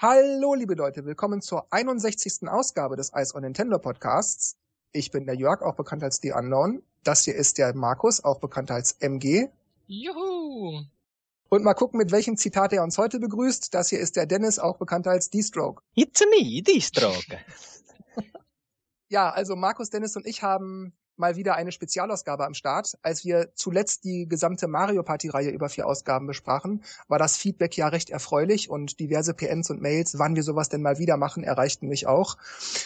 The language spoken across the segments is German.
Hallo, liebe Leute, willkommen zur 61. Ausgabe des Ice on Nintendo Podcasts. Ich bin der Jörg, auch bekannt als The Unknown. Das hier ist der Markus, auch bekannt als MG. Juhu! Und mal gucken, mit welchem Zitat er uns heute begrüßt. Das hier ist der Dennis, auch bekannt als D-Stroke. It's me, D-Stroke. ja, also Markus, Dennis und ich haben mal wieder eine Spezialausgabe am Start. Als wir zuletzt die gesamte Mario Party Reihe über vier Ausgaben besprachen, war das Feedback ja recht erfreulich und diverse PNs und Mails, wann wir sowas denn mal wieder machen, erreichten mich auch.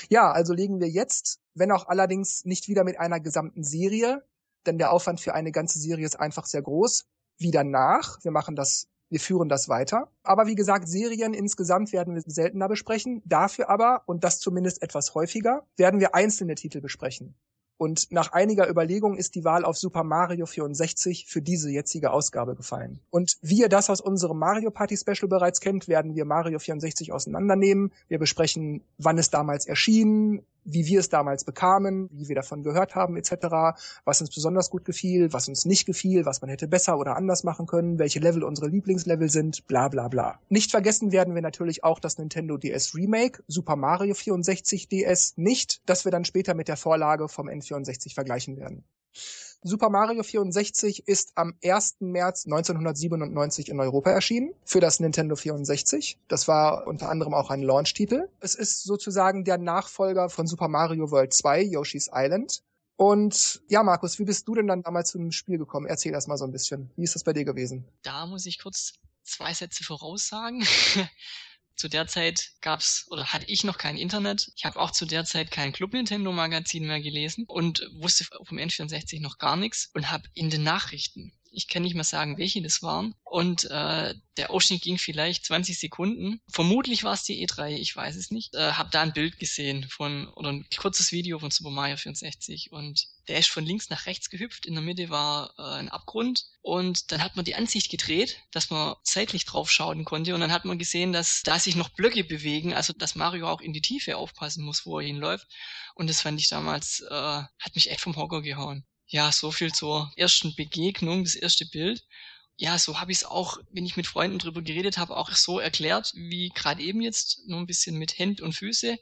Ja, also legen wir jetzt, wenn auch allerdings nicht wieder mit einer gesamten Serie, denn der Aufwand für eine ganze Serie ist einfach sehr groß, wieder nach. Wir machen das wir führen das weiter. Aber wie gesagt, Serien insgesamt werden wir seltener besprechen. Dafür aber, und das zumindest etwas häufiger, werden wir einzelne Titel besprechen. Und nach einiger Überlegung ist die Wahl auf Super Mario 64 für diese jetzige Ausgabe gefallen. Und wie ihr das aus unserem Mario Party Special bereits kennt, werden wir Mario 64 auseinandernehmen. Wir besprechen, wann es damals erschien, wie wir es damals bekamen, wie wir davon gehört haben etc., was uns besonders gut gefiel, was uns nicht gefiel, was man hätte besser oder anders machen können, welche Level unsere Lieblingslevel sind, bla bla bla. Nicht vergessen werden wir natürlich auch das Nintendo DS Remake, Super Mario 64 DS nicht, das wir dann später mit der Vorlage vom N64 vergleichen werden. Super Mario 64 ist am 1. März 1997 in Europa erschienen für das Nintendo 64. Das war unter anderem auch ein Launch-Titel. Es ist sozusagen der Nachfolger von Super Mario World 2, Yoshi's Island. Und ja, Markus, wie bist du denn dann damals zum Spiel gekommen? Erzähl erst mal so ein bisschen. Wie ist das bei dir gewesen? Da muss ich kurz zwei Sätze voraussagen. Zu der Zeit gab's oder hatte ich noch kein Internet. Ich habe auch zu der Zeit kein Club Nintendo Magazin mehr gelesen und wusste vom N64 noch gar nichts und habe in den Nachrichten ich kann nicht mehr sagen, welche das waren. Und äh, der Ausschnitt ging vielleicht 20 Sekunden. Vermutlich war es die E3, ich weiß es nicht. Äh, hab da ein Bild gesehen von, oder ein kurzes Video von Super Mario 64 und der ist von links nach rechts gehüpft. In der Mitte war äh, ein Abgrund und dann hat man die Ansicht gedreht, dass man seitlich drauf schauen konnte und dann hat man gesehen, dass da sich noch Blöcke bewegen, also dass Mario auch in die Tiefe aufpassen muss, wo er hinläuft. Und das fand ich damals, äh, hat mich echt vom Hocker gehauen ja, so viel zur ersten Begegnung, das erste Bild. Ja, so habe ich es auch, wenn ich mit Freunden drüber geredet habe, auch so erklärt, wie gerade eben jetzt, nur ein bisschen mit Hände und Füße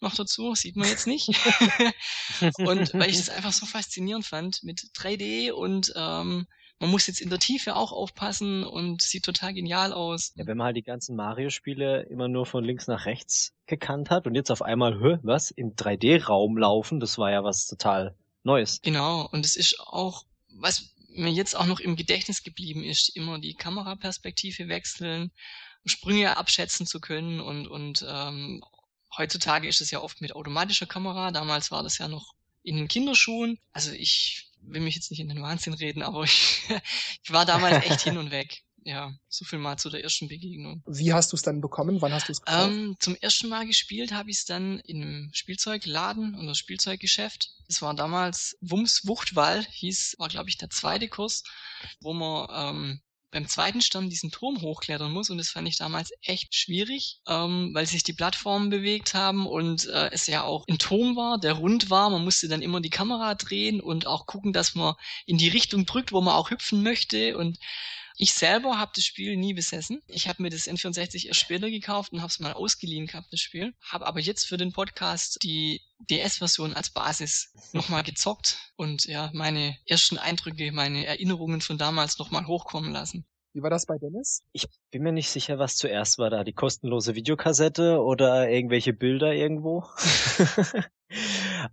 noch dazu, sieht man jetzt nicht. und weil ich es einfach so faszinierend fand mit 3D und ähm, man muss jetzt in der Tiefe auch aufpassen und sieht total genial aus. Ja, wenn man halt die ganzen Mario-Spiele immer nur von links nach rechts gekannt hat und jetzt auf einmal, hä, was, im 3D-Raum laufen, das war ja was total Neues. Genau, und es ist auch, was mir jetzt auch noch im Gedächtnis geblieben ist, immer die Kameraperspektive wechseln, Sprünge abschätzen zu können und, und ähm, heutzutage ist es ja oft mit automatischer Kamera, damals war das ja noch in den Kinderschuhen. Also ich will mich jetzt nicht in den Wahnsinn reden, aber ich, ich war damals echt hin und weg ja, so viel mal zu der ersten Begegnung. Wie hast du es dann bekommen? Wann hast du es gekauft? Ähm, zum ersten Mal gespielt habe ich es dann in einem Spielzeugladen oder Spielzeuggeschäft. Das war damals Wums Wuchtwall, hieß, war glaube ich der zweite Kurs, wo man ähm, beim zweiten Stern diesen Turm hochklettern muss und das fand ich damals echt schwierig, ähm, weil sich die Plattformen bewegt haben und äh, es ja auch ein Turm war, der rund war. Man musste dann immer die Kamera drehen und auch gucken, dass man in die Richtung drückt, wo man auch hüpfen möchte und ich selber habe das Spiel nie besessen. Ich habe mir das N64 erst später gekauft und habe es mal ausgeliehen gehabt, das Spiel. Habe aber jetzt für den Podcast die DS-Version als Basis nochmal gezockt und ja, meine ersten Eindrücke, meine Erinnerungen von damals nochmal hochkommen lassen. Wie war das bei Dennis? Ich bin mir nicht sicher, was zuerst war da. Die kostenlose Videokassette oder irgendwelche Bilder irgendwo.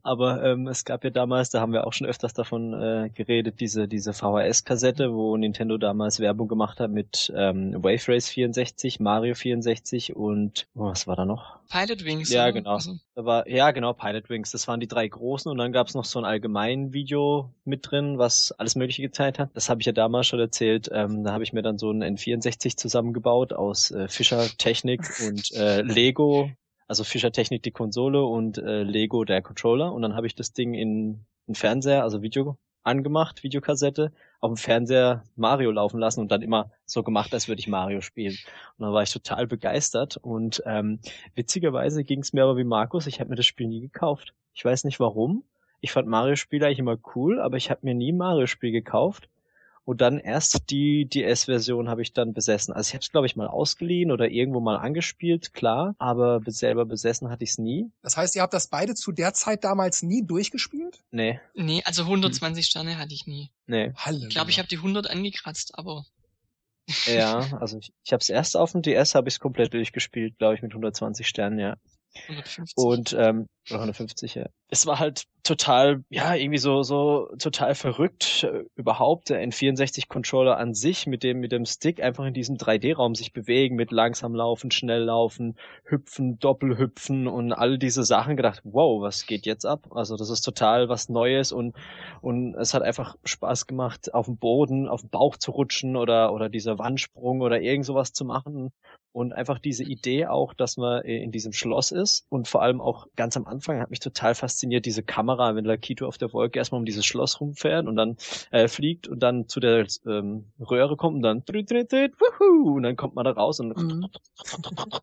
Aber ähm, es gab ja damals, da haben wir auch schon öfters davon äh, geredet, diese, diese VHS-Kassette, wo Nintendo damals Werbung gemacht hat mit ähm, Wave Race 64, Mario 64 und oh, was war da noch? Pilot Wings. Ja, oder? genau. Also. Da war, ja, genau, Pilot Wings. Das waren die drei großen und dann gab es noch so ein allgemein Video mit drin, was alles Mögliche gezeigt hat. Das habe ich ja damals schon erzählt. Ähm, da habe ich mir dann so ein N64 zusammengebaut aus äh, Fischer Technik und äh, Lego also Fischer Technik die Konsole und äh, Lego der Controller und dann habe ich das Ding in einen Fernseher, also Video angemacht, Videokassette, auf dem Fernseher Mario laufen lassen und dann immer so gemacht, als würde ich Mario spielen. Und dann war ich total begeistert und ähm, witzigerweise ging es mir aber wie Markus, ich habe mir das Spiel nie gekauft. Ich weiß nicht warum. Ich fand Mario-Spiele eigentlich immer cool, aber ich habe mir nie Mario-Spiel gekauft Und dann erst die DS-Version habe ich dann besessen. Also ich habe es, glaube ich, mal ausgeliehen oder irgendwo mal angespielt, klar, aber selber besessen hatte ich es nie. Das heißt, ihr habt das beide zu der Zeit damals nie durchgespielt? Nee. Nee, also 120 Sterne hatte ich nie. Nee. Halleluja. Ich glaube, ich habe die 100 angekratzt, aber Ja, also ich, ich habe es erst auf dem DS, habe ich es komplett durchgespielt, glaube ich, mit 120 Sternen, ja. 150. Und ähm, oder 150, ja. Es war halt total, ja, irgendwie so so total verrückt äh, überhaupt der N64 Controller an sich mit dem mit dem Stick einfach in diesem 3D-Raum sich bewegen mit langsam laufen, schnell laufen, hüpfen, doppelhüpfen und all diese Sachen gedacht, wow, was geht jetzt ab? Also das ist total was Neues und und es hat einfach Spaß gemacht, auf dem Boden, auf dem Bauch zu rutschen oder oder dieser Wandsprung oder irgend sowas zu machen und einfach diese Idee auch, dass man in diesem Schloss ist und vor allem auch ganz am Anfang hat mich total fasziniert diese Kamera, wenn Lakito auf der Wolke erstmal um dieses Schloss rumfährt und dann äh, fliegt und dann zu der ähm, Röhre kommt und dann wuhu, und dann kommt man da raus und Mhm.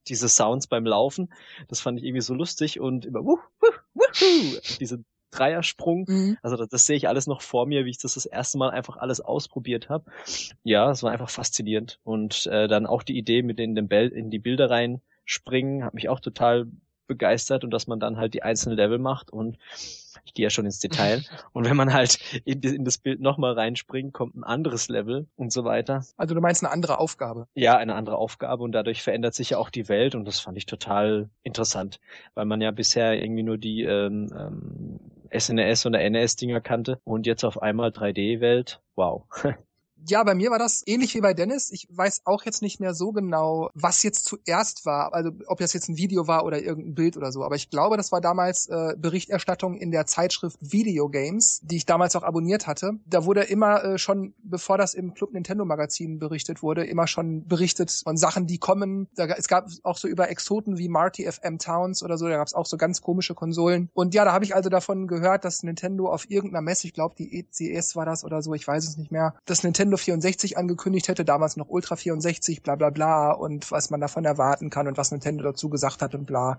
diese Sounds beim Laufen, das fand ich irgendwie so lustig und immer wuhu, wuhu, diese Dreiersprung, Mhm. also das, das sehe ich alles noch vor mir, wie ich das das erste Mal einfach alles ausprobiert habe. Ja, es war einfach faszinierend und äh, dann auch die Idee mit in, den Bel in die Bilder reinspringen, hat mich auch total begeistert und dass man dann halt die einzelnen Level macht und ich gehe ja schon ins Detail und wenn man halt in, in das Bild nochmal reinspringt, kommt ein anderes Level und so weiter. Also du meinst eine andere Aufgabe. Ja, eine andere Aufgabe und dadurch verändert sich ja auch die Welt und das fand ich total interessant, weil man ja bisher irgendwie nur die ähm, ähm, SNES oder NES-Dinger kannte und jetzt auf einmal 3D-Welt. Wow. Ja, bei mir war das ähnlich wie bei Dennis. Ich weiß auch jetzt nicht mehr so genau, was jetzt zuerst war. Also ob das jetzt ein Video war oder irgendein Bild oder so. Aber ich glaube, das war damals äh, Berichterstattung in der Zeitschrift Video Games, die ich damals auch abonniert hatte. Da wurde immer äh, schon, bevor das im Club Nintendo Magazin berichtet wurde, immer schon berichtet von Sachen, die kommen. Da, es gab auch so über Exoten wie Marty FM Towns oder so. Da gab es auch so ganz komische Konsolen. Und ja, da habe ich also davon gehört, dass Nintendo auf irgendeiner Messe, ich glaube die ECS war das oder so, ich weiß es nicht mehr, dass Nintendo 64 angekündigt hätte, damals noch Ultra 64, bla bla bla und was man davon erwarten kann und was Nintendo dazu gesagt hat und bla.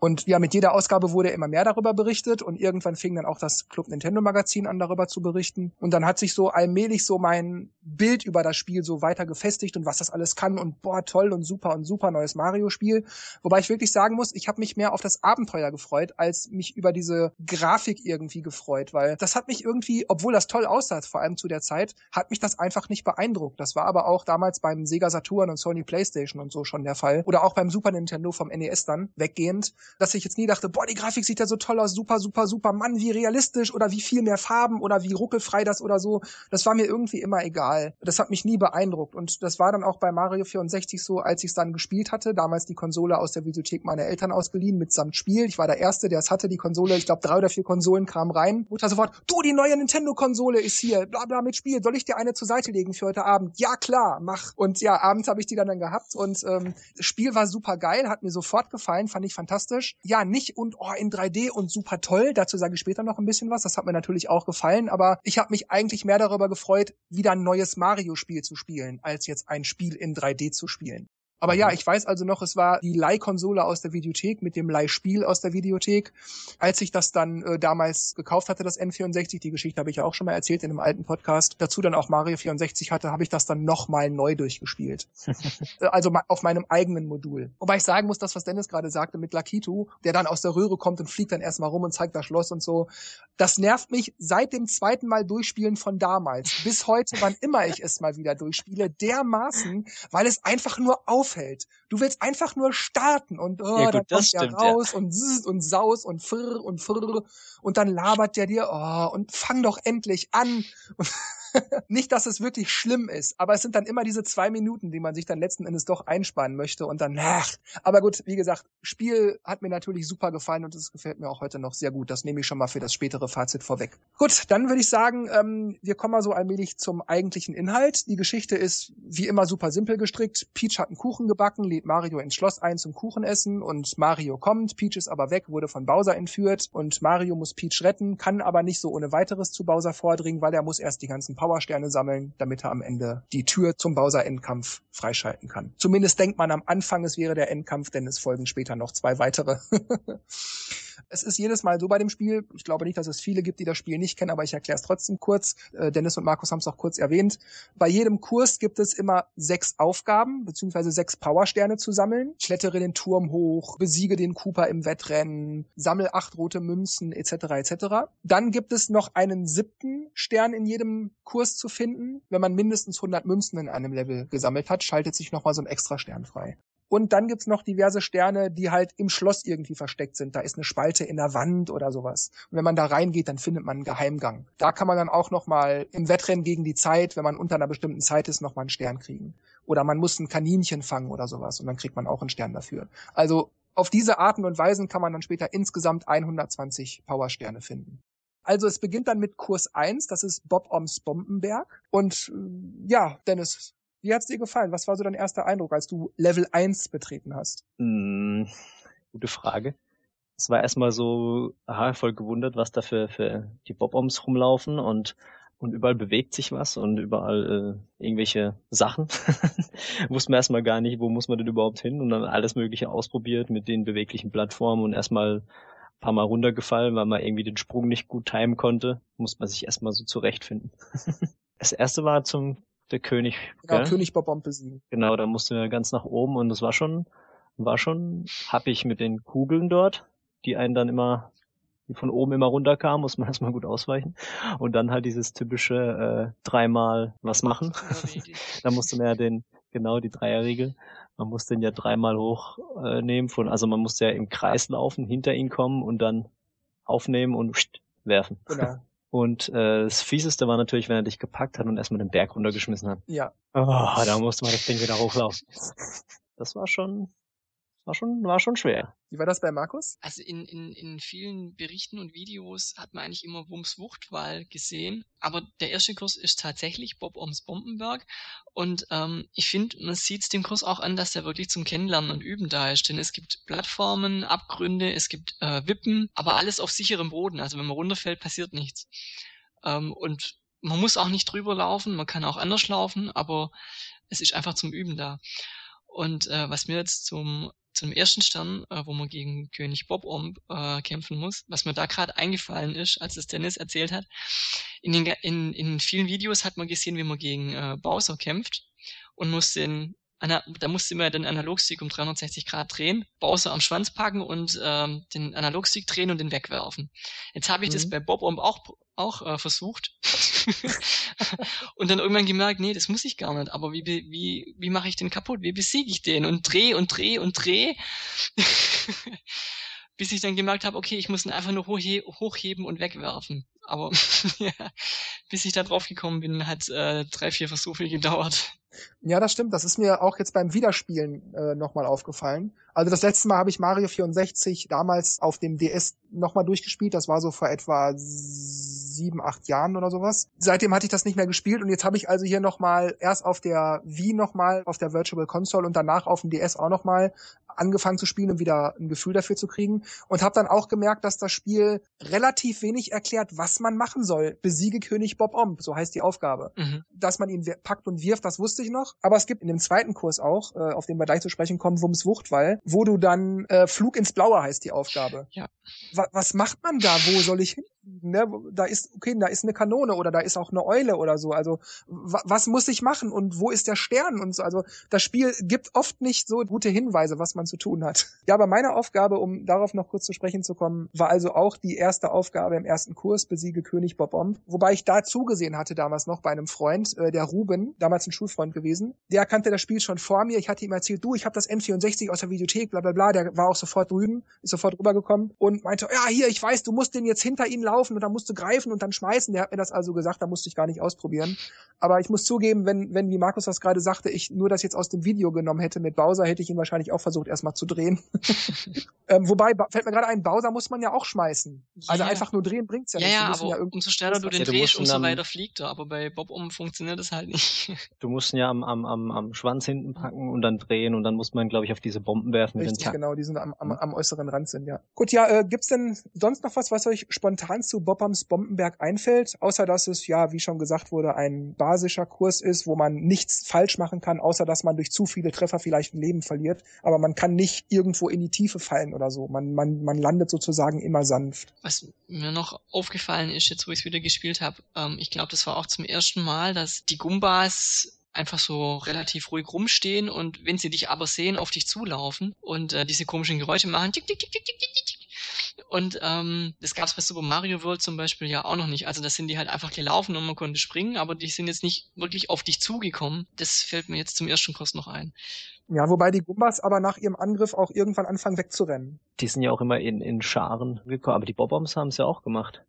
Und ja, mit jeder Ausgabe wurde immer mehr darüber berichtet und irgendwann fing dann auch das Club Nintendo Magazin an, darüber zu berichten. Und dann hat sich so allmählich so mein Bild über das Spiel so weiter gefestigt und was das alles kann und boah, toll und super und super neues Mario-Spiel. Wobei ich wirklich sagen muss, ich habe mich mehr auf das Abenteuer gefreut, als mich über diese Grafik irgendwie gefreut, weil das hat mich irgendwie, obwohl das toll aussah, vor allem zu der Zeit, hat mich das einfach nicht beeindruckt. Das war aber auch damals beim Sega Saturn und Sony PlayStation und so schon der Fall. Oder auch beim Super Nintendo vom NES dann, weggehend, dass ich jetzt nie dachte, boah, die Grafik sieht ja so toll aus, super, super, super, Mann, wie realistisch oder wie viel mehr Farben oder wie ruckelfrei das oder so. Das war mir irgendwie immer egal. Das hat mich nie beeindruckt. Und das war dann auch bei Mario 64 so, als ich es dann gespielt hatte, damals die Konsole aus der Videothek meiner Eltern ausgeliehen, mitsamt Spiel. Ich war der Erste, der es hatte, die Konsole, ich glaube drei oder vier Konsolen kamen rein. Mutter sofort, du, die neue Nintendo-Konsole ist hier, bla bla mit Spiel, soll ich dir eine zur Seite legen für heute Abend? Ja, klar, mach. Und ja, abends habe ich die dann, dann gehabt und ähm, das Spiel war super geil, hat mir sofort gefallen, fand ich fantastisch. Ja, nicht und oh, in 3D und super toll, dazu sage ich später noch ein bisschen was, das hat mir natürlich auch gefallen, aber ich habe mich eigentlich mehr darüber gefreut, wieder ein neues Mario-Spiel zu spielen, als jetzt ein Spiel in 3D zu spielen. Aber ja, ich weiß also noch, es war die Leihkonsole aus der Videothek mit dem Leihspiel aus der Videothek. Als ich das dann äh, damals gekauft hatte, das N64, die Geschichte habe ich ja auch schon mal erzählt in einem alten Podcast, dazu dann auch Mario 64 hatte, habe ich das dann nochmal neu durchgespielt. Äh, also auf meinem eigenen Modul. Wobei ich sagen muss, das, was Dennis gerade sagte mit Lakitu, der dann aus der Röhre kommt und fliegt dann erstmal rum und zeigt das Schloss und so, das nervt mich seit dem zweiten Mal durchspielen von damals bis heute, wann immer ich es mal wieder durchspiele, dermaßen, weil es einfach nur aufhält. Du willst einfach nur starten und oh, Ja, gut, dann kommt stimmt, ja. raus und zzz und saus und frr und frr und dann labert der dir, oh, und fang doch endlich an. Nicht, dass es wirklich schlimm ist, aber es sind dann immer diese zwei Minuten, die man sich dann letzten Endes doch einsparen möchte und dann, ach. Aber gut, wie gesagt, Spiel hat mir natürlich super gefallen und es gefällt mir auch heute noch sehr gut. Das nehme ich schon mal für das spätere Fazit vorweg. Gut, dann würde ich sagen, ähm, wir kommen mal so allmählich zum eigentlichen Inhalt. Die Geschichte ist wie immer super simpel gestrickt. Peach hat einen Kuchen gebacken, lädt Mario ins Schloss ein zum Kuchenessen und Mario kommt. Peach ist aber weg, wurde von Bowser entführt und Mario muss Peach retten, kann aber nicht so ohne weiteres zu Bowser vordringen, weil er muss erst die ganzen Powersterne sammeln, damit er am Ende die Tür zum Bowser-Endkampf freischalten kann. Zumindest denkt man am Anfang, es wäre der Endkampf, denn es folgen später noch zwei weitere. Es ist jedes Mal so bei dem Spiel, ich glaube nicht, dass es viele gibt, die das Spiel nicht kennen, aber ich erkläre es trotzdem kurz. Äh, Dennis und Markus haben es auch kurz erwähnt. Bei jedem Kurs gibt es immer sechs Aufgaben, beziehungsweise sechs Powersterne zu sammeln. Klettere den Turm hoch, besiege den Cooper im Wettrennen, sammel acht rote Münzen, etc. etc. Dann gibt es noch einen siebten Stern in jedem Kurs zu finden. Wenn man mindestens 100 Münzen in einem Level gesammelt hat, schaltet sich nochmal so ein extra Stern frei. Und dann gibt's noch diverse Sterne, die halt im Schloss irgendwie versteckt sind. Da ist eine Spalte in der Wand oder sowas. Und wenn man da reingeht, dann findet man einen Geheimgang. Da kann man dann auch nochmal im Wettrennen gegen die Zeit, wenn man unter einer bestimmten Zeit ist, nochmal einen Stern kriegen. Oder man muss ein Kaninchen fangen oder sowas und dann kriegt man auch einen Stern dafür. Also auf diese Arten und Weisen kann man dann später insgesamt 120 Powersterne finden. Also es beginnt dann mit Kurs 1, das ist Bob Oms Bombenberg. Und äh, ja, Dennis, wie hat's dir gefallen? Was war so dein erster Eindruck, als du Level 1 betreten hast? Hm, gute Frage. Es war erstmal so, aha, voll gewundert, was da für, für die Bob-Oms rumlaufen und und überall bewegt sich was und überall äh, irgendwelche Sachen. Wussten wir erstmal gar nicht, wo muss man denn überhaupt hin und dann alles Mögliche ausprobiert mit den beweglichen Plattformen und erstmal ein paar Mal runtergefallen, weil man irgendwie den Sprung nicht gut timen konnte. Muss man sich erstmal so zurechtfinden. das erste war zum der König. Genau, gell? König Bobomb besiegen. Genau, da musste er ganz nach oben und das war schon, war schon happig mit den Kugeln dort, die einen dann immer, die von oben immer runterkamen, muss man erstmal gut ausweichen. Und dann halt dieses typische äh, dreimal was machen. da musste man ja den, genau, die Dreierregel. Man muss den ja dreimal hochnehmen äh, von, also man musste ja im Kreis laufen, hinter ihn kommen und dann aufnehmen und werfen. Genau. Und äh, das Fieseste war natürlich, wenn er dich gepackt hat und erstmal den Berg runtergeschmissen hat. Ja. Oh, da musste man das Ding wieder hochlaufen. Das war schon, war schon, war schon schwer. Wie war das bei Markus? Also in, in, in vielen Berichten und Videos hat man eigentlich immer Wums Wuchtwahl gesehen. Aber der erste Kurs ist tatsächlich Bob Oms Bombenberg. Und ähm, ich finde, man sieht es dem Kurs auch an, dass der wirklich zum Kennenlernen und Üben da ist. Denn es gibt Plattformen, Abgründe, es gibt äh, Wippen, aber alles auf sicherem Boden. Also wenn man runterfällt, passiert nichts. Ähm, und man muss auch nicht drüber laufen, man kann auch anders laufen, aber es ist einfach zum Üben da. Und äh, was mir jetzt zum zum ersten Stern, äh, wo man gegen König Bob um, äh, kämpfen muss, was mir da gerade eingefallen ist, als es Dennis erzählt hat. In, den, in, in vielen Videos hat man gesehen, wie man gegen äh, Bowser kämpft und muss den da musste man den Analogstick um 360 Grad drehen, Bowser am Schwanz packen und ähm, den Analogstick drehen und den wegwerfen. Jetzt habe ich mhm. das bei Bob Omb auch, auch äh, versucht und dann irgendwann gemerkt, nee, das muss ich gar nicht. Aber wie, wie, wie mache ich den kaputt? Wie besiege ich den? Und dreh und dreh und dreh. Bis ich dann gemerkt habe, okay, ich muss ihn einfach nur hochhe hochheben und wegwerfen. Aber ja, bis ich da drauf gekommen bin, hat äh, drei, vier Versuche gedauert. Ja, das stimmt. Das ist mir auch jetzt beim Wiederspielen äh, nochmal aufgefallen. Also das letzte Mal habe ich Mario 64 damals auf dem DS nochmal durchgespielt. Das war so vor etwa sieben, acht Jahren oder sowas. Seitdem hatte ich das nicht mehr gespielt und jetzt habe ich also hier nochmal erst auf der Wii nochmal, auf der Virtual Console und danach auf dem DS auch nochmal angefangen zu spielen, um wieder ein Gefühl dafür zu kriegen. Und habe dann auch gemerkt, dass das Spiel relativ wenig erklärt, was man machen soll. Besiege König Bob Omb, so heißt die Aufgabe. Mhm. Dass man ihn packt und wirft, das wusste ich noch. Aber es gibt in dem zweiten Kurs auch, äh, auf den wir gleich zu sprechen kommen, Wums Wuchtwall, wo du dann äh, Flug ins Blaue heißt die Aufgabe. Ja. Was, was macht man da? Wo soll ich hin? Ne, da ist, okay, da ist eine Kanone oder da ist auch eine Eule oder so. Also was muss ich machen und wo ist der Stern und so. Also das Spiel gibt oft nicht so gute Hinweise, was man zu tun hat. Ja, aber meine Aufgabe, um darauf noch kurz zu sprechen zu kommen, war also auch die erste Aufgabe im ersten Kurs, besiege König Bob Omb. Wobei ich da zugesehen hatte damals noch bei einem Freund, äh, der Ruben, damals ein Schulfreund gewesen. Der kannte das Spiel schon vor mir. Ich hatte ihm erzählt, du, ich habe das N64 aus der Videothek, bla bla bla. Der war auch sofort drüben, ist sofort rübergekommen und meinte, ja, hier, ich weiß, du musst den jetzt hinter ihn laufen und dann musst du greifen und dann schmeißen. Der hat mir das also gesagt, da musste ich gar nicht ausprobieren. Aber ich muss zugeben, wenn, wenn, wie Markus das gerade sagte, ich nur das jetzt aus dem Video genommen hätte mit Bowser, hätte ich ihn wahrscheinlich auch versucht, erstmal zu drehen. ähm, wobei, fällt mir gerade ein, Bowser muss man ja auch schmeißen. Also ja. einfach nur drehen bringt's ja, ja nicht. Ja, aber ja umso schneller du den drehst, umso weiter fliegt er. Aber bei Bob um funktioniert das halt nicht. Du musst ihn ja am, am, am, am Schwanz hinten packen und dann drehen und dann muss man, glaube ich, auf diese Bomben werfen Richtig, mit den genau, die sind am, am, am äußeren Rand sind, ja. Gut, ja, äh, gibt's denn sonst noch was, was euch spontan zu Bobbams Bombenberg einfällt, außer dass es ja, wie schon gesagt wurde, ein basischer Kurs ist, wo man nichts falsch machen kann, außer dass man durch zu viele Treffer vielleicht ein Leben verliert, aber man kann nicht irgendwo in die Tiefe fallen oder so. Man, man, man landet sozusagen immer sanft. Was mir noch aufgefallen ist, jetzt wo ich es wieder gespielt habe, ähm, ich glaube, das war auch zum ersten Mal, dass die Gumbas einfach so relativ ruhig rumstehen und wenn sie dich aber sehen, auf dich zulaufen und äh, diese komischen Geräusche machen, tick, tick, tick, tick, tick, tick. Und ähm, das gab es bei Super Mario World zum Beispiel ja auch noch nicht. Also das sind die halt einfach gelaufen und man konnte springen, aber die sind jetzt nicht wirklich auf dich zugekommen. Das fällt mir jetzt zum ersten Kurs noch ein. Ja, wobei die Gumbas aber nach ihrem Angriff auch irgendwann anfangen wegzurennen. Die sind ja auch immer in, in Scharen gekommen, aber die Bob-Bombs haben es ja auch gemacht.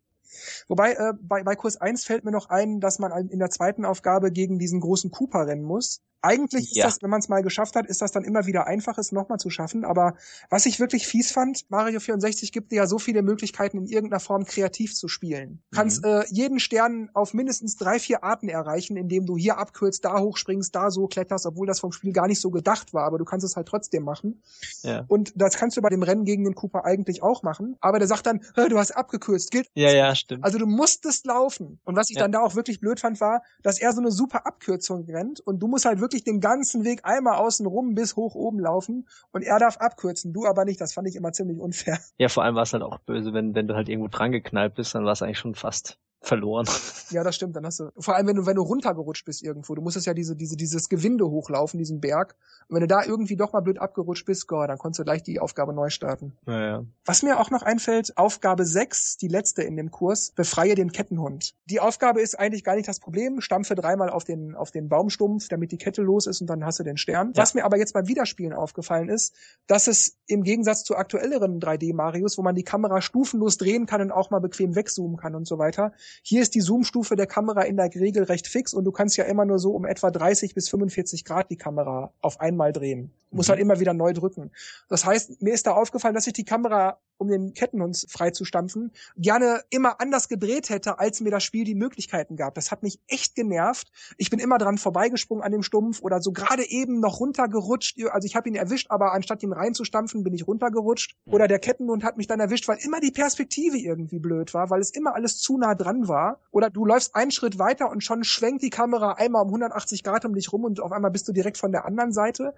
Wobei, äh, bei, bei Kurs 1 fällt mir noch ein, dass man in der zweiten Aufgabe gegen diesen großen Cooper rennen muss. Eigentlich ja. ist das, wenn man es mal geschafft hat, ist das dann immer wieder einfach, es nochmal zu schaffen. Aber was ich wirklich fies fand, Mario 64 gibt dir ja so viele Möglichkeiten, in irgendeiner Form kreativ zu spielen. Du kannst mhm. äh, jeden Stern auf mindestens drei, vier Arten erreichen, indem du hier abkürzt, da hochspringst, da so kletterst, obwohl das vom Spiel gar nicht so gedacht war, aber du kannst es halt trotzdem machen. Ja. Und das kannst du bei dem Rennen gegen den Cooper eigentlich auch machen. Aber der sagt dann, du hast abgekürzt, gilt. Ja, ja, stimmt. Also du musstest laufen. Und was ich ja. dann da auch wirklich blöd fand, war, dass er so eine super Abkürzung rennt und du musst halt wirklich wirklich den ganzen Weg einmal außen rum bis hoch oben laufen und er darf abkürzen, du aber nicht. Das fand ich immer ziemlich unfair. Ja, vor allem war es halt auch böse, wenn, wenn du halt irgendwo dran geknallt bist, dann war es eigentlich schon fast verloren. Ja, das stimmt. Dann hast du, vor allem wenn du, wenn du runtergerutscht bist irgendwo, du musstest ja diese, diese, dieses Gewinde hochlaufen, diesen Berg. Und wenn du da irgendwie doch mal blöd abgerutscht bist, Gott, dann konntest du gleich die Aufgabe neu starten. Naja. Was mir auch noch einfällt, Aufgabe 6, die letzte in dem Kurs, befreie den Kettenhund. Die Aufgabe ist eigentlich gar nicht das Problem. Stampfe dreimal auf den, auf den Baumstumpf, damit die Kette los ist und dann hast du den Stern. Ja. Was mir aber jetzt beim Wiederspielen aufgefallen ist, dass es im Gegensatz zu aktuelleren 3D-Marios, wo man die Kamera stufenlos drehen kann und auch mal bequem wegzoomen kann und so weiter, hier ist die Zoomstufe der Kamera in der Regel recht fix und du kannst ja immer nur so um etwa 30 bis 45 Grad die Kamera auf einmal drehen. Du musst mhm. halt immer wieder neu drücken. Das heißt, mir ist da aufgefallen, dass ich die Kamera um den Kettenhund freizustampfen, gerne immer anders gedreht hätte, als mir das Spiel die Möglichkeiten gab. Das hat mich echt genervt. Ich bin immer dran vorbeigesprungen an dem Stumpf oder so gerade eben noch runtergerutscht. Also ich habe ihn erwischt, aber anstatt ihn reinzustampfen, bin ich runtergerutscht. Oder der Kettenhund hat mich dann erwischt, weil immer die Perspektive irgendwie blöd war, weil es immer alles zu nah dran war. Oder du läufst einen Schritt weiter und schon schwenkt die Kamera einmal um 180 Grad um dich rum und auf einmal bist du direkt von der anderen Seite.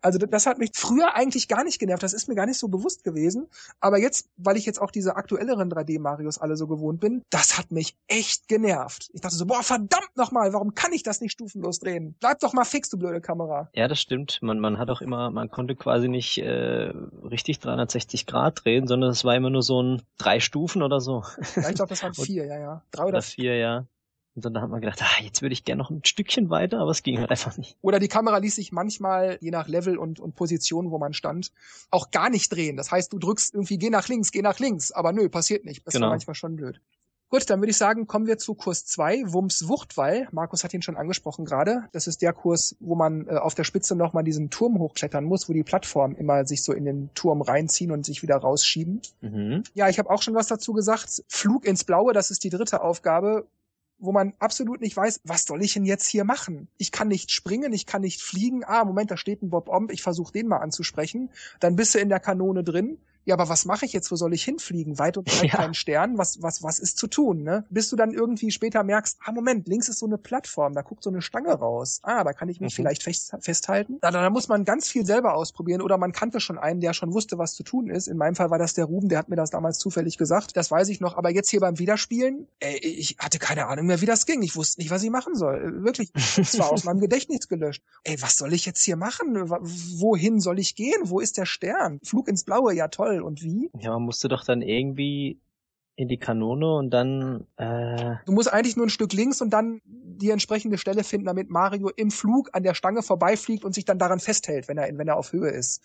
Also das hat mich früher eigentlich gar nicht genervt. Das ist mir gar nicht so bewusst gewesen. Aber jetzt, weil ich jetzt auch diese aktuelleren 3D-Marios alle so gewohnt bin, das hat mich echt genervt. Ich dachte so, boah, verdammt nochmal, warum kann ich das nicht stufenlos drehen? Bleib doch mal fix, du blöde Kamera. Ja, das stimmt. Man, man hat auch immer, man konnte quasi nicht äh, richtig 360 Grad drehen, sondern es war immer nur so ein drei Stufen oder so. Ja, ich glaube, das waren vier, ja, ja. Drei oder, oder vier, ja. Und dann hat man gedacht, ah, jetzt würde ich gerne noch ein Stückchen weiter, aber es ging halt einfach nicht. Oder die Kamera ließ sich manchmal, je nach Level und, und Position, wo man stand, auch gar nicht drehen. Das heißt, du drückst irgendwie, geh nach links, geh nach links, aber nö, passiert nicht. Das genau. war manchmal schon blöd. Gut, dann würde ich sagen, kommen wir zu Kurs 2, Wumms Wuchtwall. Markus hat ihn schon angesprochen gerade. Das ist der Kurs, wo man äh, auf der Spitze nochmal diesen Turm hochklettern muss, wo die Plattformen immer sich so in den Turm reinziehen und sich wieder rausschieben. Mhm. Ja, ich habe auch schon was dazu gesagt. Flug ins Blaue, das ist die dritte Aufgabe wo man absolut nicht weiß, was soll ich denn jetzt hier machen? Ich kann nicht springen, ich kann nicht fliegen. Ah, Moment, da steht ein Bob Omb, ich versuche den mal anzusprechen. Dann bist du in der Kanone drin ja, aber was mache ich jetzt? Wo soll ich hinfliegen? Weit und breit ja. kein Stern. Was, was, was ist zu tun, ne? Bis du dann irgendwie später merkst, ah, Moment, links ist so eine Plattform, da guckt so eine Stange raus. Ah, da kann ich mich mhm. vielleicht fest, festhalten. Da, da muss man ganz viel selber ausprobieren oder man kannte schon einen, der schon wusste, was zu tun ist. In meinem Fall war das der Ruben, der hat mir das damals zufällig gesagt. Das weiß ich noch. Aber jetzt hier beim Wiederspielen, ey, ich hatte keine Ahnung mehr, wie das ging. Ich wusste nicht, was ich machen soll. Wirklich. Es war aus meinem Gedächtnis gelöscht. Ey, was soll ich jetzt hier machen? Wohin soll ich gehen? Wo ist der Stern? Flug ins Blaue, ja toll. Und wie? Ja, man musste doch dann irgendwie in die Kanone und dann. Äh du musst eigentlich nur ein Stück links und dann die entsprechende Stelle finden, damit Mario im Flug an der Stange vorbeifliegt und sich dann daran festhält, wenn er, wenn er auf Höhe ist.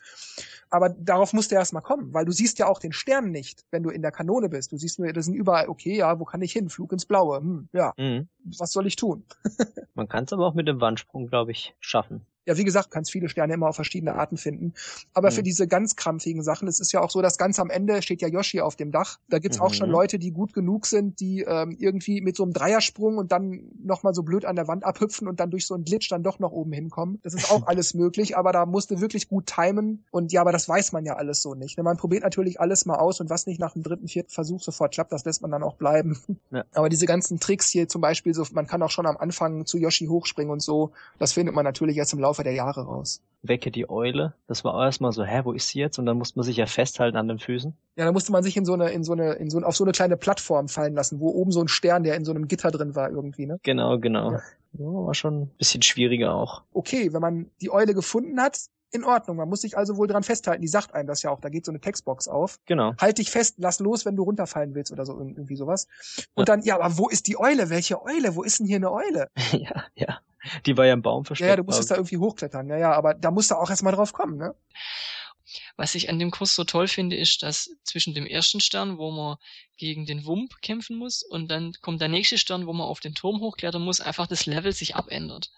Aber darauf musst du erst mal kommen, weil du siehst ja auch den Stern nicht, wenn du in der Kanone bist. Du siehst nur, das sind überall, okay, ja, wo kann ich hin? Flug ins Blaue. Hm, ja. Mhm. Was soll ich tun? Man kann es aber auch mit dem Wandsprung, glaube ich, schaffen ja, wie gesagt, kannst viele Sterne immer auf verschiedene Arten finden. Aber mhm. für diese ganz krampfigen Sachen, es ist ja auch so, dass ganz am Ende steht ja Yoshi auf dem Dach. Da gibt's mhm. auch schon mhm. Leute, die gut genug sind, die ähm, irgendwie mit so einem Dreiersprung und dann nochmal so blöd an der Wand abhüpfen und dann durch so einen Glitch dann doch noch oben hinkommen. Das ist auch alles möglich, aber da musste wirklich gut timen. Und ja, aber das weiß man ja alles so nicht. Man probiert natürlich alles mal aus und was nicht nach dem dritten, vierten Versuch sofort klappt, das lässt man dann auch bleiben. Ja. Aber diese ganzen Tricks hier zum Beispiel, so, man kann auch schon am Anfang zu Yoshi hochspringen und so, das findet man natürlich erst im Laufe der Jahre raus. Wecke die Eule. Das war erstmal so, hä, wo ist sie jetzt? Und dann musste man sich ja festhalten an den Füßen. Ja, da musste man sich in so eine, in so eine, in so, auf so eine kleine Plattform fallen lassen, wo oben so ein Stern, der in so einem Gitter drin war irgendwie, ne? Genau, genau. Ja. Ja, war schon ein bisschen schwieriger auch. Okay, wenn man die Eule gefunden hat, in Ordnung. Man muss sich also wohl dran festhalten. Die sagt einem das ja auch. Da geht so eine Textbox auf. Genau. Halt dich fest, lass los, wenn du runterfallen willst oder so irgendwie sowas. Und ja. dann, ja, aber wo ist die Eule? Welche Eule? Wo ist denn hier eine Eule? ja, ja. Die war ja im Baum versteckt. Ja, du musstest da irgendwie hochklettern. Ja, ja, aber da musst du auch erstmal drauf kommen, ne? Was ich an dem Kurs so toll finde, ist, dass zwischen dem ersten Stern, wo man gegen den Wump kämpfen muss, und dann kommt der nächste Stern, wo man auf den Turm hochklettern muss, einfach das Level sich abändert.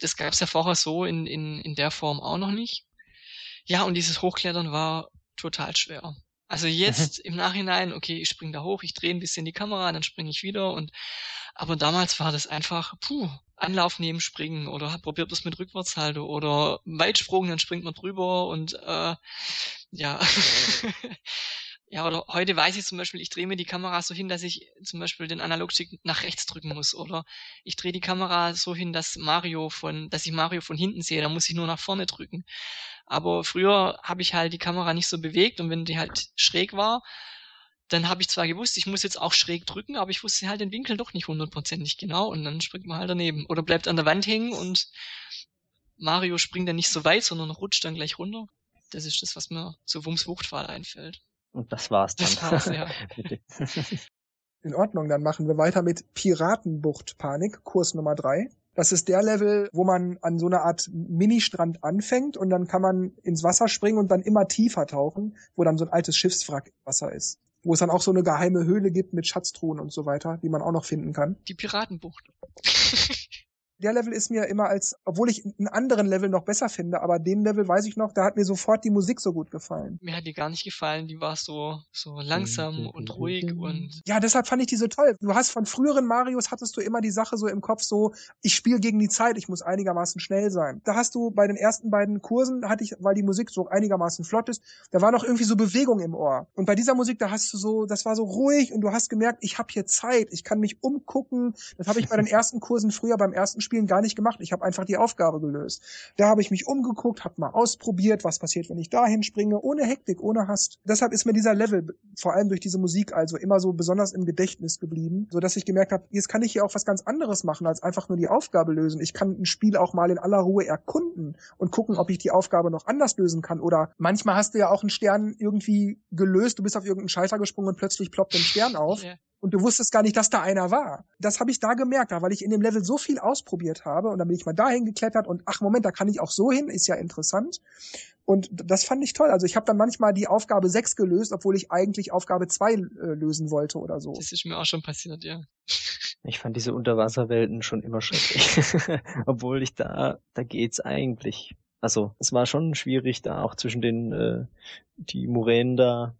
Das gab es ja vorher so in, in, in der Form auch noch nicht. Ja, und dieses Hochklettern war total schwer. Also jetzt im Nachhinein, okay, ich spring da hoch, ich drehe ein bisschen die Kamera, dann springe ich wieder und aber damals war das einfach, puh, Anlauf nehmen, springen oder probiert das mit Rückwärtshaltung oder Weitsprung, dann springt man drüber und äh, ja. ja, oder heute weiß ich zum Beispiel, ich drehe mir die Kamera so hin, dass ich zum Beispiel den Analogstick nach rechts drücken muss. Oder ich drehe die Kamera so hin, dass Mario von, dass ich Mario von hinten sehe, da muss ich nur nach vorne drücken. Aber früher habe ich halt die Kamera nicht so bewegt und wenn die halt schräg war, dann habe ich zwar gewusst, ich muss jetzt auch schräg drücken, aber ich wusste halt den Winkel doch nicht hundertprozentig genau und dann springt man halt daneben. Oder bleibt an der Wand hängen und Mario springt dann nicht so weit, sondern rutscht dann gleich runter. Das ist das, was mir zu Wumms Wuchtwahl einfällt. Und das war's dann. Das war's, ja. In Ordnung, dann machen wir weiter mit Piratenbucht Panik, Kurs Nummer drei. Das ist der Level, wo man an so einer Art Ministrand anfängt und dann kann man ins Wasser springen und dann immer tiefer tauchen, wo dann so ein altes Schiffswrack im Wasser ist. Wo es dann auch so eine geheime Höhle gibt mit Schatztruhen und so weiter, die man auch noch finden kann. Die Piratenbucht. der Level ist mir immer als, obwohl ich einen anderen Level noch besser finde, aber den Level weiß ich noch, da hat mir sofort die Musik so gut gefallen. Mir hat die gar nicht gefallen, die war so, so langsam und ruhig und. Ja, deshalb fand ich die so toll. Du hast von früheren Marios hattest du immer die Sache so im Kopf so, ich spiele gegen die Zeit, ich muss einigermaßen schnell sein. Da hast du bei den ersten beiden Kursen hatte ich, weil die Musik so einigermaßen flott ist, da war noch irgendwie so Bewegung im Ohr. Und bei dieser Musik, da hast du so, das war so ruhig und du hast gemerkt, ich habe hier Zeit, ich kann mich umgucken. Das habe ich bei den ersten Kursen früher beim ersten Spielen gar nicht gemacht. Ich habe einfach die Aufgabe gelöst. Da habe ich mich umgeguckt, habe mal ausprobiert, was passiert, wenn ich dahin springe, ohne Hektik, ohne Hast. Deshalb ist mir dieser Level vor allem durch diese Musik also immer so besonders im Gedächtnis geblieben, so dass ich gemerkt habe, jetzt kann ich hier auch was ganz anderes machen als einfach nur die Aufgabe lösen. Ich kann ein Spiel auch mal in aller Ruhe erkunden und gucken, ob ich die Aufgabe noch anders lösen kann. Oder manchmal hast du ja auch einen Stern irgendwie gelöst, du bist auf irgendeinen Schalter gesprungen und plötzlich ploppt ein Stern auf. Yeah und du wusstest gar nicht, dass da einer war. Das habe ich da gemerkt, weil ich in dem Level so viel ausprobiert habe und dann bin ich mal dahin geklettert und ach Moment, da kann ich auch so hin, ist ja interessant. Und das fand ich toll. Also ich habe dann manchmal die Aufgabe 6 gelöst, obwohl ich eigentlich Aufgabe 2 äh, lösen wollte oder so. Das ist mir auch schon passiert, ja. Ich fand diese Unterwasserwelten schon immer schrecklich. obwohl ich da, da geht's eigentlich. Also es war schon schwierig, da auch zwischen den äh, die Muränen da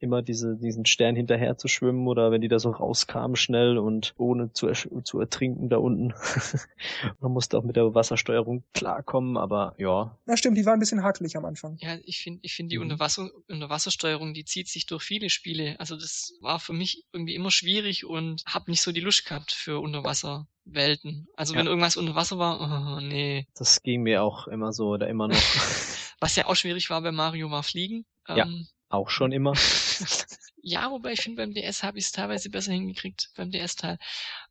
immer diese, diesen Stern hinterher zu schwimmen oder wenn die da so rauskamen schnell und ohne zu, zu ertrinken da unten. Man musste auch mit der Wassersteuerung klarkommen, aber ja. Na stimmt, die war ein bisschen hakelig am Anfang. Ja, ich finde, ich finde die mhm. Unterwasser, Unterwassersteuerung, die zieht sich durch viele Spiele. Also das war für mich irgendwie immer schwierig und habe nicht so die Lust gehabt für Unterwasserwelten. Also ja. wenn irgendwas unter Wasser war, oh, nee. Das ging mir auch immer so oder immer noch. Was ja auch schwierig war bei Mario war Fliegen. Ja. Auch schon immer. ja, wobei ich finde, beim DS habe ich es teilweise besser hingekriegt, beim DS-Teil.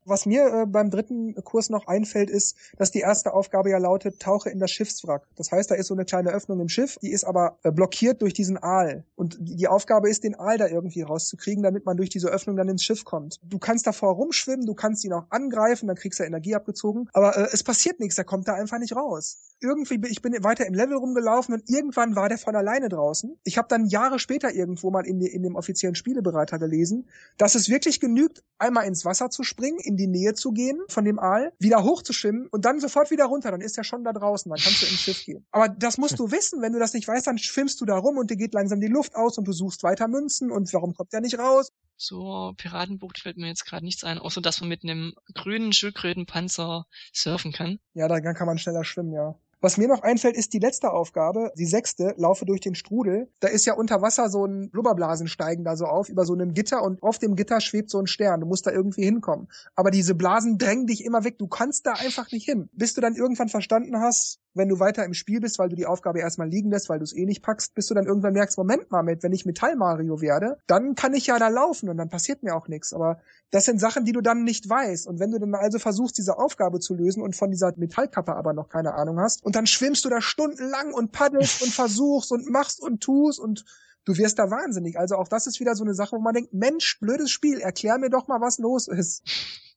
Was mir äh, beim dritten Kurs noch einfällt, ist, dass die erste Aufgabe ja lautet, tauche in das Schiffswrack. Das heißt, da ist so eine kleine Öffnung im Schiff, die ist aber äh, blockiert durch diesen Aal. Und die, Aufgabe ist, den Aal da irgendwie rauszukriegen, damit man durch diese Öffnung dann ins Schiff kommt. Du kannst davor rumschwimmen, du kannst ihn auch angreifen, dann kriegst du Energie abgezogen. Aber äh, es passiert nichts, er kommt da einfach nicht raus. Irgendwie, ich bin weiter im Level rumgelaufen und irgendwann war der von alleine draußen. Ich habe dann Jahre später irgendwo mal in, in dem offiziellen Spielebereiter gelesen, dass es wirklich genügt, einmal ins Wasser zu springen, in die Nähe zu gehen von dem Aal, wieder hochzuschwimmen und dann sofort wieder runter. Dann ist er schon da draußen, dann kannst du ins Schiff gehen. Aber das musst du wissen. Wenn du das nicht weißt, dann schwimmst du da rum und dir geht langsam die Luft aus und du suchst weiter Münzen und warum kommt der nicht raus? So Piratenbucht fällt mir jetzt gerade nichts ein, außer dass man mit einem grünen Schildkrötenpanzer surfen kann. Ja, da kann man schneller schwimmen, ja. Was mir noch einfällt, ist die letzte Aufgabe, die sechste, laufe durch den Strudel. Da ist ja unter Wasser so ein Blubberblasen steigen da so auf über so einem Gitter und auf dem Gitter schwebt so ein Stern. Du musst da irgendwie hinkommen. Aber diese Blasen drängen dich immer weg. Du kannst da einfach nicht hin. Bis du dann irgendwann verstanden hast, wenn du weiter im Spiel bist, weil du die Aufgabe erstmal liegen lässt, weil du es eh nicht packst, bis du dann irgendwann merkst, Moment mal, mit, wenn ich Metall Mario werde, dann kann ich ja da laufen und dann passiert mir auch nichts. Aber das sind Sachen, die du dann nicht weißt. Und wenn du dann also versuchst, diese Aufgabe zu lösen und von dieser Metallkappe aber noch keine Ahnung hast, und dann schwimmst du da stundenlang und paddelst und versuchst und machst und tust und du wirst da wahnsinnig. Also auch das ist wieder so eine Sache, wo man denkt, Mensch, blödes Spiel, erklär mir doch mal, was los ist.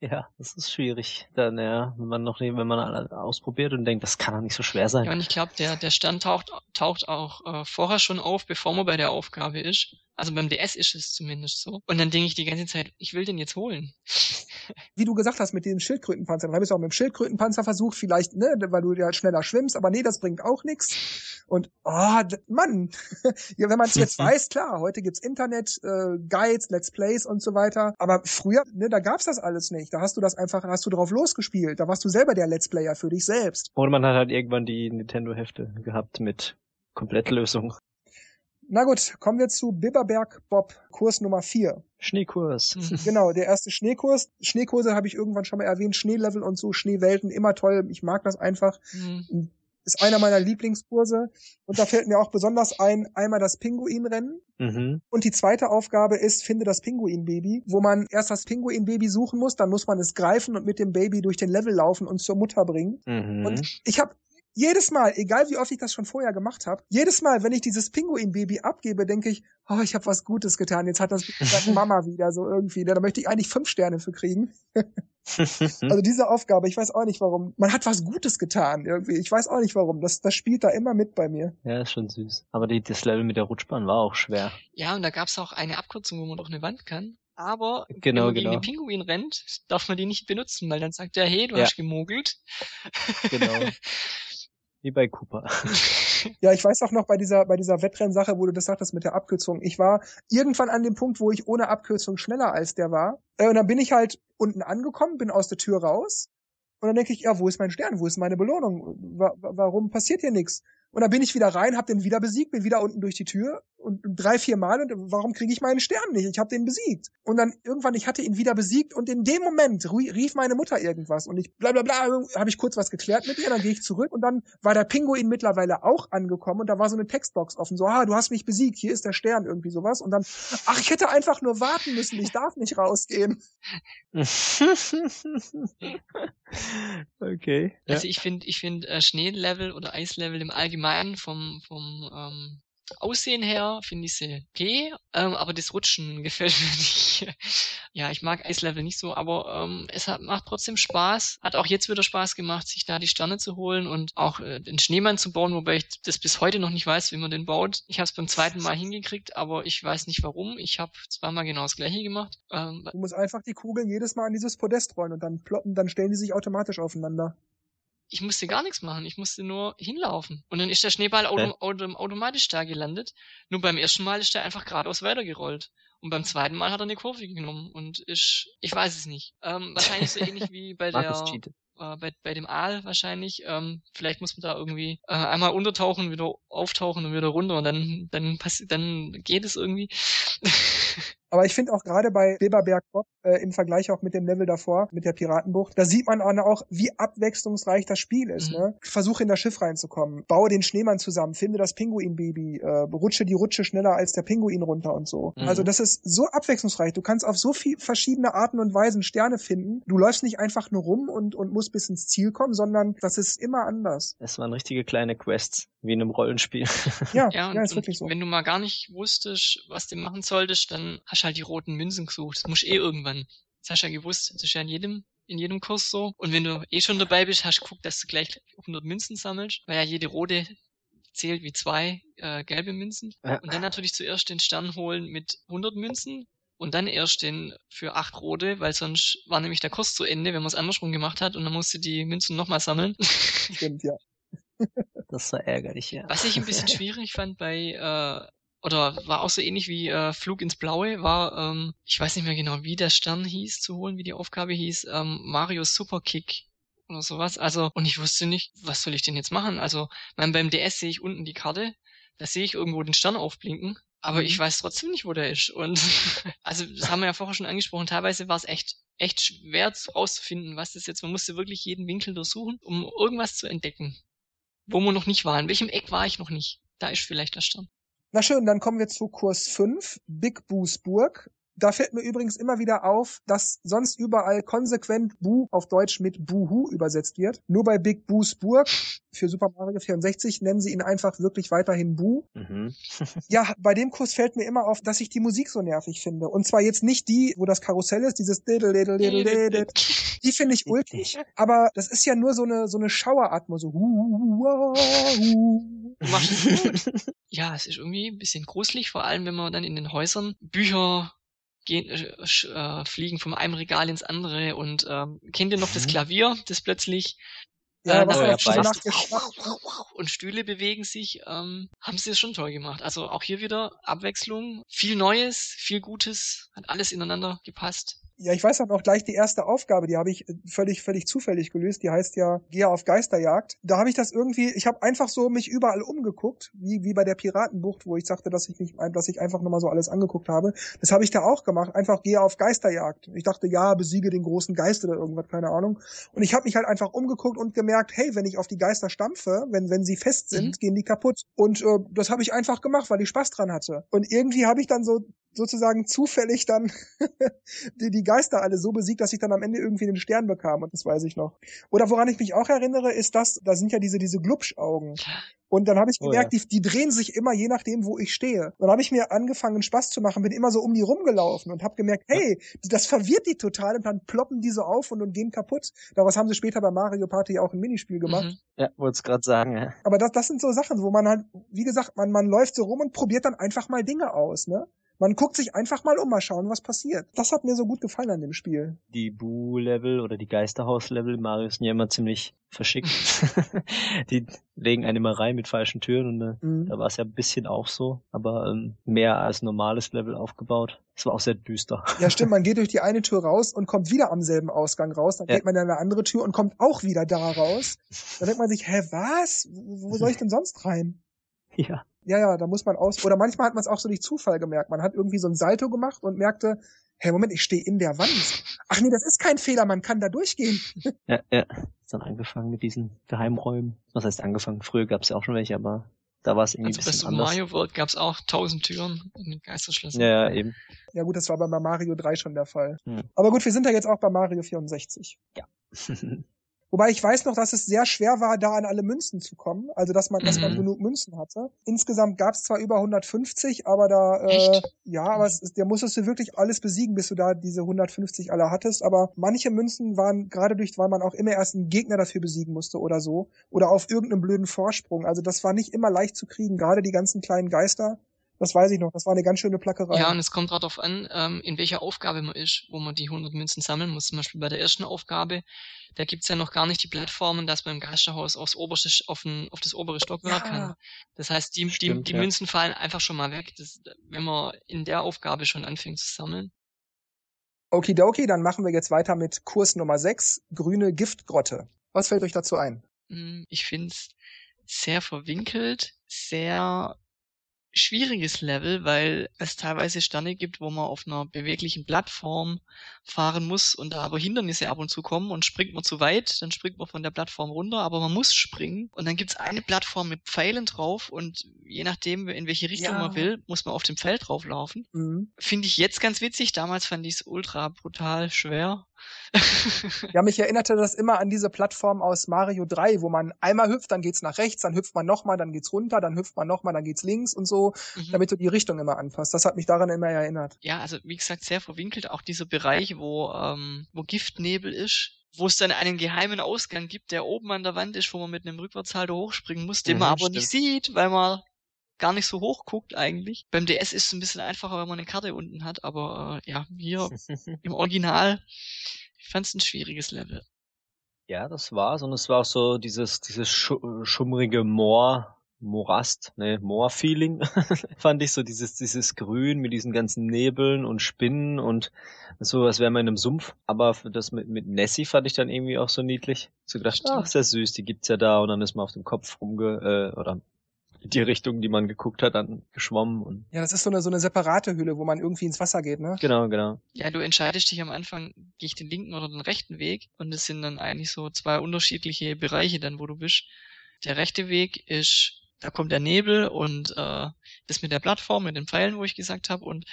Ja, das ist schwierig. Dann, ja, wenn man noch nicht, wenn man alles ausprobiert und denkt, das kann doch nicht so schwer sein. Ja, und ich glaube, der, der Stand taucht, taucht auch äh, vorher schon auf, bevor man bei der Aufgabe ist. Also beim DS ist es zumindest so. Und dann denke ich die ganze Zeit, ich will den jetzt holen. Wie du gesagt hast, mit den Schildkrötenpanzern. Dann habe ich es auch mit dem Schildkrötenpanzer versucht, vielleicht, ne, weil du ja schneller schwimmst, aber nee, das bringt auch nichts. Und, oh, Mann, ja, wenn man es jetzt weiß, klar, heute gibt's Internet, äh, Guides, Let's Plays und so weiter. Aber früher, ne, da gab's das alles nicht. Da hast du das einfach, hast du drauf losgespielt. Da warst du selber der Let's Player für dich selbst. Oder man hat halt irgendwann die Nintendo-Hefte gehabt mit Komplettlösung. Na gut, kommen wir zu Bibberberg Bob, Kurs Nummer 4. Schneekurs. Genau, der erste Schneekurs. Schneekurse habe ich irgendwann schon mal erwähnt, Schneelevel und so, Schneewelten, immer toll. Ich mag das einfach. Mhm. Ist einer meiner Lieblingskurse. Und da fällt mir auch besonders ein, einmal das Pinguinrennen. Mhm. Und die zweite Aufgabe ist, finde das Pinguinbaby, wo man erst das Pinguinbaby suchen muss, dann muss man es greifen und mit dem Baby durch den Level laufen und zur Mutter bringen. Mhm. Und ich habe jedes Mal, egal wie oft ich das schon vorher gemacht habe, jedes Mal, wenn ich dieses Pinguin-Baby abgebe, denke ich, oh, ich habe was Gutes getan. Jetzt hat das Mama wieder so irgendwie. Da möchte ich eigentlich fünf Sterne für kriegen. also diese Aufgabe, ich weiß auch nicht warum. Man hat was Gutes getan irgendwie. Ich weiß auch nicht warum. Das, das spielt da immer mit bei mir. ja, ist schon süß. Aber die, das Level mit der Rutschbahn war auch schwer. Ja, und da gab's auch eine Abkürzung, wo man durch eine Wand kann. Aber Genau, wenn man gegen genau. den Pinguin rennt, darf man die nicht benutzen, weil dann sagt er, hey, du Ja. hast gemogelt. Genau. Wie bei Cooper. Ja, ich weiß auch noch bei dieser, bei dieser Wettrennsache, wo du das sagtest mit der Abkürzung. Ich war irgendwann an dem Punkt, wo ich ohne Abkürzung schneller als der war. Äh, und dann bin ich halt unten angekommen, bin aus der Tür raus. Und dann denke ich, ja, wo ist mein Stern? Wo ist meine Belohnung? Wa wa warum passiert hier nichts? Und dann bin ich wieder rein, hab den wieder besiegt, bin wieder unten durch die Tür und drei, vier Mal und warum kriege ich meinen Stern nicht? Ich habe den besiegt. Und dann irgendwann, ich hatte ihn wieder besiegt und in dem Moment rief meine Mutter irgendwas und ich bla bla bla, habe ich kurz was geklärt mit ihr, dann gehe ich zurück und dann war der Pinguin mittlerweile auch angekommen und da war so eine Textbox offen, so, ah, du hast mich besiegt, hier ist der Stern, irgendwie sowas. Und dann, ach, ich hätte einfach nur warten müssen, ich darf nicht rausgehen. okay. Ja. Also ich finde, ich finde äh, Schneelevel oder Eislevel im Allgemeinen vom, vom ähm, Aussehen her finde ich sie okay, ähm, aber das Rutschen gefällt mir nicht. ja, ich mag Eislevel nicht so, aber ähm, es hat, macht trotzdem Spaß. Hat auch jetzt wieder Spaß gemacht, sich da die Sterne zu holen und auch äh, den Schneemann zu bauen, wobei ich das bis heute noch nicht weiß, wie man den baut. Ich habe es beim zweiten Mal hingekriegt, aber ich weiß nicht warum. Ich habe zweimal genau das gleiche gemacht. Ähm, Du musst einfach die Kugeln jedes Mal an dieses Podest rollen und dann ploppen, dann stellen die sich automatisch aufeinander. Ich musste gar nichts machen. Ich musste nur hinlaufen. Und dann ist der Schneeball autom autom automatisch da gelandet. Nur beim ersten Mal ist er einfach geradeaus weitergerollt. Und beim zweiten Mal hat er eine Kurve genommen und ist, ich weiß es nicht. Ähm, wahrscheinlich so ähnlich wie bei der, äh, bei, bei dem Aal wahrscheinlich. Ähm, vielleicht muss man da irgendwie äh, einmal untertauchen, wieder auftauchen und wieder runter und dann, dann passi dann geht es irgendwie. Aber ich finde auch gerade bei Bilberberg Bob äh, im Vergleich auch mit dem Level davor, mit der Piratenbucht, da sieht man auch, wie abwechslungsreich das Spiel ist. Mhm. Ne? Versuche in das Schiff reinzukommen, baue den Schneemann zusammen, finde das Pinguinbaby, äh, rutsche die Rutsche schneller als der Pinguin runter und so. Mhm. Also das ist so abwechslungsreich. Du kannst auf so viel verschiedene Arten und Weisen Sterne finden. Du läufst nicht einfach nur rum und, und musst bis ins Ziel kommen, sondern das ist immer anders. Es waren richtige kleine Quests, wie in einem Rollenspiel. Ja, Ja, und, ja, ist und wirklich so. wenn du mal gar nicht wusstest, was du machen solltest, dann hast du halt die roten Münzen gesucht. Das musst du eh irgendwann. Das hast du ja gewusst. Das ist ja in jedem, in jedem Kurs so. Und wenn du eh schon dabei bist, hast du geguckt, dass du gleich 100 Münzen sammelst, weil ja jede rote zählt wie zwei äh, gelbe Münzen. Und dann natürlich zuerst den Stern holen mit 100 Münzen und dann erst den für acht rote, weil sonst war nämlich der Kurs zu Ende, wenn man es andersrum gemacht hat und dann musste die Münzen nochmal sammeln. Stimmt, ja. Das war ärgerlich, ja. Was ich ein bisschen schwierig fand bei, äh, oder war auch so ähnlich wie äh, Flug ins Blaue, war, ähm, ich weiß nicht mehr genau, wie der Stern hieß zu holen, wie die Aufgabe hieß, ähm, Mario Superkick oder sowas. Also, und ich wusste nicht, was soll ich denn jetzt machen? Also, mein, beim DS sehe ich unten die Karte, da sehe ich irgendwo den Stern aufblinken, aber Mhm. ich weiß trotzdem nicht, wo der ist. Und also, das haben wir ja vorher schon angesprochen, teilweise war es echt echt schwer rauszufinden, was das jetzt, man musste wirklich jeden Winkel durchsuchen, um irgendwas zu entdecken. wo wir noch nicht waren. In welchem Eck war ich noch nicht? Da ist vielleicht der Stern. Na schön, dann kommen wir zu Kurs 5, Big Boosburg. Da fällt mir übrigens immer wieder auf, dass sonst überall konsequent Bu auf Deutsch mit Buhu übersetzt wird. Nur bei Big Boos Burg für Super Mario 64 nennen sie ihn einfach wirklich weiterhin Bu. Mhm. Ja, bei dem Kurs fällt mir immer auf, dass ich die Musik so nervig finde. Und zwar jetzt nicht die, wo das Karussell ist, dieses. Die finde ich ulkig, aber das ist ja nur so eine, so eine Schaueratmo, so. Du machst es gut. ja, es ist irgendwie ein bisschen gruselig, vor allem wenn man dann in den Häusern Bücher gehen, äh, äh, fliegen vom einem Regal ins andere und ähm, kennt ihr noch das Mhm. Klavier, das plötzlich Ja, äh, man ja, geschnappt und Stühle bewegen sich, ähm, haben sie das schon toll gemacht. Also auch hier wieder Abwechslung, viel Neues, viel Gutes, hat alles ineinander gepasst. Ja, ich weiß aber auch gleich die erste Aufgabe, die habe ich äh, völlig, völlig zufällig gelöst. Die heißt ja, gehe auf Geisterjagd. Da habe ich das irgendwie, ich habe einfach so mich überall umgeguckt, wie, wie bei der Piratenbucht, wo ich sagte, dass ich mich, dass ich einfach nochmal so alles angeguckt habe. Das habe ich da auch gemacht. Einfach gehe auf Geisterjagd. Ich dachte, ja, besiege den großen Geist oder irgendwas, keine Ahnung. Und ich habe mich halt einfach umgeguckt und gemerkt, hey, wenn ich auf die Geister stampfe, wenn, wenn sie fest sind, Mhm. gehen die kaputt. Und äh, das habe ich einfach gemacht, weil ich Spaß dran hatte. Und irgendwie habe ich dann so sozusagen zufällig dann die, die Geister alle so besiegt, dass ich dann am Ende irgendwie den Stern bekam. Und das weiß ich noch. Oder woran ich mich auch erinnere, ist das, da sind ja diese, diese Glubschaugen. Und dann habe ich Oh gemerkt, die, die drehen sich immer je nachdem, wo ich stehe. Dann habe ich mir angefangen, Spaß zu machen, bin immer so um die rumgelaufen und habe gemerkt, hey, das verwirrt die total und dann ploppen die so auf und, und gehen kaputt. Daraus haben sie später bei Mario Party auch ein Minispiel gemacht. Mhm. Ja, wollte es gerade sagen, ja. Aber das, das sind so Sachen, wo man halt, wie gesagt, man, man läuft so rum und probiert dann einfach mal Dinge aus, ne? Man guckt sich einfach mal um, mal schauen, was passiert. Das hat mir so gut gefallen an dem Spiel. Die Bu-Level oder die Geisterhaus-Level Mario sind ja immer ziemlich verschickt. die legen einen immer rein mit falschen Türen und äh, Mhm. da war es ja ein bisschen auch so, aber ähm, mehr als normales Level aufgebaut. Es war auch sehr düster. Ja, stimmt, man geht durch die eine Tür raus und kommt wieder am selben Ausgang raus. Dann Ja. geht man in eine andere Tür und kommt auch wieder da raus. Dann denkt man sich, hä, was? Wo soll ich denn sonst rein? ja. Ja, ja, da muss man aus. Oder manchmal hat man es auch so durch Zufall gemerkt. Man hat irgendwie so ein Salto gemacht und merkte, hä, Moment, ich stehe in der Wand. Ach nee, das ist kein Fehler, man kann da durchgehen. Ja, ja. Ist dann angefangen mit diesen Geheimräumen. Was heißt angefangen? Früher gab es ja auch schon welche, aber da war es irgendwie Also ein bei bisschen anders. Mario World gab's auch tausend Türen in den Geisterschlössern. Ja, ja, eben. Ja gut, das war bei Mario 3 schon der Fall. Hm. Aber gut, wir sind ja jetzt auch bei Mario 64. Wobei ich weiß noch, dass es sehr schwer war, da an alle Münzen zu kommen. Also dass man, dass man Mhm. genug Münzen hatte. Insgesamt gab es zwar über 150, aber da äh, Echt? ja, aber es ist, der musstest du wirklich alles besiegen, bis du da diese 150 alle hattest. Aber manche Münzen waren gerade durch, weil man auch immer erst einen Gegner dafür besiegen musste oder so. Oder auf irgendeinem blöden Vorsprung. Also das war nicht immer leicht zu kriegen. Gerade die ganzen kleinen Geister. Das weiß ich noch. Das war eine ganz schöne Plackerei. Ja, und es kommt darauf an, ähm, in welcher Aufgabe man ist, wo man die 100 Münzen sammeln muss. Zum Beispiel bei der ersten Aufgabe, da gibt's ja noch gar nicht die Plattformen, dass man im Geisterhaus aufs oberste, auf, ein, auf das obere Stockwerk Ja. kann. Das heißt, die, Stimmt, die, die ja. Münzen fallen einfach schon mal weg, das, wenn man in der Aufgabe schon anfängt zu sammeln. Okidoki, dann machen wir jetzt weiter mit Kurs Nummer 6, grüne Giftgrotte. Was fällt euch dazu ein? Hm, Ich find's sehr verwinkelt, sehr schwieriges Level, weil es teilweise Sterne gibt, wo man auf einer beweglichen Plattform fahren muss und da aber Hindernisse ab und zu kommen und springt man zu weit, dann springt man von der Plattform runter, aber man muss springen und dann gibt's eine Plattform mit Pfeilen drauf und je nachdem, in welche Richtung Ja. man will, muss man auf dem Feld drauflaufen. Mhm. Finde ich jetzt ganz witzig, damals fand ich es ultra brutal schwer. Ja, mich erinnerte das immer an diese Plattform aus Mario 3, wo man einmal hüpft, dann geht's nach rechts, dann hüpft man nochmal, dann geht's runter, dann hüpft man nochmal, dann geht's links und so, Mhm. damit du die Richtung immer anpasst. Das hat mich daran immer erinnert. ja, also wie gesagt, sehr verwinkelt. Auch dieser Bereich, wo, ähm, wo Giftnebel ist, wo es dann einen geheimen Ausgang gibt, der oben an der Wand ist, wo man mit einem Rückwärtshalter hochspringen muss, den Mhm, man aber stimmt. nicht sieht, weil man gar nicht so hoch guckt eigentlich. Beim DS ist es ein bisschen einfacher, wenn man eine Karte unten hat, aber äh, ja, hier im Original, ich fand es ein schwieriges Level. Ja, das war's. Und es war auch so dieses, dieses schu schummrige Moor, Morast, ne, Moor-Feeling, fand ich so dieses, dieses Grün mit diesen ganzen Nebeln und Spinnen und so, als wäre man in einem Sumpf. Aber das mit, mit Nessie fand ich dann irgendwie auch so niedlich. So gedacht, ach, sehr süß, die gibt's ja da und dann ist man auf dem Kopf rumge, äh, oder die Richtung, die man geguckt hat, dann geschwommen und Ja, das ist so eine, so eine separate Hülle, wo man irgendwie ins Wasser geht, ne? genau, genau. Ja, du entscheidest dich am Anfang, gehe ich den linken oder den rechten Weg und es sind dann eigentlich so zwei unterschiedliche Bereiche dann, wo du bist. der rechte Weg ist, da kommt der Nebel und äh, das mit der Plattform, mit den Pfeilen, wo ich gesagt habe. Und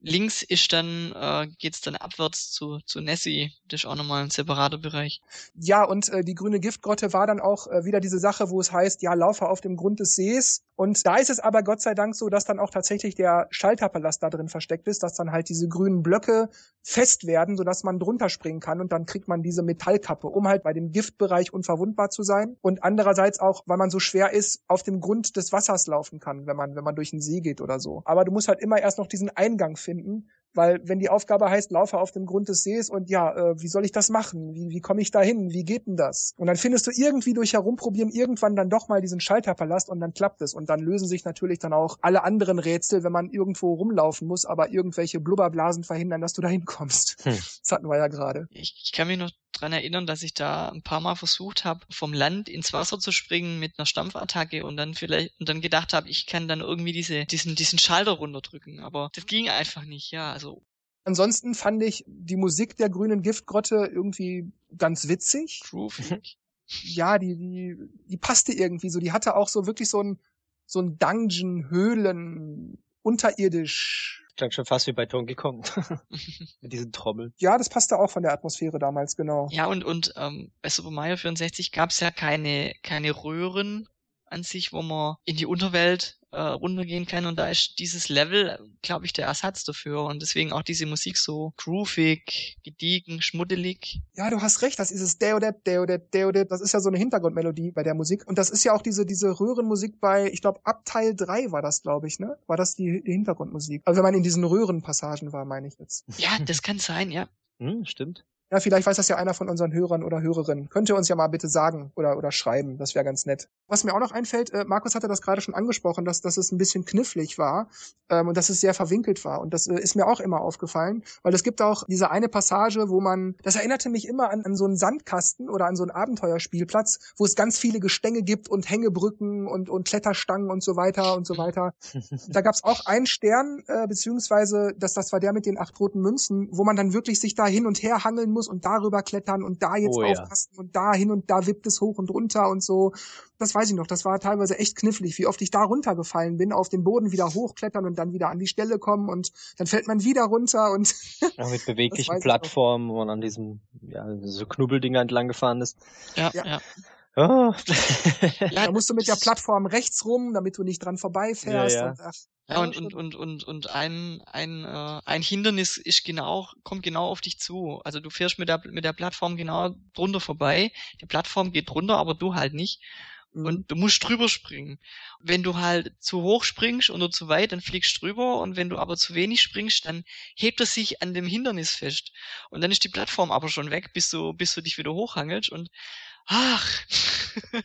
links ist dann, äh, geht's dann abwärts zu, zu Nessie. Das ist auch nochmal ein separater Bereich. Ja, und äh, die grüne Giftgrotte war dann auch äh, wieder diese Sache, wo es heißt, ja, laufe auf dem Grund des Sees. Und da ist es aber Gott sei Dank so, dass dann auch tatsächlich der Schalterpalast da drin versteckt ist, dass dann halt diese grünen Blöcke fest werden, sodass man drunter springen kann und dann kriegt man diese Metallkappe, um halt bei dem Giftbereich unverwundbar zu sein. Und andererseits auch, weil man so schwer ist, auf dem Grund des Wassers laufen kann, wenn man, wenn man durch den See geht oder so. Aber du musst halt immer erst noch diesen Eingang finden, weil wenn die Aufgabe heißt, laufe auf dem Grund des Sees und ja, äh, wie soll ich das machen? Wie, wie komme ich da hin? Wie geht denn das? Und dann findest du irgendwie durch Herumprobieren irgendwann dann doch mal diesen Schalterpalast und dann klappt es. Und dann lösen sich natürlich dann auch alle anderen Rätsel, wenn man irgendwo rumlaufen muss, aber irgendwelche Blubberblasen verhindern, dass du da hinkommst. Hm. Das hatten wir ja gerade. Ich, ich kann mich noch dran erinnern, dass ich da ein paar Mal versucht habe, vom Land ins Wasser zu springen mit einer Stampfattacke und dann vielleicht und dann gedacht habe, ich kann dann irgendwie diese, diesen, diesen Schalter runterdrücken. Aber das ging einfach nicht, ja. Also Ansonsten fand ich die Musik der grünen Giftgrotte irgendwie ganz witzig. Groovy. Ja, die, die, die passte irgendwie so. Die hatte auch so wirklich so ein, so ein Dungeon, Höhlen, unterirdisch. Klang schon fast wie bei Donkey Kong. Mit diesen Trommeln. Ja, das passte auch von der Atmosphäre damals, genau. Ja, und, und ähm, bei Super Mario 64 gab es ja keine, keine Röhren an sich, wo man in die Unterwelt äh, runtergehen kann und da ist dieses Level, glaube ich, der Ersatz dafür und deswegen auch diese Musik so groovig, gediegen, schmuddelig. Ja, du hast recht, das ist es Deodep, Deodep, Deodep, das ist ja so eine Hintergrundmelodie bei der Musik und das ist ja auch diese diese Röhrenmusik bei, ich glaube, ab Teil 3 war das, glaube ich, ne? War das die, die Hintergrundmusik? Also wenn man in diesen Röhrenpassagen war, meine ich jetzt. Ja, das kann sein, ja. Hm, stimmt. Ja, vielleicht weiß das ja einer von unseren Hörern oder Hörerinnen. Könnt ihr uns ja mal bitte sagen oder, oder schreiben. Das wäre ganz nett. Was mir auch noch einfällt, äh, Markus hatte das gerade schon angesprochen, dass, dass es ein bisschen knifflig war ähm, und dass es sehr verwinkelt war. Und das äh, ist mir auch immer aufgefallen, weil es gibt auch diese eine Passage, wo man, das erinnerte mich immer an, an so einen Sandkasten oder an so einen Abenteuerspielplatz, wo es ganz viele Gestänge gibt und Hängebrücken und, und Kletterstangen und so weiter und so weiter. da gab es auch einen Stern, äh, beziehungsweise das, das war der mit den acht roten Münzen, wo man dann wirklich sich da hin und her hangeln muss und darüber klettern und da jetzt oh, aufpassen ja. und da hin und da wippt es hoch und runter und so. Das weiß ich noch, das war teilweise echt knifflig, wie oft ich da runtergefallen bin, auf den Boden wieder hochklettern und dann wieder an die Stelle kommen und dann fällt man wieder runter und ja, mit beweglichen Plattformen, wo man an diesem ja, so Knubbeldinger entlang gefahren ist. Ja, ja. ja. Oh. da musst du mit der Plattform rechts rum, damit du nicht dran vorbeifährst. Ja, ja. Und, ach, ja, und, und, und, und, und ein, ein, äh, ein Hindernis ist genau, kommt genau auf dich zu. Also du fährst mit der, mit der Plattform genau drunter vorbei. Die Plattform geht drunter, aber du halt nicht. Mhm. Und du musst drüber springen. Wenn du halt zu hoch springst oder zu weit, dann fliegst du drüber. Und wenn du aber zu wenig springst, dann hebt er sich an dem Hindernis fest. Und dann ist die Plattform aber schon weg, bis du, bis du dich wieder hochhangelst. Und ach,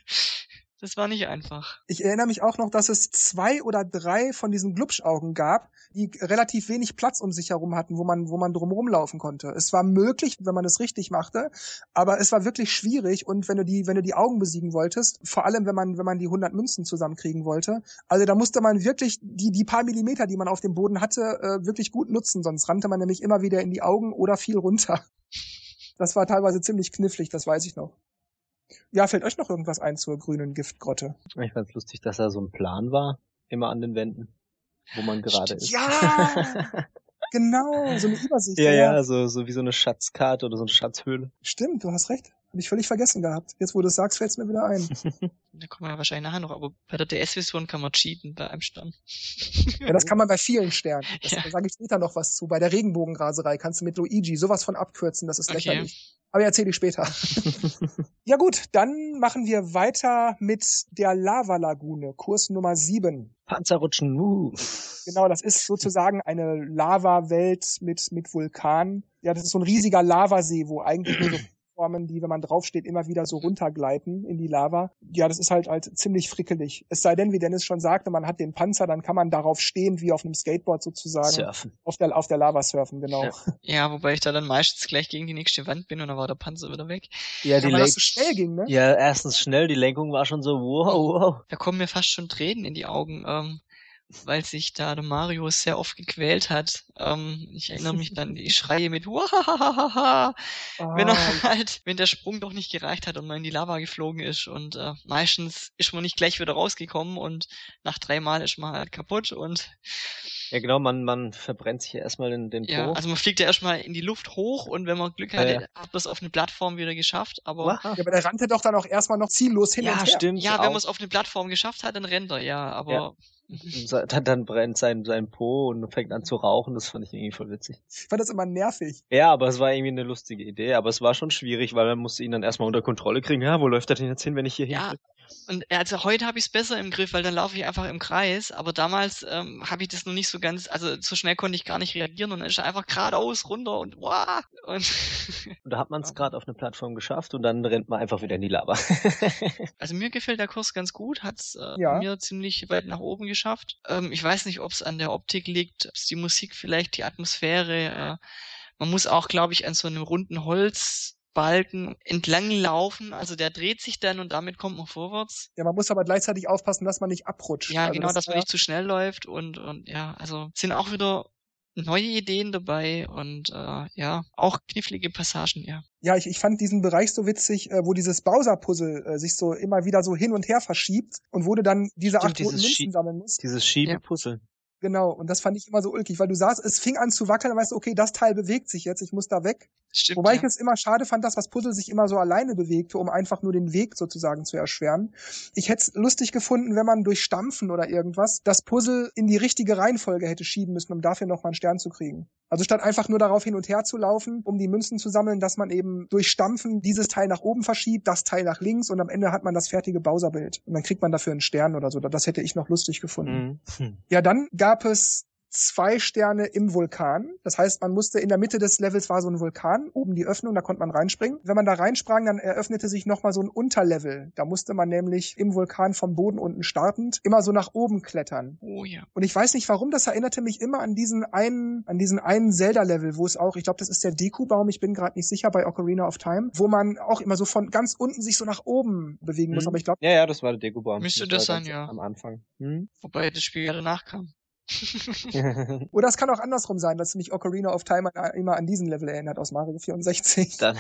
das war nicht einfach. Ich erinnere mich auch noch, dass es zwei oder drei von diesen Glubschaugen gab, die relativ wenig Platz um sich herum hatten, wo man, wo man drumherum laufen konnte. Es war möglich, wenn man es richtig machte, aber es war wirklich schwierig und wenn du die, wenn du die Augen besiegen wolltest, vor allem wenn man, wenn man die 100 Münzen zusammenkriegen wollte, also da musste man wirklich die, die paar Millimeter, die man auf dem Boden hatte, äh, wirklich gut nutzen, sonst rannte man nämlich immer wieder in die Augen oder fiel runter. Das war teilweise ziemlich knifflig, das weiß ich noch. Ja, fällt euch noch irgendwas ein zur grünen Giftgrotte? Ich fand's lustig, dass da so ein Plan war, immer an den Wänden, wo man gerade ist. Ja! genau, so eine Übersicht. Ja, ja, ja, so, so wie so eine Schatzkarte oder so eine Schatzhöhle. Stimmt, du hast recht. Hab ich völlig vergessen gehabt. Jetzt, wo du es sagst, fällt's mir wieder ein. da kommen wir wahrscheinlich nachher noch, aber bei der DS-Version kann man cheaten bei einem Stern. ja, das kann man bei vielen Sternen. Das, ja. Da sage ich später noch was zu. Bei der Regenbogenraserei kannst du mit Luigi sowas von abkürzen, das ist okay. lächerlich. Aber erzähle ich später. ja gut, dann machen wir weiter mit der Lavalagune, Kurs Nummer 7. Panzerrutschen, uh. Genau, das ist sozusagen eine Lava-Welt mit, mit Vulkan. Ja, das ist so ein riesiger Lavasee, wo eigentlich nur so Plattformen, die, wenn man draufsteht, immer wieder so runtergleiten in die Lava. Ja, das ist halt halt ziemlich frickelig. Es sei denn, wie Dennis schon sagte, man hat den Panzer, dann kann man darauf stehen, wie auf einem Skateboard sozusagen. Surfen. Auf der, auf der Lava surfen, genau. Ja. ja, wobei ich da dann meistens gleich gegen die nächste Wand bin und dann war der Panzer wieder weg. Ja, die das so schnell ging, ne? Ja, erstens schnell, die Lenkung war schon so, wow, wow. Da kommen mir fast schon Tränen in die Augen. Ähm, weil sich da der Mario sehr oft gequält hat. Ähm, ich erinnere mich dann die Schreie mit Wahahaha, oh. wenn er ah. halt, wenn der Sprung doch nicht gereicht hat und man in die Lava geflogen ist und äh, meistens ist man nicht gleich wieder rausgekommen und nach dreimal ist man halt kaputt und ja, genau, man, man verbrennt sich ja erstmal in den Po. Ja, also man fliegt ja erstmal in die Luft hoch und wenn man Glück hat, ja, ja. hat man es auf eine Plattform wieder geschafft, aber. Ja, aber der rannte doch dann auch erstmal noch ziellos hin ja, und her. Stimmt, ja, wenn man es auf eine Plattform geschafft hat, dann rennt er, ja, aber. Dann, dann brennt sein, sein Po und fängt an zu rauchen. Das fand ich irgendwie voll witzig. Ich fand das immer nervig. Ja, aber es war irgendwie eine lustige Idee. Aber es war schon schwierig, weil man musste ihn dann erstmal unter Kontrolle kriegen. Ja, wo läuft er denn jetzt hin, wenn ich hier ja. hin? Und also heute habe ich es besser im Griff, weil dann laufe ich einfach im Kreis. Aber damals ähm, habe ich das noch nicht so ganz, also so schnell konnte ich gar nicht reagieren und dann ist er einfach geradeaus runter und wow. Und, und da hat man es gerade auf eine Plattform geschafft und dann rennt man einfach wieder in die Lava. also mir gefällt der Kurs ganz gut, hat es äh, ja. mir ziemlich weit nach oben geschafft. Ähm, ich weiß nicht, ob es an der Optik liegt, ob es die Musik vielleicht, die Atmosphäre. Äh, man muss auch, glaube ich, an so einem runden Holz Balken entlang laufen, also der dreht sich dann und damit kommt man vorwärts. Ja, man muss aber gleichzeitig aufpassen, dass man nicht abrutscht. Ja, also genau, das, dass man nicht zu schnell läuft und, und ja, also sind auch wieder neue Ideen dabei und äh, ja, auch knifflige Passagen, ja. Ja, ich, ich fand diesen Bereich so witzig, äh, wo dieses Bowser-Puzzle äh, sich so immer wieder so hin und her verschiebt und wo du dann diese Stimmt, acht roten Münzen sammeln musst. Dieses Schiebepuzzle. Genau, und das fand ich immer so ulkig, weil du sahst, es fing an zu wackeln, dann weißt du, okay, das Teil bewegt sich jetzt, ich muss da weg. Stimmt, Wobei ja. ich es immer schade fand, dass das Puzzle sich immer so alleine bewegte, um einfach nur den Weg sozusagen zu erschweren. Ich hätte es lustig gefunden, wenn man durch Stampfen oder irgendwas das Puzzle in die richtige Reihenfolge hätte schieben müssen, um dafür nochmal einen Stern zu kriegen. Also statt einfach nur darauf hin und her zu laufen, um die Münzen zu sammeln, dass man eben durch Stampfen dieses Teil nach oben verschiebt, das Teil nach links und am Ende hat man das fertige Bowser-Bild. Und dann kriegt man dafür einen Stern oder so. Das hätte ich noch lustig gefunden. Mhm. Ja, dann gab es zwei Sterne im Vulkan. Das heißt, man musste in der Mitte des Levels war so ein Vulkan, oben die Öffnung, da konnte man reinspringen. Wenn man da reinsprang, dann eröffnete sich nochmal so ein Unterlevel. Da musste man nämlich im Vulkan vom Boden unten startend immer so nach oben klettern. Oh ja. Und ich weiß nicht warum, das erinnerte mich immer an diesen einen, an diesen einen Zelda-Level, wo es auch, ich glaube, das ist der Deku-Baum, ich bin gerade nicht sicher, bei Ocarina of Time, wo man auch immer so von ganz unten sich so nach oben bewegen muss. Hm. Aber ich glaube. Ja, ja, das war der Deku-Baum. Müsste das, das sein, ja. Am Anfang. Hm? Wobei das Spiel ja danach kam. Oder es kann auch andersrum sein, dass mich Ocarina of Time immer an diesen Level erinnert aus Mario 64. Dann.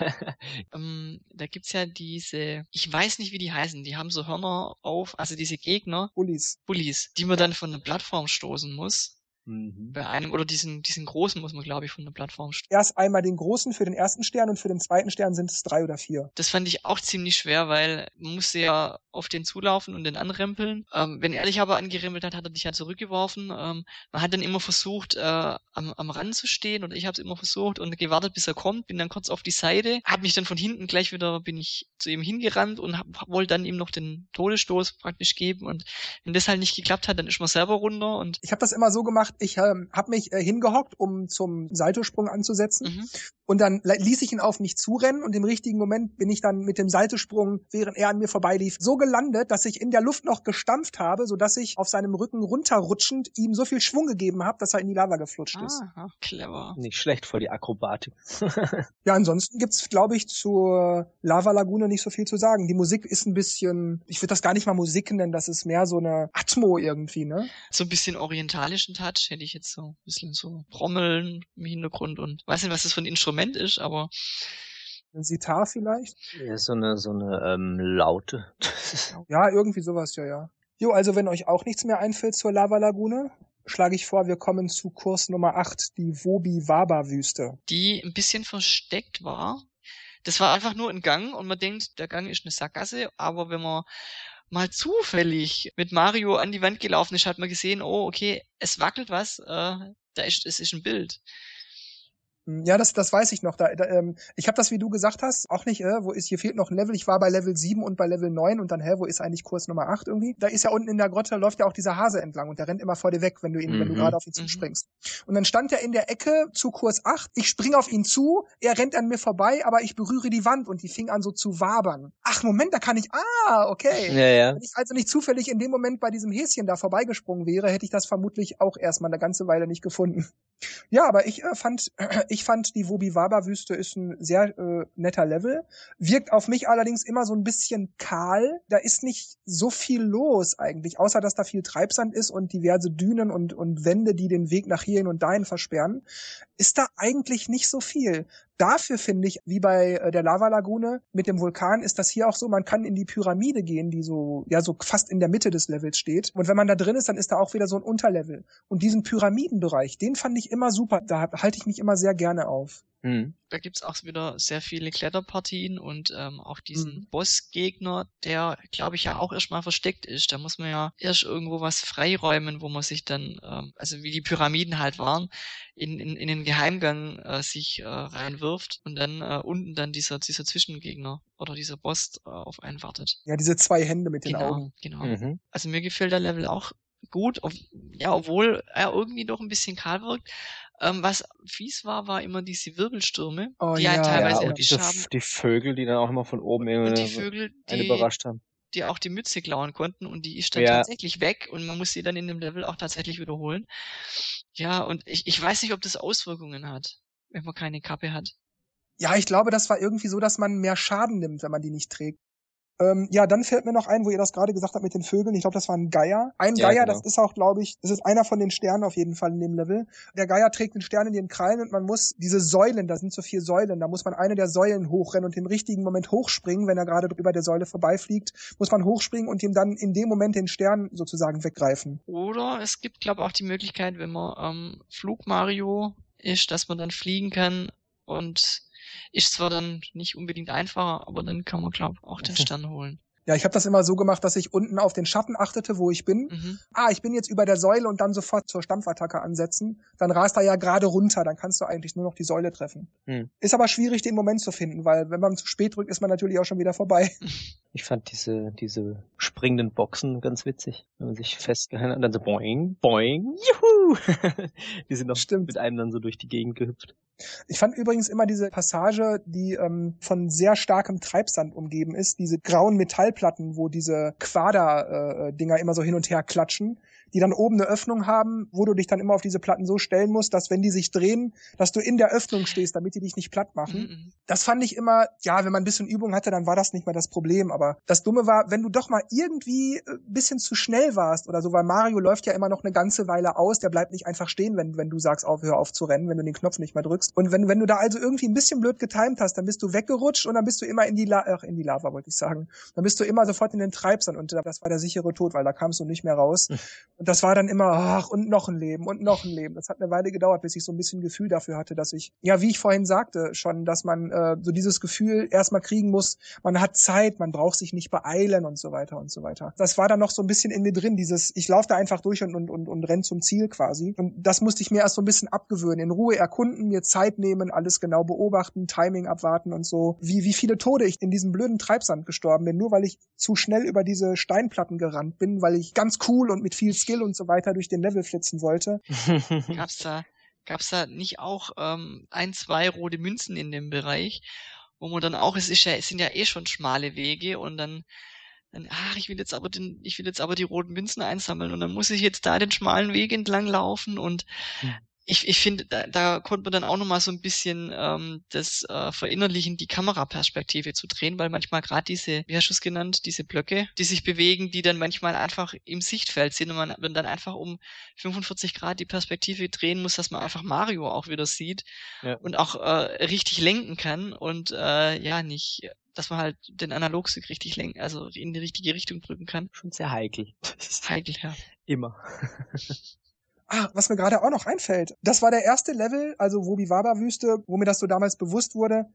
ähm, da gibt's ja diese, ich weiß nicht, wie die heißen, die haben so Hörner auf, also diese Gegner. Bullies. Bullies, die man dann von der Plattform stoßen muss. Mhm. Bei einem oder diesen, diesen großen muss man, glaube ich, von der Plattform stehen. Erst einmal den großen für den ersten Stern und für den zweiten Stern sind es drei oder vier. Das fand ich auch ziemlich schwer, weil man musste ja auf den zulaufen und den anrempeln. Ähm, wenn er dich aber angerempelt hat, hat er dich ja zurückgeworfen. Ähm, man hat dann immer versucht, äh, am, am Rand zu stehen und ich habe es immer versucht und gewartet, bis er kommt, bin dann kurz auf die Seite, habe mich dann von hinten gleich wieder, bin ich zu ihm hingerannt und hab, wollte dann ihm noch den Todesstoß praktisch geben und wenn das halt nicht geklappt hat, dann ist man selber runter und ich habe das immer so gemacht, ich ähm, habe mich äh, hingehockt, um zum Saltosprung anzusetzen. Mhm. Und dann ließ ich ihn auf mich zurennen und im richtigen Moment bin ich dann mit dem Saltosprung, während er an mir vorbeilief, so gelandet, dass ich in der Luft noch gestampft habe, sodass ich auf seinem Rücken runterrutschend ihm so viel Schwung gegeben habe, dass er in die Lava geflutscht ist. Aha, clever. Nicht schlecht vor die Akrobatik. ja, ansonsten gibt's, glaube ich, zur Lava-Lagune nicht so viel zu sagen. Die Musik ist ein bisschen, ich würde das gar nicht mal Musik nennen, das ist mehr so eine Atmo irgendwie, ne? So ein bisschen orientalischen Touch hätte ich jetzt so ein bisschen so Trommeln im Hintergrund und weiß nicht, was das für ein Instrument ist, aber ein Sitar vielleicht? Ja, so eine, so eine ähm, Laute. ja, irgendwie sowas, ja, ja. Jo, also wenn euch auch nichts mehr einfällt zur Lava-Lagune, schlage ich vor, wir kommen zu Kurs Nummer 8, die Wobi-Waba-Wüste. Die ein bisschen versteckt war. Das war einfach nur ein Gang und man denkt, der Gang ist eine Sackgasse, aber wenn man mal zufällig mit Mario an die Wand gelaufen ist, hat man gesehen, oh, okay, es wackelt was, äh, da ist, es ist ein Bild. Hm, ja, das, das weiß ich noch. Da, da, ähm, ich habe das, wie du gesagt hast, auch nicht, äh, wo ist, hier fehlt noch ein Level. Ich war bei Level 7 und bei Level 9 und dann, hä, wo ist eigentlich Kurs Nummer 8 irgendwie? Da ist ja unten in der Grotte, läuft ja auch dieser Hase entlang und der rennt immer vor dir weg, wenn du ihn, mhm. wenn du mhm. gerade auf ihn mhm. zuspringst. Und dann stand er in der Ecke zu Kurs 8, ich spring auf ihn zu, er rennt an mir vorbei, aber ich berühre die Wand und die fing an so zu wabern. Ach, Moment, da kann ich, ah, okay. Ja, ja. Wenn ich also nicht zufällig in dem Moment bei diesem Häschen da vorbeigesprungen wäre, hätte ich das vermutlich auch erstmal eine ganze Weile nicht gefunden. Ja, aber ich äh, fand, ich fand die Wobiwaba-Wüste ist ein sehr äh, netter Level. Wirkt auf mich allerdings immer so ein bisschen kahl. Da ist nicht so viel los eigentlich, außer dass da viel Treibsand ist und diverse Dünen und, und Wände, die den Weg nach hierhin und dahin versperren. Ist da eigentlich nicht so viel. Dafür finde ich, wie bei äh, der Lavalagune mit dem Vulkan, ist das hier auch so, man kann in die Pyramide gehen, die so, ja, so fast in der Mitte des Levels steht. Und wenn man da drin ist, dann ist da auch wieder so ein Unterlevel. Und diesen Pyramidenbereich, den fand ich immer super. Da halte ich mich immer sehr gerne auf. Mhm. Da gibt's auch wieder sehr viele Kletterpartien und ähm, auch diesen mhm. Bossgegner, der, glaube ich, ja auch erstmal versteckt ist. Da muss man ja erst irgendwo was freiräumen, wo man sich dann, ähm, also wie die Pyramiden halt waren, in, in, in den Geheimgang äh, sich äh, reinwirft und dann äh, unten dann dieser, dieser Zwischengegner oder dieser Boss äh, auf einen wartet. Ja, diese zwei Hände mit den genau, Augen. Genau. Mhm. Also mir gefällt der Level auch gut, ob, ja, obwohl er irgendwie doch ein bisschen kahl wirkt. Ähm, was fies war, war immer diese Wirbelstürme, oh, die ja, halt teilweise ja, und diese, haben. Die Vögel, die dann auch immer von oben und die Vögel, die, überrascht haben. Die auch die Mütze klauen konnten und die ist dann ja. tatsächlich weg und man muss sie dann in dem Level auch tatsächlich wiederholen. Ja, und ich, ich weiß nicht, ob das Auswirkungen hat, wenn man keine Kappe hat. Ja, ich glaube, das war irgendwie so, dass man mehr Schaden nimmt, wenn man die nicht trägt. Ähm, ja, dann fällt mir noch ein, wo ihr das gerade gesagt habt mit den Vögeln. Ich glaube, das war ein Geier. Ein ja, Geier, genau. das ist auch, glaube ich, das ist einer von den Sternen auf jeden Fall in dem Level. Der Geier trägt den Stern in den Krallen und man muss diese Säulen, da sind so vier Säulen, da muss man eine der Säulen hochrennen und im richtigen Moment hochspringen, wenn er gerade über der Säule vorbeifliegt, muss man hochspringen und ihm dann in dem Moment den Stern sozusagen weggreifen. Oder es gibt, glaube ich, auch die Möglichkeit, wenn man ähm, Flug Mario ist, dass man dann fliegen kann und ist zwar dann nicht unbedingt einfacher, aber dann kann man, glaube ich, auch den Stern holen. Ja, ich habe das immer so gemacht, dass ich unten auf den Schatten achtete, wo ich bin. Mhm. Ah, ich bin jetzt über der Säule und dann sofort zur Stampfattacke ansetzen. Dann rast er ja gerade runter, dann kannst du eigentlich nur noch die Säule treffen. Mhm. Ist aber schwierig, den Moment zu finden, weil wenn man zu spät drückt, ist man natürlich auch schon wieder vorbei. Ich fand diese, diese springenden Boxen ganz witzig, wenn man sich festgehalten hat und dann so boing, boing, juhu! die sind noch Stimmt. mit einem dann so durch die Gegend gehüpft. Ich fand übrigens immer diese Passage, die ähm, von sehr starkem Treibsand umgeben ist, diese grauen Metallplatten, wo diese Quader-Dinger äh, immer so hin und her klatschen die dann oben eine Öffnung haben, wo du dich dann immer auf diese Platten so stellen musst, dass wenn die sich drehen, dass du in der Öffnung stehst, damit die dich nicht platt machen. Mhm. Das fand ich immer, ja, wenn man ein bisschen Übung hatte, dann war das nicht mehr das Problem. Aber das Dumme war, wenn du doch mal irgendwie ein äh, bisschen zu schnell warst oder so, weil Mario läuft ja immer noch eine ganze Weile aus, der bleibt nicht einfach stehen, wenn, wenn du sagst, auf, hör auf zu rennen, wenn du den Knopf nicht mehr drückst. Und wenn, wenn du da also irgendwie ein bisschen blöd getimt hast, dann bist du weggerutscht und dann bist du immer in die, La ach, in die Lava, wollte ich sagen. Dann bist du immer sofort in den Treibsand und das war der sichere Tod, weil da kamst du nicht mehr raus. Und das war dann immer, ach, und noch ein Leben und noch ein Leben. Das hat eine Weile gedauert, bis ich so ein bisschen Gefühl dafür hatte, dass ich, ja, wie ich vorhin sagte, schon, dass man äh, so dieses Gefühl erstmal kriegen muss, man hat Zeit, man braucht sich nicht beeilen und so weiter und so weiter. Das war dann noch so ein bisschen in mir drin, dieses, ich laufe da einfach durch und, und, und, und renn zum Ziel quasi. Und das musste ich mir erst so ein bisschen abgewöhnen, in Ruhe erkunden, mir Zeit nehmen, alles genau beobachten, Timing abwarten und so. Wie, wie viele Tode ich in diesem blöden Treibsand gestorben bin, nur weil ich zu schnell über diese Steinplatten gerannt bin, weil ich ganz cool und mit viel Skill und so weiter durch den Level flitzen wollte. Gab's da, gab's da nicht auch ähm, ein, zwei rote Münzen in dem Bereich, wo man dann auch, es ist ja, es sind ja eh schon schmale Wege und dann dann, ach, ich will jetzt aber den, ich will jetzt aber die roten Münzen einsammeln und dann muss ich jetzt da den schmalen Weg entlang laufen und hm ich, ich finde, da, da konnte man dann auch nochmal so ein bisschen ähm, das äh, verinnerlichen, die Kameraperspektive zu drehen, weil manchmal gerade diese, wie hast du es genannt, diese Blöcke, die sich bewegen, die dann manchmal einfach im Sichtfeld sind und man dann einfach um 45 Grad die Perspektive drehen muss, dass man einfach Mario auch wieder sieht ja. und auch äh, richtig lenken kann und äh, ja, nicht dass man halt den Analogstick richtig lenken, also in die richtige Richtung drücken kann. Schon sehr heikel. Heikel, ja. Immer. Ah, was mir gerade auch noch einfällt. Das war der erste Level, also Wobiwaba-Wüste, wo mir das so damals bewusst wurde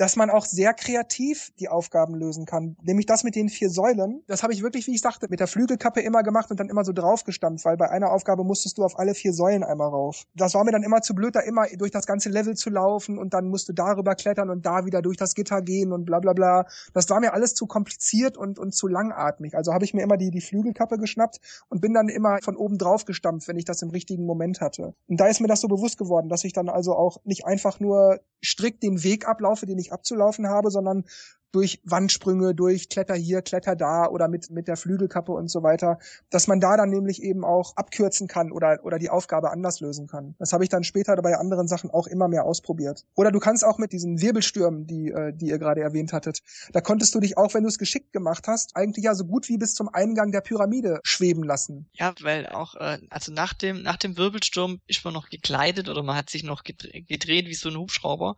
dass man auch sehr kreativ die Aufgaben lösen kann. Nämlich das mit den vier Säulen. Das habe ich wirklich, wie ich sagte, mit der Flügelkappe immer gemacht und dann immer so draufgestampft, weil bei einer Aufgabe musstest du auf alle vier Säulen einmal rauf. Das war mir dann immer zu blöd, da immer durch das ganze Level zu laufen und dann musst du darüber klettern und da wieder durch das Gitter gehen und bla bla bla. Das war mir alles zu kompliziert und, und zu langatmig. Also habe ich mir immer die, die Flügelkappe geschnappt und bin dann immer von oben drauf gestampft, wenn ich das im richtigen Moment hatte. Und da ist mir das so bewusst geworden, dass ich dann also auch nicht einfach nur strikt den Weg ablaufe, den ich abzulaufen habe, sondern durch Wandsprünge, durch Kletter hier, Kletter da oder mit, mit der Flügelkappe und so weiter, dass man da dann nämlich eben auch abkürzen kann oder, oder die Aufgabe anders lösen kann. Das habe ich dann später bei anderen Sachen auch immer mehr ausprobiert. Oder du kannst auch mit diesen Wirbelstürmen, die, äh, die ihr gerade erwähnt hattet, da konntest du dich auch, wenn du es geschickt gemacht hast, eigentlich ja so gut wie bis zum Eingang der Pyramide schweben lassen. Ja, weil auch, äh, also nach dem, nach dem Wirbelsturm ist man noch gekleidet oder man hat sich noch gedreht wie so ein Hubschrauber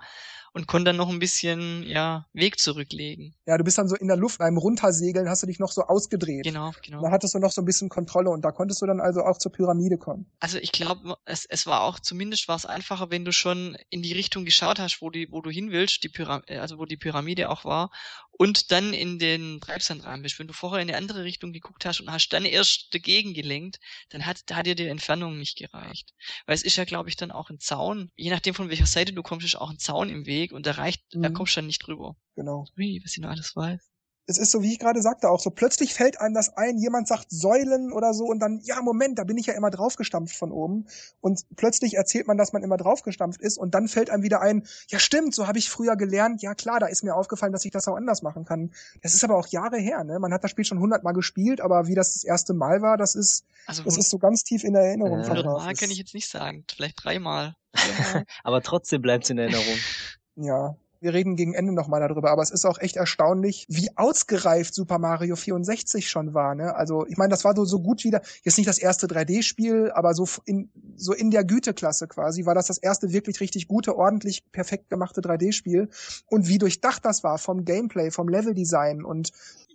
und konnte dann noch ein bisschen, ja, Weg zurücklegen. Ja, du bist dann so in der Luft beim Runtersegeln, hast du dich noch so ausgedreht. Genau, genau. Da hattest du noch so ein bisschen Kontrolle und da konntest du dann also auch zur Pyramide kommen. Also ich glaube, es, es war auch, zumindest war es einfacher, wenn du schon in die Richtung geschaut hast, wo, die, wo du hin willst, die Pyramide, also wo die Pyramide auch war und dann in den Treibsand rein bist. Wenn du vorher in eine andere Richtung geguckt hast und hast dann erst dagegen gelenkt, dann hat, da hat dir die Entfernung nicht gereicht. Weil es ist ja, glaube ich, dann auch ein Zaun. Je nachdem, von welcher Seite du kommst, ist auch ein Zaun im Weg und da reicht, mhm. da kommst du dann nicht drüber. Genau. Wie, was ich noch alles weiß es ist so, wie ich gerade sagte, auch so plötzlich fällt einem das ein, jemand sagt Säulen oder so und dann, ja, Moment, da bin ich ja immer draufgestampft von oben. Und plötzlich erzählt man, dass man immer draufgestampft ist und dann fällt einem wieder ein, ja stimmt, so habe ich früher gelernt, ja klar, da ist mir aufgefallen, dass ich das auch anders machen kann. Das ist aber auch Jahre her, ne? Man hat das Spiel schon hundertmal gespielt, aber wie das das erste Mal war, das ist, also, das ist so ganz tief in der Erinnerung. Äh, Hundertmal kann ich jetzt nicht sagen, vielleicht dreimal. aber trotzdem bleibt es in Erinnerung. Ja, wir reden gegen Ende nochmal darüber, aber es ist auch echt erstaunlich, wie ausgereift Super Mario 64 schon war. Ne? Also ich meine, das war so, so gut wieder, jetzt nicht das erste 3D-Spiel, aber so in, so in der Güteklasse quasi war das das erste wirklich richtig gute, ordentlich perfekt gemachte 3D-Spiel. Und wie durchdacht das war vom Gameplay, vom Leveldesign und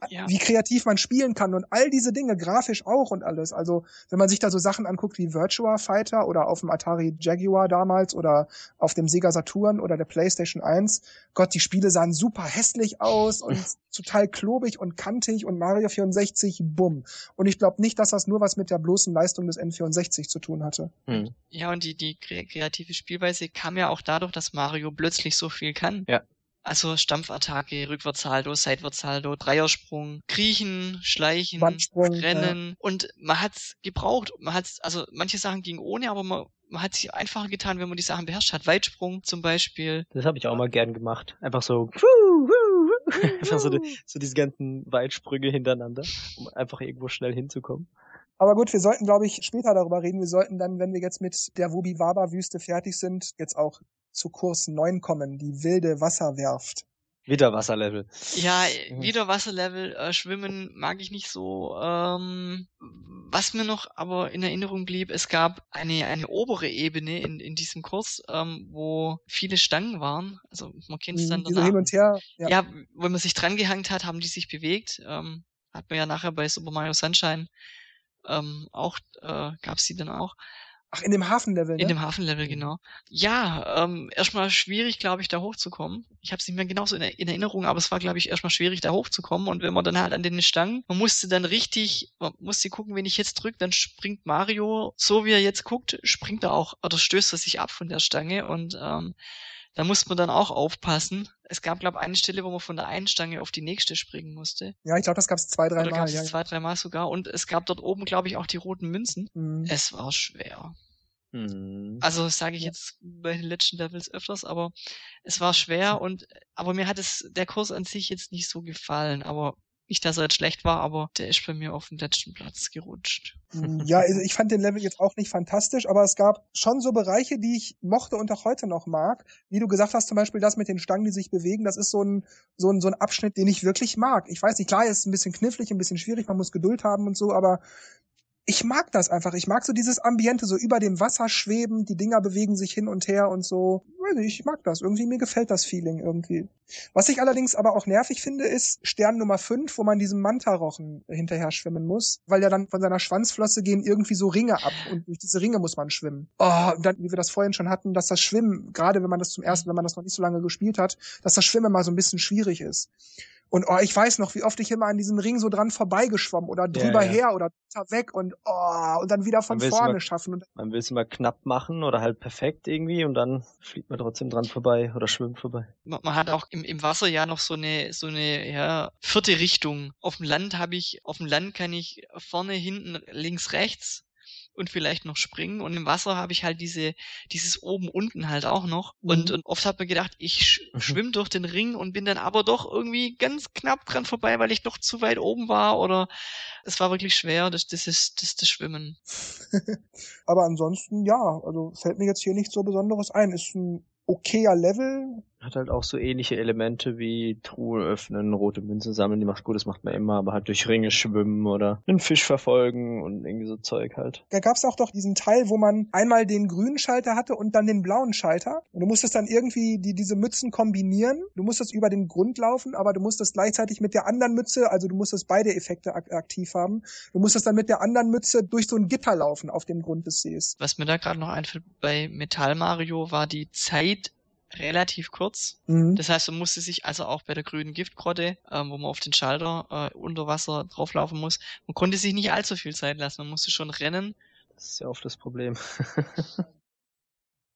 ja. wie kreativ man spielen kann und all diese Dinge, grafisch auch und alles. Also wenn man sich da so Sachen anguckt wie Virtua Fighter oder auf dem Atari Jaguar damals oder auf dem Sega Saturn oder der PlayStation 1, Gott, die Spiele sahen super hässlich aus und total klobig und kantig und Mario 64, bumm. Und ich glaube nicht, dass das nur was mit der bloßen Leistung des N64 zu tun hatte. Hm. Ja, und die, die kreative Spielweise kam ja auch dadurch, dass Mario plötzlich so viel kann. Ja. Also Stampfattacke, Rückwärtssaldo, Seitwärtssaldo, Dreiersprung, Kriechen, Schleichen, Rennen. Ja. Und man hat's gebraucht. Man hat's, also manche Sachen gingen ohne, aber man, man hat sich einfacher getan, wenn man die Sachen beherrscht hat. Weitsprung zum Beispiel. Das habe ich auch mal gern gemacht. Einfach so, einfach so, die, so diese ganzen Weitsprünge hintereinander, um einfach irgendwo schnell hinzukommen. Aber gut, wir sollten, glaube ich, später darüber reden. Wir sollten dann, wenn wir jetzt mit der Wubi-Waba-Wüste fertig sind, jetzt auch zu Kurs 9 kommen, die wilde Wasserwerft. Wieder Wasserlevel. Ja, mhm. wieder Wasserlevel. Äh, Schwimmen mag ich nicht so. Ähm, was mir noch aber in Erinnerung blieb, es gab eine, eine obere Ebene in, in diesem Kurs, ähm, wo viele Stangen waren. Also man kennt es dann danach. hin und her. Ja. ja, wenn man sich dran gehangen hat, haben die sich bewegt. Ähm, hat man ja nachher bei Super Mario Sunshine ähm, auch, äh, gab es die dann auch. Ach, in dem Hafenlevel, ne? In dem Hafenlevel, mhm. genau. Ja, ähm, erstmal schwierig, glaube ich, da hochzukommen. Ich habe es nicht mehr genauso in, in, Erinnerung, aber es war, glaube ich, erstmal schwierig, da hochzukommen. Und wenn man dann halt an den Stangen, man musste dann richtig, man musste gucken, wenn ich jetzt drücke, dann springt Mario, so wie er jetzt guckt, springt er auch, oder stößt er sich ab von der Stange. Und ähm, da muss man dann auch aufpassen. Es gab, glaube ich, eine Stelle, wo man von der einen Stange auf die nächste springen musste. Ja, ich glaube, das gab es zwei, drei Oder Mal. Ja. Zwei, drei Mal sogar. Und es gab dort oben, glaube ich, auch die roten Münzen. Mhm. Es war schwer. Mhm. Also sage ich jetzt bei den letzten Levels öfters, aber es war schwer und aber mir hat es der Kurs an sich jetzt nicht so gefallen. Aber nicht, dass er jetzt schlecht war, aber der ist bei mir auf den letzten Platz gerutscht. Hm, ja, also ich fand den Level jetzt auch nicht fantastisch, aber es gab schon so Bereiche, die ich mochte und auch heute noch mag. Wie du gesagt hast, zum Beispiel das mit den Stangen, die sich bewegen, das ist so ein, so ein, so ein Abschnitt, den ich wirklich mag. Ich weiß nicht, klar, ist ein bisschen knifflig, ein bisschen schwierig, man muss Geduld haben und so, aber ich mag das einfach. Ich mag so dieses Ambiente, so über dem Wasser schweben, die Dinger bewegen sich hin und her und so. Ich mag das. Irgendwie, mir gefällt das Feeling irgendwie. Was ich allerdings aber auch nervig finde, ist Stern Nummer 5, wo man diesem Mantarochen hinterher schwimmen muss, weil ja dann von seiner Schwanzflosse gehen irgendwie so Ringe ab und durch diese Ringe muss man schwimmen. Oh, und dann, wie wir das vorhin schon hatten, dass das Schwimmen, gerade wenn man das zum ersten, wenn man das noch nicht so lange gespielt hat, dass das Schwimmen mal so ein bisschen schwierig ist. Und oh, ich weiß noch, wie oft ich immer an diesem Ring so dran vorbeigeschwommen oder drüber ja, ja. her oder weg und oh, und dann wieder von vorne immer, schaffen. Und man will es immer knapp machen oder halt perfekt irgendwie und dann fliegt man trotzdem dran vorbei oder schwimmt vorbei. Man, man hat auch im, im Wasser ja noch so eine so eine ja, vierte Richtung. Auf dem Land habe ich, auf dem Land kann ich vorne, hinten, links, rechts und vielleicht noch springen. Und im Wasser habe ich halt diese, dieses oben unten halt auch noch. Mhm. Und, und oft habe ich gedacht, ich sch mhm. schwimme durch den Ring und bin dann aber doch irgendwie ganz knapp dran vorbei, weil ich doch zu weit oben war oder es war wirklich schwer, das, das ist das, das Schwimmen. aber ansonsten, ja, also fällt mir jetzt hier nichts so Besonderes ein. Ist ein okayer Level, hat halt auch so ähnliche Elemente wie Truhe öffnen, rote Münzen sammeln, die macht gut, das macht man immer, aber halt durch Ringe schwimmen oder einen Fisch verfolgen und irgendwie so Zeug halt. Da gab's auch doch diesen Teil, wo man einmal den grünen Schalter hatte und dann den blauen Schalter. Und du musstest dann irgendwie die, diese Mützen kombinieren. Du musstest über den Grund laufen, aber du musstest gleichzeitig mit der anderen Mütze, also du musstest beide Effekte ak aktiv haben. Du musstest dann mit der anderen Mütze durch so ein Gitter laufen auf dem Grund des Sees. Was mir da gerade noch einfällt bei Metall Mario war die Zeit relativ kurz. Mhm. Das heißt, man musste sich also auch bei der grünen Giftgrotte, ähm, wo man auf den Schalter äh, unter Wasser drauflaufen muss, man konnte sich nicht allzu viel Zeit lassen. Man musste schon rennen. Das ist ja oft das Problem.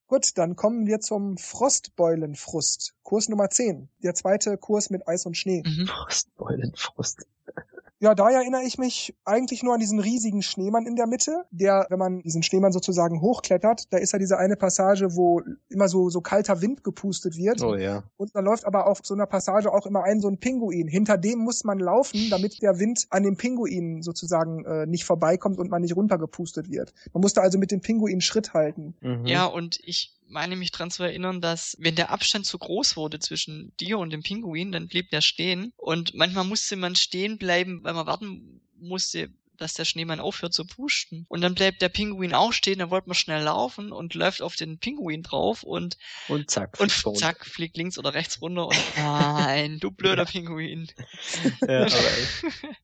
Gut, dann kommen wir zum Frostbeulenfrust. Kurs Nummer 10. Der zweite Kurs mit Eis und Schnee. Mhm. Frostbeulenfrust. Ja, da erinnere ich mich eigentlich nur an diesen riesigen Schneemann in der Mitte, der, wenn man diesen Schneemann sozusagen hochklettert, da ist ja diese eine Passage, wo immer so, so kalter Wind gepustet wird. Oh ja. Und da läuft aber auf so einer Passage auch immer ein so ein Pinguin. Hinter dem muss man laufen, damit der Wind an dem Pinguin sozusagen äh, nicht vorbeikommt und man nicht runtergepustet wird. Man musste also mit dem Pinguin Schritt halten. Mhm. Ja, und ich meine mich dran zu erinnern, dass wenn der Abstand zu groß wurde zwischen dir und dem Pinguin, dann blieb der stehen. Und manchmal musste man stehen bleiben, weil man warten musste, dass der Schneemann aufhört zu pusten. Und dann bleibt der Pinguin auch stehen, dann wollte man schnell laufen und läuft auf den Pinguin drauf und und zack, und zack fliegt links oder rechts runter und nein, du blöder Pinguin. ja, aber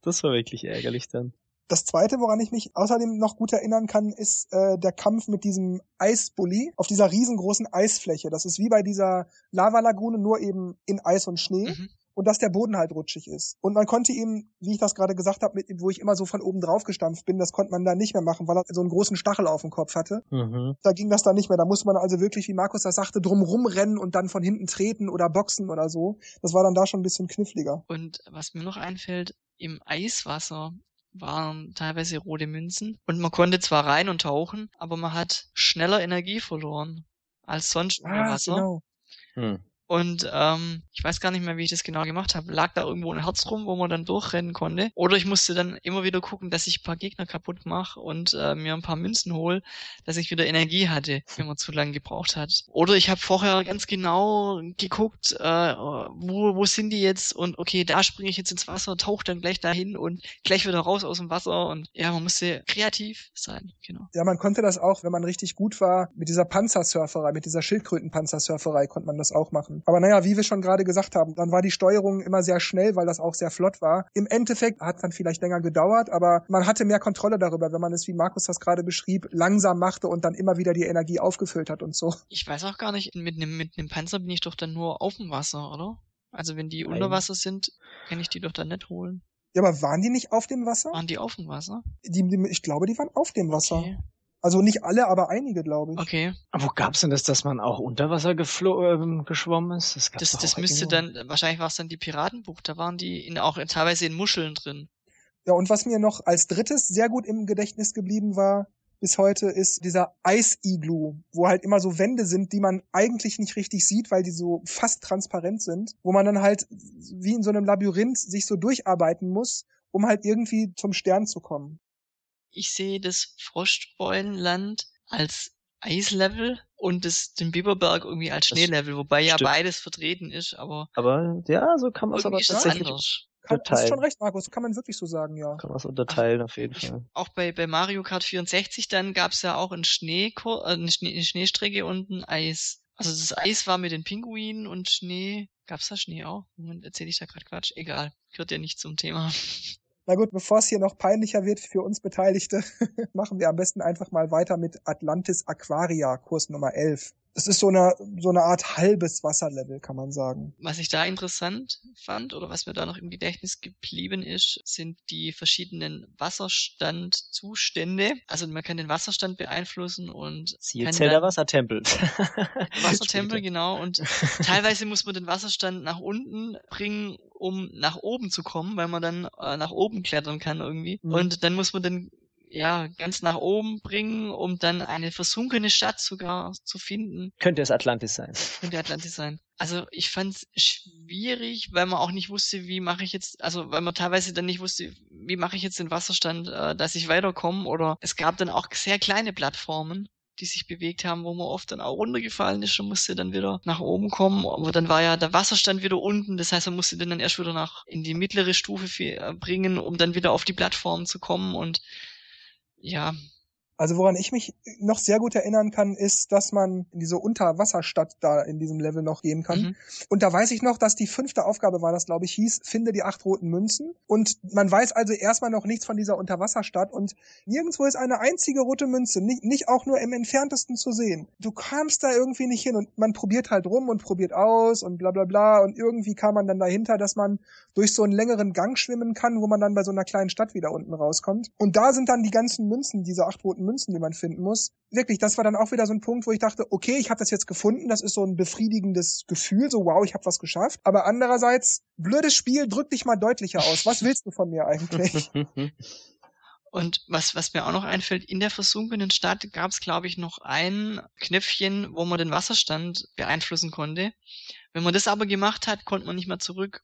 das war wirklich ärgerlich dann. Das zweite, woran ich mich außerdem noch gut erinnern kann, ist äh, der Kampf mit diesem Eisbully auf dieser riesengroßen Eisfläche. Das ist wie bei dieser Lavalagune, nur eben in Eis und Schnee. Mhm. Und dass der Boden halt rutschig ist. Und man konnte ihm, wie ich das gerade gesagt habe, wo ich immer so von oben drauf gestampft bin, das konnte man da nicht mehr machen, weil er so einen großen Stachel auf dem Kopf hatte. Mhm. Da ging das dann nicht mehr. Da musste man also wirklich, wie Markus das sagte, drumrum rennen und dann von hinten treten oder boxen oder so. Das war dann da schon ein bisschen kniffliger. Und was mir noch einfällt, im Eiswasser waren teilweise rote Münzen. Und man konnte zwar rein und tauchen, aber man hat schneller Energie verloren als sonst im ah, Wasser. Genau. Hm. Und ähm, ich weiß gar nicht mehr, wie ich das genau gemacht habe. Lag da irgendwo ein Herz rum, wo man dann durchrennen konnte. Oder ich musste dann immer wieder gucken, dass ich ein paar Gegner kaputt mache und äh, mir ein paar Münzen hole, dass ich wieder Energie hatte, wenn man zu lange gebraucht hat. Oder ich habe vorher ganz genau geguckt, äh, wo, wo sind die jetzt und okay, da springe ich jetzt ins Wasser, tauche dann gleich dahin und gleich wieder raus aus dem Wasser. Und ja, man musste kreativ sein, genau. Ja, man konnte das auch, wenn man richtig gut war, mit dieser Panzersurferei, mit dieser Schildkrötenpanzersurferei konnte man das auch machen. Aber naja, wie wir schon gerade gesagt haben, dann war die Steuerung immer sehr schnell, weil das auch sehr flott war. Im Endeffekt hat es dann vielleicht länger gedauert, aber man hatte mehr Kontrolle darüber, wenn man es, wie Markus das gerade beschrieb, langsam machte und dann immer wieder die Energie aufgefüllt hat und so. Ich weiß auch gar nicht, mit einem mit Panzer bin ich doch dann nur auf dem Wasser, oder? Also wenn die Nein. unter Wasser sind, kann ich die doch dann nicht holen. Ja, aber waren die nicht auf dem Wasser? Waren die auf dem Wasser? Die, die, ich glaube, die waren auf dem Wasser. Okay. Also nicht alle, aber einige, glaube ich. Okay. Aber wo gab's denn das, dass man auch unter Wasser äh, geschwommen ist? Das, das, das müsste dann, wahrscheinlich war es dann die Piratenbucht, da waren die in, auch teilweise in Muscheln drin. Ja, und was mir noch als drittes sehr gut im Gedächtnis geblieben war, bis heute ist dieser Eisiglu, wo halt immer so Wände sind, die man eigentlich nicht richtig sieht, weil die so fast transparent sind, wo man dann halt wie in so einem Labyrinth sich so durcharbeiten muss, um halt irgendwie zum Stern zu kommen ich sehe das Frostbeulenland als Eislevel und das, den Biberberg irgendwie als Schneelevel, wobei ja beides vertreten ist, aber. Aber ja, so kann man es aber tatsächlich anders. Kann, hast schon recht, Markus, kann man wirklich so sagen, ja. Kann man es unterteilen, Ach, auf jeden Fall. Auch bei, bei Mario Kart 64 dann gab es ja auch ein Schnee, äh, eine, Schnee, eine Schneestrecke und ein Eis. Also das Eis war mit den Pinguinen und Schnee. Gab's da Schnee auch? Moment, erzähle ich da gerade Quatsch. Egal, gehört ja nicht zum Thema. Na gut, bevor es hier noch peinlicher wird für uns Beteiligte, machen wir am besten einfach mal weiter mit Atlantis Aquaria, Kurs Nummer 11 es ist so eine, so eine Art halbes Wasserlevel, kann man sagen. Was ich da interessant fand oder was mir da noch im Gedächtnis geblieben ist, sind die verschiedenen Wasserstandzustände. Also man kann den Wasserstand beeinflussen und Siehe Zelda Wassertempel. Wassertempel, genau. Und teilweise muss man den Wasserstand nach unten bringen, um nach oben zu kommen, weil man dann äh, nach oben klettern kann irgendwie. Mhm. Und dann muss man den ja ganz nach oben bringen, um dann eine versunkene Stadt sogar zu finden. Könnte es Atlantis sein. Könnte Atlantis sein. Also ich fand es schwierig, weil man auch nicht wusste, wie mache ich jetzt, also weil man teilweise dann nicht wusste, wie mache ich jetzt den Wasserstand, äh, dass ich weiterkomme. Oder es gab dann auch sehr kleine Plattformen, die sich bewegt haben, wo man oft dann auch runtergefallen ist und musste dann wieder nach oben kommen. Aber dann war ja der Wasserstand wieder unten. Das heißt, man musste den dann erst wieder nach in die mittlere Stufe äh, bringen, um dann wieder auf die Plattform zu kommen. Und ja, also woran ich mich noch sehr gut erinnern kann, ist, dass man in diese Unterwasserstadt da in diesem Level noch gehen kann. Mhm. Und da weiß ich noch, dass die fünfte Aufgabe war, das glaube ich hieß, finde die acht roten Münzen. Und man weiß also erstmal noch nichts von dieser Unterwasserstadt und nirgendwo ist eine einzige rote Münze, nicht, nicht auch nur im entferntesten zu sehen. Du kamst da irgendwie nicht hin und man probiert halt rum und probiert aus und bla bla bla und irgendwie kam man dann dahinter, dass man durch so einen längeren Gang schwimmen kann, wo man dann bei so einer kleinen Stadt wieder unten rauskommt. Und da sind dann die ganzen Münzen, diese acht roten Münzen, die man finden muss. Wirklich, das war dann auch wieder so ein Punkt, wo ich dachte, okay, ich habe das jetzt gefunden, das ist so ein befriedigendes Gefühl, so wow, ich habe was geschafft. Aber andererseits, blödes Spiel, drück dich mal deutlicher aus. Was willst du von mir eigentlich? Und was, was mir auch noch einfällt, in der versunkenen Stadt gab es, glaube ich, noch ein Knöpfchen, wo man den Wasserstand beeinflussen konnte. Wenn man das aber gemacht hat, konnte man nicht mehr zurück.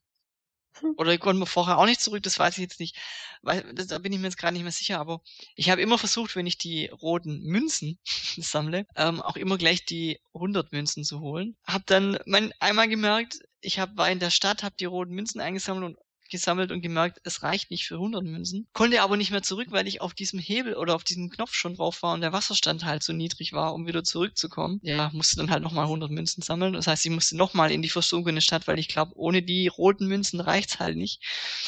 Oder konnten wir vorher auch nicht zurück, das weiß ich jetzt nicht. Weil, das, da bin ich mir jetzt gerade nicht mehr sicher, aber ich habe immer versucht, wenn ich die roten Münzen sammle, ähm, auch immer gleich die 100 Münzen zu holen. Hab dann mein, einmal gemerkt, ich hab, war in der Stadt, habe die roten Münzen eingesammelt und gesammelt und gemerkt, es reicht nicht für 100 Münzen. Konnte aber nicht mehr zurück, weil ich auf diesem Hebel oder auf diesem Knopf schon drauf war und der Wasserstand halt so niedrig war, um wieder zurückzukommen. Ja, musste dann halt nochmal 100 Münzen sammeln. Das heißt, ich musste nochmal in die versunkene Stadt, weil ich glaube, ohne die roten Münzen reicht's halt nicht.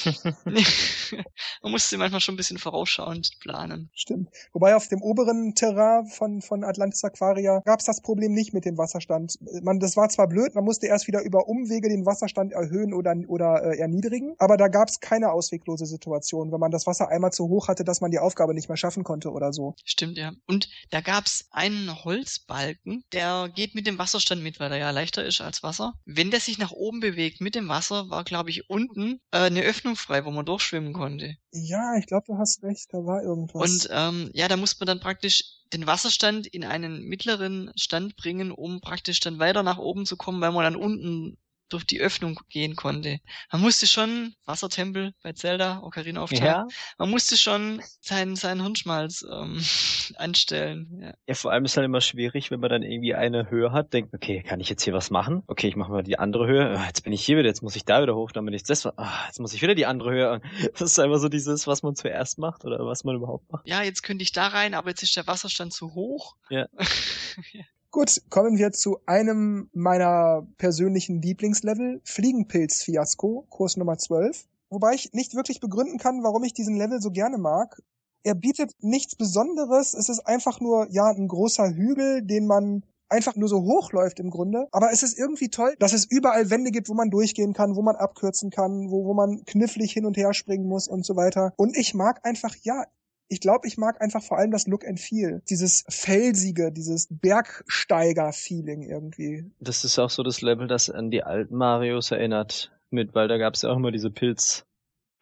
Man musste manchmal schon ein bisschen vorausschauend planen. Stimmt. Wobei auf dem oberen Terrain von, von Atlantis Aquaria gab's das Problem nicht mit dem Wasserstand. Man, das war zwar blöd, man musste erst wieder über Umwege den Wasserstand erhöhen oder, oder äh, erniedrigen, aber aber da gab es keine ausweglose Situation, wenn man das Wasser einmal zu hoch hatte, dass man die Aufgabe nicht mehr schaffen konnte oder so. Stimmt, ja. Und da gab es einen Holzbalken, der geht mit dem Wasserstand mit, weil er ja leichter ist als Wasser. Wenn der sich nach oben bewegt mit dem Wasser, war, glaube ich, unten äh, eine Öffnung frei, wo man durchschwimmen konnte. Ja, ich glaube, du hast recht, da war irgendwas. Und ähm, ja, da muss man dann praktisch den Wasserstand in einen mittleren Stand bringen, um praktisch dann weiter nach oben zu kommen, weil man dann unten durch die Öffnung gehen konnte. Man musste schon, Wassertempel bei Zelda, Ocarina of Time, ja. man musste schon seinen, seinen Hirnschmalz ähm, anstellen. Ja. ja, vor allem ist halt immer schwierig, wenn man dann irgendwie eine Höhe hat, denkt, okay, kann ich jetzt hier was machen? Okay, ich mache mal die andere Höhe. Ah, jetzt bin ich hier wieder, jetzt muss ich da wieder hoch, dann bin ich das, ah, jetzt muss ich wieder die andere Höhe. Das ist einfach so dieses, was man zuerst macht oder was man überhaupt macht. Ja, jetzt könnte ich da rein, aber jetzt ist der Wasserstand zu hoch. Ja. Gut, kommen wir zu einem meiner persönlichen Lieblingslevel, Fliegenpilz-Fiasko, Kurs Nummer 12. Wobei ich nicht wirklich begründen kann, warum ich diesen Level so gerne mag. Er bietet nichts Besonderes, es ist einfach nur, ja, ein großer Hügel, den man einfach nur so hochläuft im Grunde. Aber es ist irgendwie toll, dass es überall Wände gibt, wo man durchgehen kann, wo man abkürzen kann, wo, wo man knifflig hin und her springen muss und so weiter. Und ich mag einfach, ja, ich glaube, ich mag einfach vor allem das Look and Feel. Dieses felsige, dieses Bergsteiger-Feeling irgendwie. Das ist auch so das Level, das an die alten Marios erinnert. Mit, weil da gab es ja auch immer diese Pilz,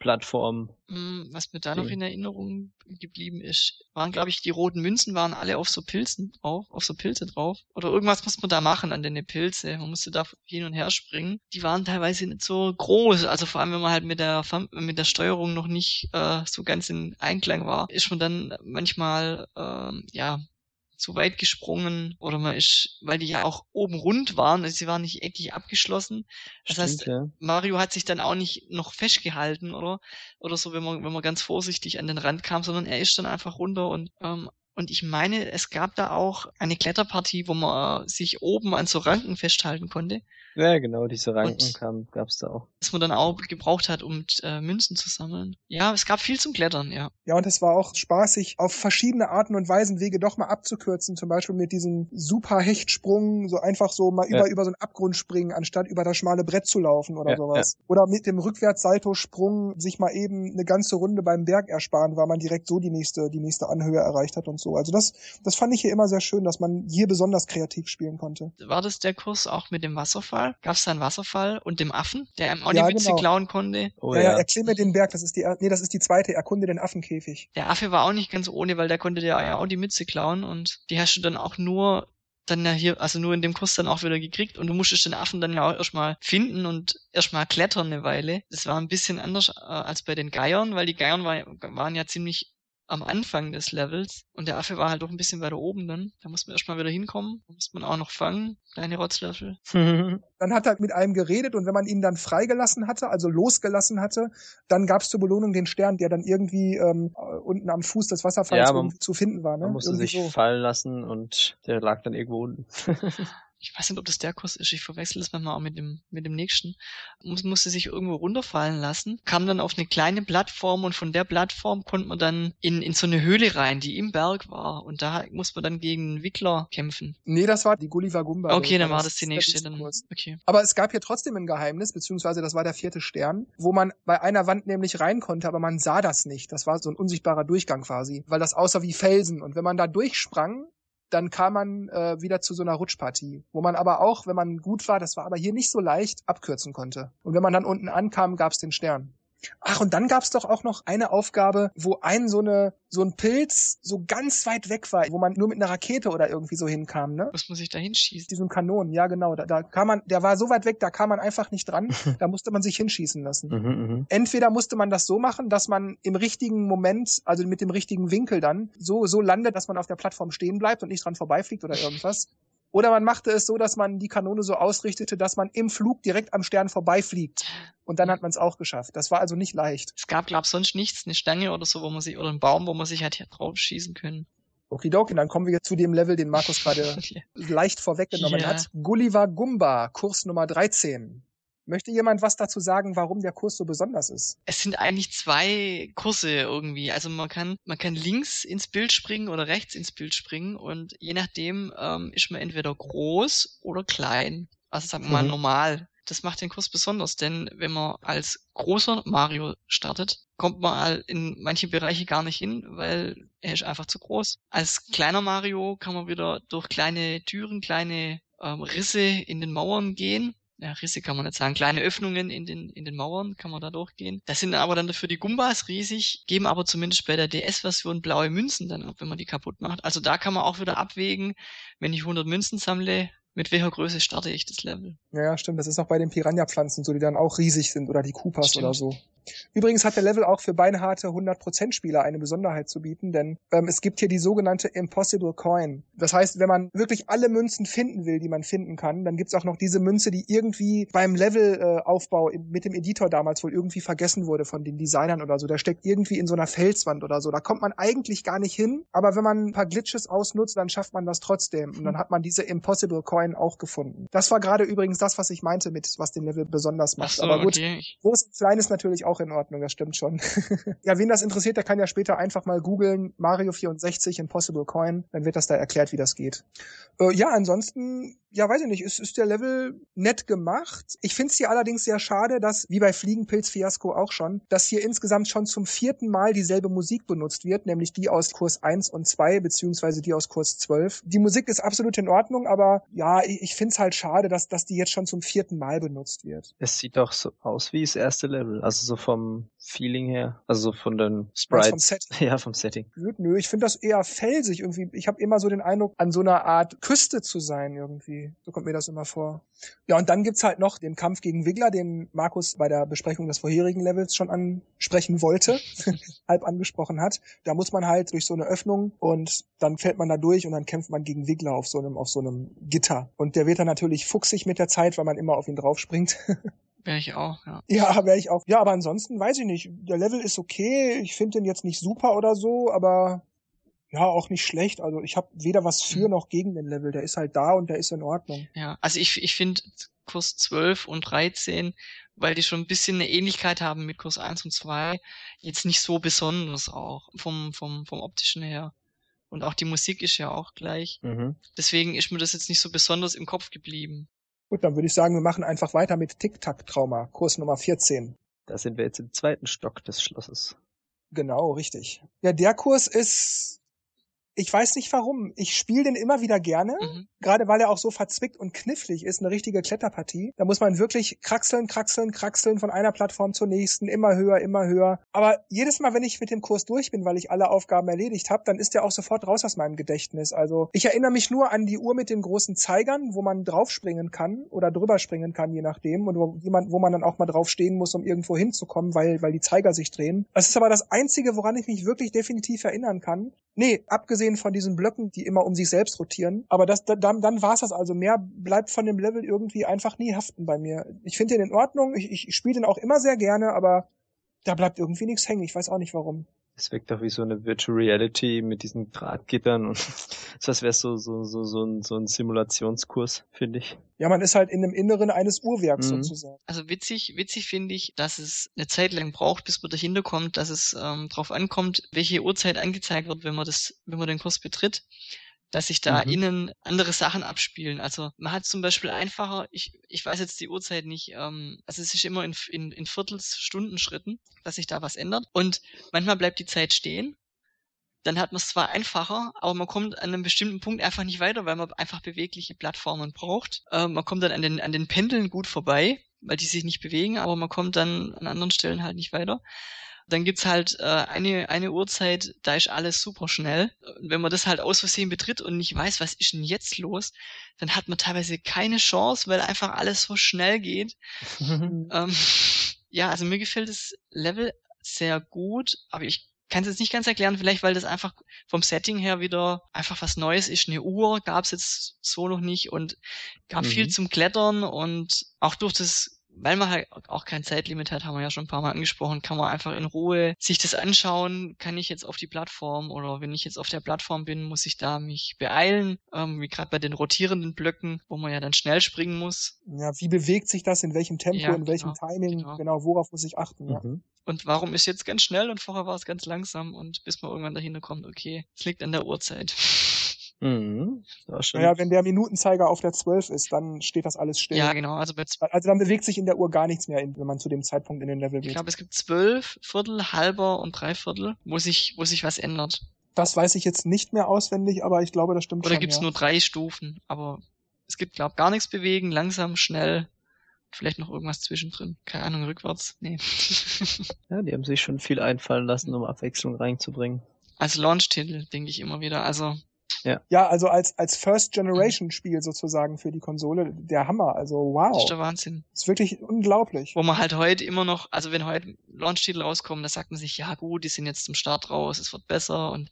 Plattform. Hm, was mir da noch in Erinnerung geblieben ist, waren, glaube ich, die roten Münzen waren alle auf so Pilzen drauf, auf so Pilze drauf. Oder irgendwas muss man da machen an den Pilze. Man musste da hin und her springen. Die waren teilweise nicht so groß. Also vor allem, wenn man halt mit der mit der Steuerung noch nicht äh, so ganz in Einklang war, ist man dann manchmal äh, ja zu weit gesprungen oder man ist, weil die ja auch oben rund waren, also sie waren nicht eckig abgeschlossen. Das Stimmt, heißt, ja. Mario hat sich dann auch nicht noch festgehalten oder oder so, wenn man wenn man ganz vorsichtig an den Rand kam, sondern er ist dann einfach runter und ähm, und ich meine, es gab da auch eine Kletterpartie, wo man sich oben an so Ranken festhalten konnte. Ja, genau, diese Ranken kam, gab's da auch. Was man dann auch gebraucht hat, um äh, Münzen zu sammeln. Ja, es gab viel zum Klettern, ja. Ja, und es war auch spaßig, auf verschiedene Arten und Weisen Wege doch mal abzukürzen. Zum Beispiel mit diesem super Hechtsprung, so einfach so mal ja. über, über so einen Abgrund springen, anstatt über das schmale Brett zu laufen oder ja, sowas. Ja. Oder mit dem Rückwärtssalto-Sprung sich mal eben eine ganze Runde beim Berg ersparen, weil man direkt so die nächste, die nächste Anhöhe erreicht hat und so. Also das, das fand ich hier immer sehr schön, dass man hier besonders kreativ spielen konnte. War das der Kurs auch mit dem Wasserfall? Wasserfall, gab es da einen Wasserfall und dem Affen, der ihm auch ja, die Mütze genau. klauen konnte. Oh, ja, ja, erklimme den Berg, das ist die, nee, das ist die zweite, erkunde den Affenkäfig. Der Affe war auch nicht ganz ohne, weil der konnte dir ja auch die Mütze klauen und die hast du dann auch nur dann ja hier, also nur in dem Kurs dann auch wieder gekriegt und du musstest den Affen dann ja auch erstmal finden und erstmal klettern eine Weile. Das war ein bisschen anders äh, als bei den Geiern, weil die Geiern war, waren ja ziemlich am Anfang des Levels und der Affe war halt doch ein bisschen weiter oben dann. Da muss man erstmal wieder hinkommen, da muss man auch noch fangen, kleine Rotzlöffel. dann hat er mit einem geredet und wenn man ihn dann freigelassen hatte, also losgelassen hatte, dann gab es zur Belohnung den Stern, der dann irgendwie ähm, unten am Fuß des Wasserfalls ja, man, zu finden war. Ne? Man musste irgendwie sich so. fallen lassen und der lag dann irgendwo unten. ich weiß nicht, ob das der Kurs ist, ich verwechsel das manchmal auch mit dem, mit dem nächsten, Muss, musste sich irgendwo runterfallen lassen, kam dann auf eine kleine Plattform und von der Plattform konnte man dann in, in so eine Höhle rein, die im Berg war und da muss man dann gegen einen Wickler kämpfen. Nee, das war die Gulliver Gumba. Okay, dann war das, das die nächste. Dann, okay. Aber es gab hier trotzdem ein Geheimnis, beziehungsweise das war der vierte Stern, wo man bei einer Wand nämlich rein konnte, aber man sah das nicht. Das war so ein unsichtbarer Durchgang quasi, weil das aussah wie Felsen und wenn man da durchsprang, dann kam man äh, wieder zu so einer Rutschpartie, wo man aber auch, wenn man gut war, das war aber hier nicht so leicht, abkürzen konnte. Und wenn man dann unten ankam, gab's den Stern. Ach, und dann gab's doch auch noch eine Aufgabe, wo ein so eine so ein Pilz so ganz weit weg war, wo man nur mit einer Rakete oder irgendwie so hinkam, ne? Muss man sich da hinschießen? Diesem Kanonen, ja genau. Da, da kam man, der war so weit weg, da kam man einfach nicht dran. da musste man sich hinschießen lassen. Mhm, mhm, Entweder musste man das so machen, dass man im richtigen Moment, also mit dem richtigen Winkel dann, so so landet, dass man auf der Plattform stehen bleibt und nicht dran vorbeifliegt oder irgendwas. Oder man machte es so, dass man die Kanone so ausrichtete, dass man im Flug direkt am Stern vorbeifliegt. Und dann hat man es auch geschafft. Das war also nicht leicht. Es gab, glaub sonst nichts, eine Stange oder so, wo man sich, oder ein Baum, wo man sich halt hier drauf schießen können. Okidoki, dann kommen wir jetzt zu dem Level, den Markus gerade leicht vorweggenommen yeah. hat. Gulliver Gumba, Kurs Nummer 13. Möchte jemand was dazu sagen, warum der Kurs so besonders ist? Es sind eigentlich zwei Kurse irgendwie. Also man kann, man kann links ins Bild springen oder rechts ins Bild springen und je nachdem ähm, ist man entweder groß oder klein. Also sagen wir mal mhm. normal. Das macht den Kurs besonders, denn wenn man als großer Mario startet, kommt man in manche Bereiche gar nicht hin, weil er ist einfach zu groß. Als kleiner Mario kann man wieder durch kleine Türen, kleine ähm, Risse in den Mauern gehen ja, Risse kann man nicht sagen, kleine Öffnungen in den, in den Mauern kann man da durchgehen. Das sind aber dann dafür die Gumbas riesig, geben aber zumindest bei der DS-Version blaue Münzen dann ab, wenn man die kaputt macht. Also da kann man auch wieder abwägen, wenn ich 100 Münzen sammle, mit welcher Größe starte ich das Level. Ja, stimmt. Das ist auch bei den Piranha-Pflanzen so, die dann auch riesig sind oder die Koopas stimmt. oder so. Übrigens hat der Level auch für beinharte 100% Spieler eine Besonderheit zu bieten, denn ähm, es gibt hier die sogenannte Impossible Coin. Das heißt, wenn man wirklich alle Münzen finden will, die man finden kann, dann gibt's auch noch diese Münze, die irgendwie beim Levelaufbau äh, mit dem Editor damals wohl irgendwie vergessen wurde von den Designern oder so. Der steckt irgendwie in so einer Felswand oder so. Da kommt man eigentlich gar nicht hin, aber wenn man ein paar Glitches ausnutzt, dann schafft man das trotzdem. Und dann hat man diese Impossible Coin auch gefunden. Das war gerade übrigens das, was ich meinte mit, was den Level besonders macht. So, aber gut, okay. groß und klein ist natürlich auch auch in Ordnung, das stimmt schon. ja, wen das interessiert, der kann ja später einfach mal googeln Mario 64 Impossible Coin, dann wird das da erklärt, wie das geht. Äh, ja, ansonsten, ja, weiß ich nicht, ist, ist der Level nett gemacht. Ich finde es hier allerdings sehr schade, dass, wie bei Fliegenpilz Fiasco auch schon, dass hier insgesamt schon zum vierten Mal dieselbe Musik benutzt wird, nämlich die aus Kurs 1 und 2, beziehungsweise die aus Kurs 12. Die Musik ist absolut in Ordnung, aber ja, ich, ich finde es halt schade, dass, dass die jetzt schon zum vierten Mal benutzt wird. Es sieht doch so aus wie das erste Level, also so vom Feeling her, also von den Sprites. Vom Setting. Ja, vom Setting. Nö, ich finde das eher felsig irgendwie. Ich habe immer so den Eindruck, an so einer Art Küste zu sein irgendwie. So kommt mir das immer vor. Ja, und dann gibt's halt noch den Kampf gegen Wiggler, den Markus bei der Besprechung des vorherigen Levels schon ansprechen wollte, halb angesprochen hat. Da muss man halt durch so eine Öffnung und dann fällt man da durch und dann kämpft man gegen Wiggler auf so einem, auf so einem Gitter. Und der wird dann natürlich fuchsig mit der Zeit, weil man immer auf ihn draufspringt. Wäre ich auch, ja. Ja, wäre ich auch. Ja, aber ansonsten weiß ich nicht. Der Level ist okay. Ich finde den jetzt nicht super oder so, aber ja, auch nicht schlecht. Also ich habe weder was für mhm. noch gegen den Level. Der ist halt da und der ist in Ordnung. Ja, also ich, ich finde Kurs 12 und 13, weil die schon ein bisschen eine Ähnlichkeit haben mit Kurs 1 und 2, jetzt nicht so besonders auch vom, vom, vom optischen her. Und auch die Musik ist ja auch gleich. Mhm. Deswegen ist mir das jetzt nicht so besonders im Kopf geblieben. Gut, dann würde ich sagen, wir machen einfach weiter mit Tic-Tac-Trauma, Kurs Nummer 14. Da sind wir jetzt im zweiten Stock des Schlosses. Genau, richtig. Ja, der Kurs ist Ich weiß nicht warum. Ich spiele den immer wieder gerne, mhm. gerade weil er auch so verzwickt und knifflig ist, eine richtige Kletterpartie. Da muss man wirklich kraxeln, kraxeln, kraxeln von einer Plattform zur nächsten, immer höher, immer höher. Aber jedes Mal, wenn ich mit dem Kurs durch bin, weil ich alle Aufgaben erledigt habe, dann ist der auch sofort raus aus meinem Gedächtnis. Also ich erinnere mich nur an die Uhr mit den großen Zeigern, wo man draufspringen kann oder drüber springen kann, je nachdem, und wo jemand, wo man dann auch mal drauf stehen muss, um irgendwo hinzukommen, weil, weil die Zeiger sich drehen. Das ist aber das Einzige, woran ich mich wirklich definitiv erinnern kann. Nee, abgesehen von diesen Blöcken, die immer um sich selbst rotieren. Aber das, dann, dann war es das also. Mehr bleibt von dem Level irgendwie einfach nie haften bei mir. Ich finde den in Ordnung. Ich, ich spiele den auch immer sehr gerne, aber da bleibt irgendwie nichts hängen. Ich weiß auch nicht warum. Es wirkt doch wie so eine Virtual Reality mit diesen Drahtgittern und so als wäre so, so, so, so, ein, so ein Simulationskurs, finde ich. Ja, man ist halt in dem Inneren eines Uhrwerks mhm. sozusagen. Also witzig, witzig finde ich, dass es eine Zeit lang braucht, bis man dahinter kommt, dass es ähm, darauf ankommt, welche Uhrzeit angezeigt wird, wenn man das, wenn man den Kurs betritt dass sich da mhm. innen andere Sachen abspielen. Also man hat zum Beispiel einfacher, ich, ich weiß jetzt die Uhrzeit nicht, ähm, also es ist immer in, in, in Viertelstundenschritten, dass sich da was ändert. Und manchmal bleibt die Zeit stehen. Dann hat man es zwar einfacher, aber man kommt an einem bestimmten Punkt einfach nicht weiter, weil man einfach bewegliche Plattformen braucht. Äh, man kommt dann an den, an den Pendeln gut vorbei, weil die sich nicht bewegen, aber man kommt dann an anderen Stellen halt nicht weiter. Dann gibt's halt äh, eine, eine Uhrzeit, da ist alles super schnell. Wenn man das halt aus Versehen betritt und nicht weiß, was ist denn jetzt los, dann hat man teilweise keine Chance, weil einfach alles so schnell geht. ähm, ja, also mir gefällt das Level sehr gut, aber ich kann es jetzt nicht ganz erklären, vielleicht weil das einfach vom Setting her wieder einfach was Neues ist. Eine Uhr gab es jetzt so noch nicht und gab mhm. viel zum Klettern und auch durch das weil man halt auch kein Zeitlimit hat, haben wir ja schon ein paar Mal angesprochen, kann man einfach in Ruhe sich das anschauen. Kann ich jetzt auf die Plattform oder wenn ich jetzt auf der Plattform bin, muss ich da mich beeilen, ähm, wie gerade bei den rotierenden Blöcken, wo man ja dann schnell springen muss. Ja, wie bewegt sich das, in welchem Tempo, ja, in welchem genau, Timing, genau. genau. worauf muss ich achten, ja. Mhm. Und warum ist jetzt ganz schnell und vorher war es ganz langsam und bis man irgendwann dahinter kommt, okay, es liegt an der Uhrzeit. Mhm. Naja, wenn der Minutenzeiger auf der 12 ist, dann steht das alles still. Ja, genau. Also, bei also dann bewegt sich in der Uhr gar nichts mehr, wenn man zu dem Zeitpunkt in den Level geht. Ich glaube, es gibt zwölf, Viertel, halber und Dreiviertel, wo sich, wo sich was ändert. Das weiß ich jetzt nicht mehr auswendig, aber ich glaube, das stimmt Oder schon. Oder gibt's ja. nur drei Stufen, aber es gibt, glaube gar nichts bewegen, langsam, schnell, vielleicht noch irgendwas zwischendrin. Keine Ahnung, rückwärts. Nee. ja, die haben sich schon viel einfallen lassen, um Abwechslung reinzubringen. Als Launch-Titel, denke ich immer wieder. Also ja. ja, also als, als First Generation Spiel sozusagen für die Konsole, der Hammer. Also wow. Das ist der Wahnsinn. Das ist wirklich unglaublich. Wo man halt heute immer noch, also wenn heute Launch-Titel rauskommen, da sagt man sich, ja gut, die sind jetzt zum Start raus, es wird besser und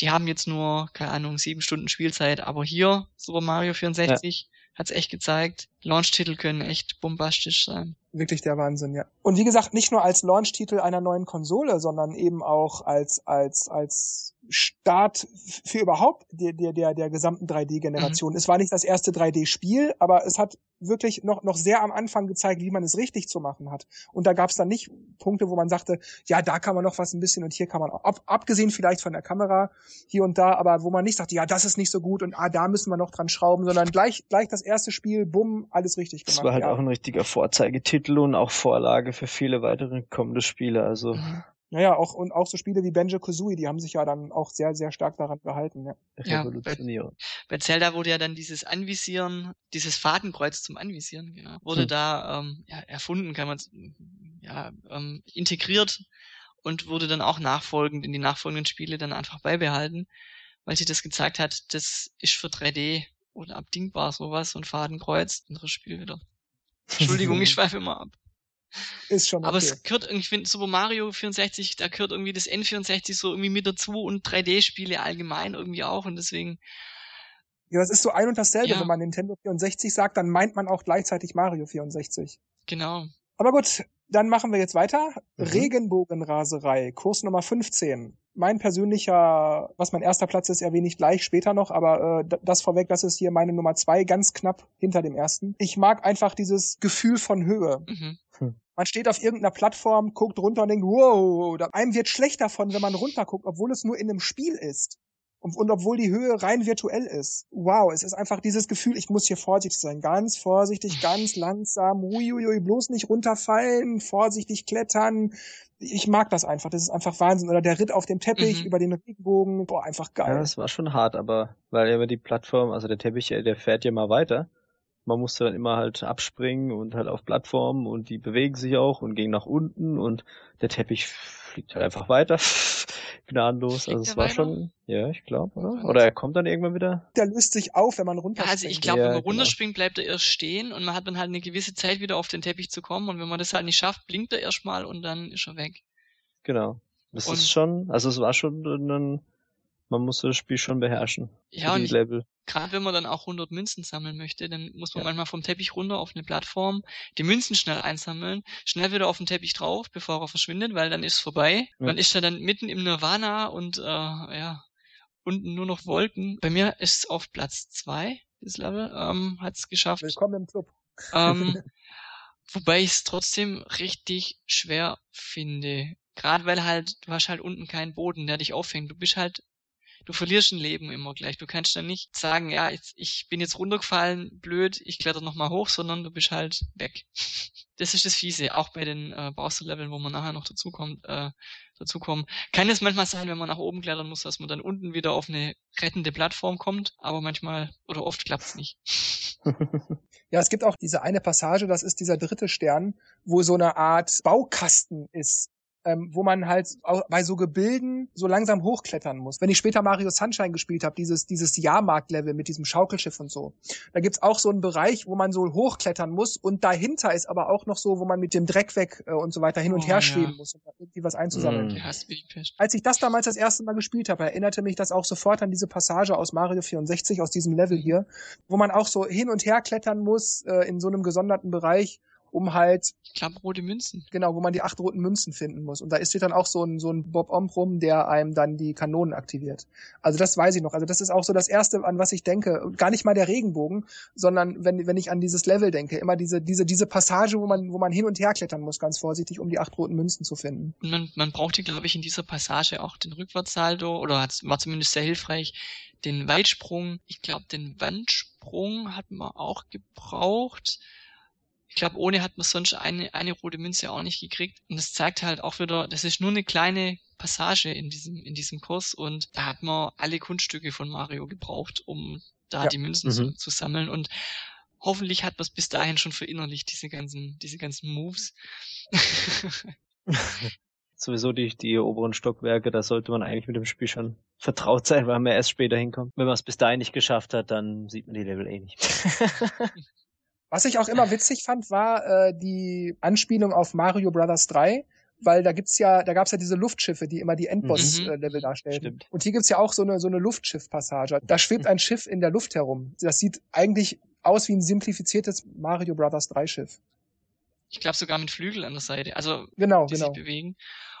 die haben jetzt nur, keine Ahnung, sieben Stunden Spielzeit, aber hier, Super Mario 64, ja. hat's echt gezeigt, Launch-Titel können echt bombastisch sein. Wirklich der Wahnsinn, ja. Und wie gesagt, nicht nur als Launch-Titel einer neuen Konsole, sondern eben auch als, als, als Start für überhaupt der, der, der, der gesamten 3D-Generation. Mhm. Es war nicht das erste 3D-Spiel, aber es hat wirklich noch, noch sehr am Anfang gezeigt, wie man es richtig zu machen hat. Und da gab es dann nicht Punkte, wo man sagte, ja, da kann man noch was ein bisschen und hier kann man, ab, abgesehen vielleicht von der Kamera hier und da, aber wo man nicht sagte, ja, das ist nicht so gut und ah, da müssen wir noch dran schrauben, sondern gleich, gleich das erste Spiel, bumm, alles richtig gemacht. Das war halt ja. auch ein richtiger Vorzeigetitel und auch Vorlage für viele weitere kommende Spiele, also. Mhm. Naja, auch, und auch so Spiele wie Benjo Kazooie, die haben sich ja dann auch sehr, sehr stark daran gehalten, ja. ja bei, bei Zelda wurde ja dann dieses Anvisieren, dieses Fadenkreuz zum Anvisieren, ja, wurde hm. da ähm, ja, erfunden, kann man ja, ähm, integriert und wurde dann auch nachfolgend in die nachfolgenden Spiele dann einfach beibehalten, weil sie das gezeigt hat, das ist für 3D oder abdingbar sowas, so ein Fadenkreuz, anderes Spiel wieder. Entschuldigung, ich schweife immer ab. Ist schon okay. Aber es gehört irgendwie, ich finde Super Mario 64, da gehört irgendwie das N64 so irgendwie mit dazu und 3D-Spiele allgemein irgendwie auch und deswegen. Ja, das ist so ein und dasselbe. Ja. Wenn man Nintendo 64 sagt, dann meint man auch gleichzeitig Mario 64. Genau. Aber gut, dann machen wir jetzt weiter. Mhm. Regenbogenraserei, Kurs Nummer 15. Mein persönlicher, was mein erster Platz ist, erwähne ich gleich später noch, aber äh, das vorweg, das ist hier meine Nummer zwei, ganz knapp hinter dem ersten. Ich mag einfach dieses Gefühl von Höhe. Mhm. Hm. Man steht auf irgendeiner Plattform, guckt runter und denkt, wow, einem wird schlecht davon, wenn man runterguckt, obwohl es nur in einem Spiel ist. Und, und obwohl die Höhe rein virtuell ist. Wow, es ist einfach dieses Gefühl, ich muss hier vorsichtig sein. Ganz vorsichtig, ganz langsam. Uiuiui, bloß nicht runterfallen, vorsichtig klettern. Ich mag das einfach. Das ist einfach Wahnsinn. Oder der Ritt auf dem Teppich Mhm. über den Regenbogen. Boah, einfach geil. Ja, das war schon hart, aber weil immer die Plattform, also der Teppich, äh, der fährt ja mal weiter. Man musste dann immer halt abspringen und halt auf Plattformen und die bewegen sich auch und gehen nach unten und der Teppich fliegt halt einfach weiter. Gnadenlos. Fliegt also es war schon, ja, ich glaube, oder? Oder er kommt dann irgendwann wieder. der löst sich auf, wenn man Ja, runterspringt. also ich glaube, Ja, wenn man genau. runterspringt, bleibt er erst stehen und man hat dann halt eine gewisse Zeit wieder auf den Teppich zu kommen und wenn man das halt nicht schafft, blinkt er erstmal und dann ist er weg. Genau. Das Und- ist schon, also es war schon ein, man musste das Spiel schon beherrschen. Ja, und Level. gerade wenn man dann auch 100 Münzen sammeln möchte, dann muss man Ja. manchmal vom Teppich runter auf eine Plattform, die Münzen schnell einsammeln, schnell wieder auf den Teppich drauf, bevor er verschwindet, weil dann ist es vorbei. Ja. Man ist ja dann mitten im Nirvana und äh, ja, unten nur noch Wolken. Bei mir ist es auf Platz zwei das Level, ähm, hat es geschafft. Willkommen im Club. Ähm, wobei ich es trotzdem richtig schwer finde. Gerade weil halt, du hast halt unten keinen Boden, der dich auffängt. Du bist halt, du verlierst ein Leben immer gleich. Du kannst dann nicht sagen, ja, jetzt, ich bin jetzt runtergefallen, blöd, ich kletter nochmal hoch, sondern du bist halt weg. Das ist das Fiese, auch bei den äh, Bowser-Leveln, wo man nachher noch dazukommt, äh, dazukommen. Kann es manchmal sein, wenn man nach oben klettern muss, dass man dann unten wieder auf eine rettende Plattform kommt, aber manchmal oder oft klappt's nicht. Ja, es gibt auch diese eine Passage, das ist dieser dritte Stern, wo so eine Art Baukasten ist, ähm, wo man halt auch bei so Gebilden so langsam hochklettern muss. Wenn ich später Mario Sunshine gespielt habe, dieses, dieses Jahrmarkt-Level mit diesem Schaukelschiff und so, da gibt's auch so einen Bereich, wo man so hochklettern muss und dahinter ist aber auch noch so, wo man mit dem Dreck weg äh, und so weiter hin und Oh, her ja. schweben muss, um da irgendwie was einzusammeln. Mm. Als ich das damals das erste Mal gespielt habe, erinnerte mich das auch sofort an diese Passage aus Mario 64, aus diesem Level hier, wo man auch so hin und her klettern muss äh, in so einem gesonderten Bereich, um halt, Ich glaube, rote Münzen. genau, wo man die acht roten Münzen finden muss. Und da ist steht dann auch so ein, so ein Bob Omb rum, der einem dann die Kanonen aktiviert. Also das weiß ich noch. Also das ist auch so das Erste, an was ich denke. Und Gar nicht mal der Regenbogen, sondern wenn, wenn ich an dieses Level denke, immer diese, diese, diese Passage, wo man, wo man hin und her klettern muss, ganz vorsichtig, um die acht roten Münzen zu finden. Und man, man brauchte, glaube ich, in dieser Passage auch den Rückwärtssalto oder hat's, war zumindest sehr hilfreich. Den Weitsprung, ich glaube, den Wandsprung hat man auch gebraucht. Ich glaube, ohne hat man sonst eine, eine rote Münze auch nicht gekriegt. Und das zeigt halt auch wieder, das ist nur eine kleine Passage in diesem, in diesem Kurs und da hat man alle Kunststücke von Mario gebraucht, um da Ja. die Münzen Mhm. zu, zu sammeln und hoffentlich hat man es bis dahin schon verinnerlicht, diese ganzen, diese ganzen Moves. Sowieso die, die oberen Stockwerke, da sollte man eigentlich mit dem Spiel schon vertraut sein, weil man erst später hinkommt. Wenn man es bis dahin nicht geschafft hat, dann sieht man die Level eh nicht. Was ich auch immer witzig fand, war äh, die Anspielung auf Mario Brothers 3, weil da gibt's ja, da gab's ja diese Luftschiffe, die immer die Mhm. Endboss-Level darstellen. Stimmt. Und hier gibt's ja auch so eine so eine Luftschiff-Passage. Da schwebt ein Schiff in der Luft herum. Das sieht eigentlich aus wie ein simplifiziertes Mario Brothers 3 Schiff. Ich glaube sogar mit Flügel an der Seite, also Genau, die genau. sich bewegen.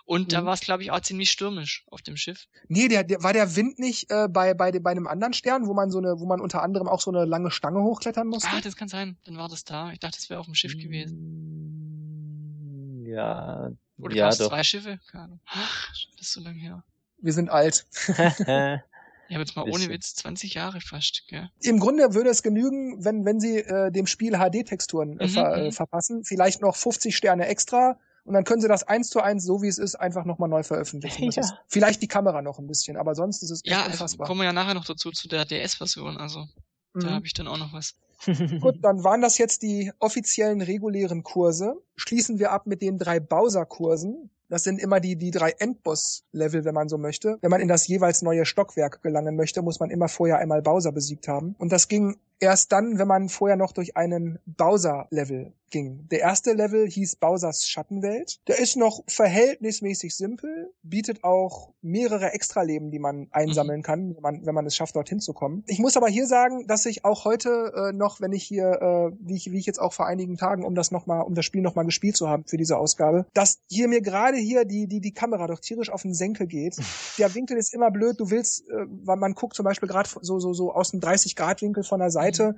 Und da Mhm. war es, glaube ich, auch ziemlich stürmisch auf dem Schiff. Nee, der, der war der Wind nicht äh, bei bei bei einem anderen Stern, wo man so eine wo man unter anderem auch so eine lange Stange hochklettern musste. Ah, das kann sein. Dann war das da. Ich dachte, das wäre auf dem Schiff gewesen. Ja, Oder ja doch. zwei Schiffe? Keine Ahnung. Ach, das ist so lange her. Wir sind alt. Ich habe jetzt mal ohne. Witz 20 Jahre fast, gell? Im Grunde würde es genügen, wenn, wenn sie äh, dem Spiel HD-Texturen äh, Mhm, ver, äh, mhm. verpassen, vielleicht noch 50 Sterne extra und dann können sie das eins zu eins, so wie es ist, einfach nochmal neu veröffentlichen. Das Ja. ist vielleicht die Kamera noch ein bisschen, aber sonst ist es echt Ja, also unfassbar. kommen wir ja nachher noch dazu, zu der DS-Version. Also, da Mhm. habe ich dann auch noch was. Gut, dann waren das jetzt die offiziellen regulären Kurse. Schließen wir ab mit den drei Bowser-Kursen. Das sind immer die, die drei Endboss-Level, wenn man so möchte. Wenn man in das jeweils neue Stockwerk gelangen möchte, muss man immer vorher einmal Bowser besiegt haben. Und das ging erst dann, wenn man vorher noch durch einen Bowser-Level ging. Der erste Level hieß Bowsers Schattenwelt. Der ist noch verhältnismäßig simpel, bietet auch mehrere Extraleben, die man einsammeln kann, wenn man, wenn man es schafft, dorthin zu kommen. Ich muss aber hier sagen, dass ich auch heute äh, noch, wenn ich hier, äh, wie, ich, wie ich jetzt auch vor einigen Tagen, um das noch mal, um das Spiel noch mal gespielt zu haben für diese Ausgabe, dass hier mir gerade hier die, die, die Kamera doch tierisch auf den Senkel geht. Der Winkel ist immer blöd. Du willst, äh, weil man guckt zum Beispiel gerade so, so, so aus dem 30-Grad-Winkel von der Seite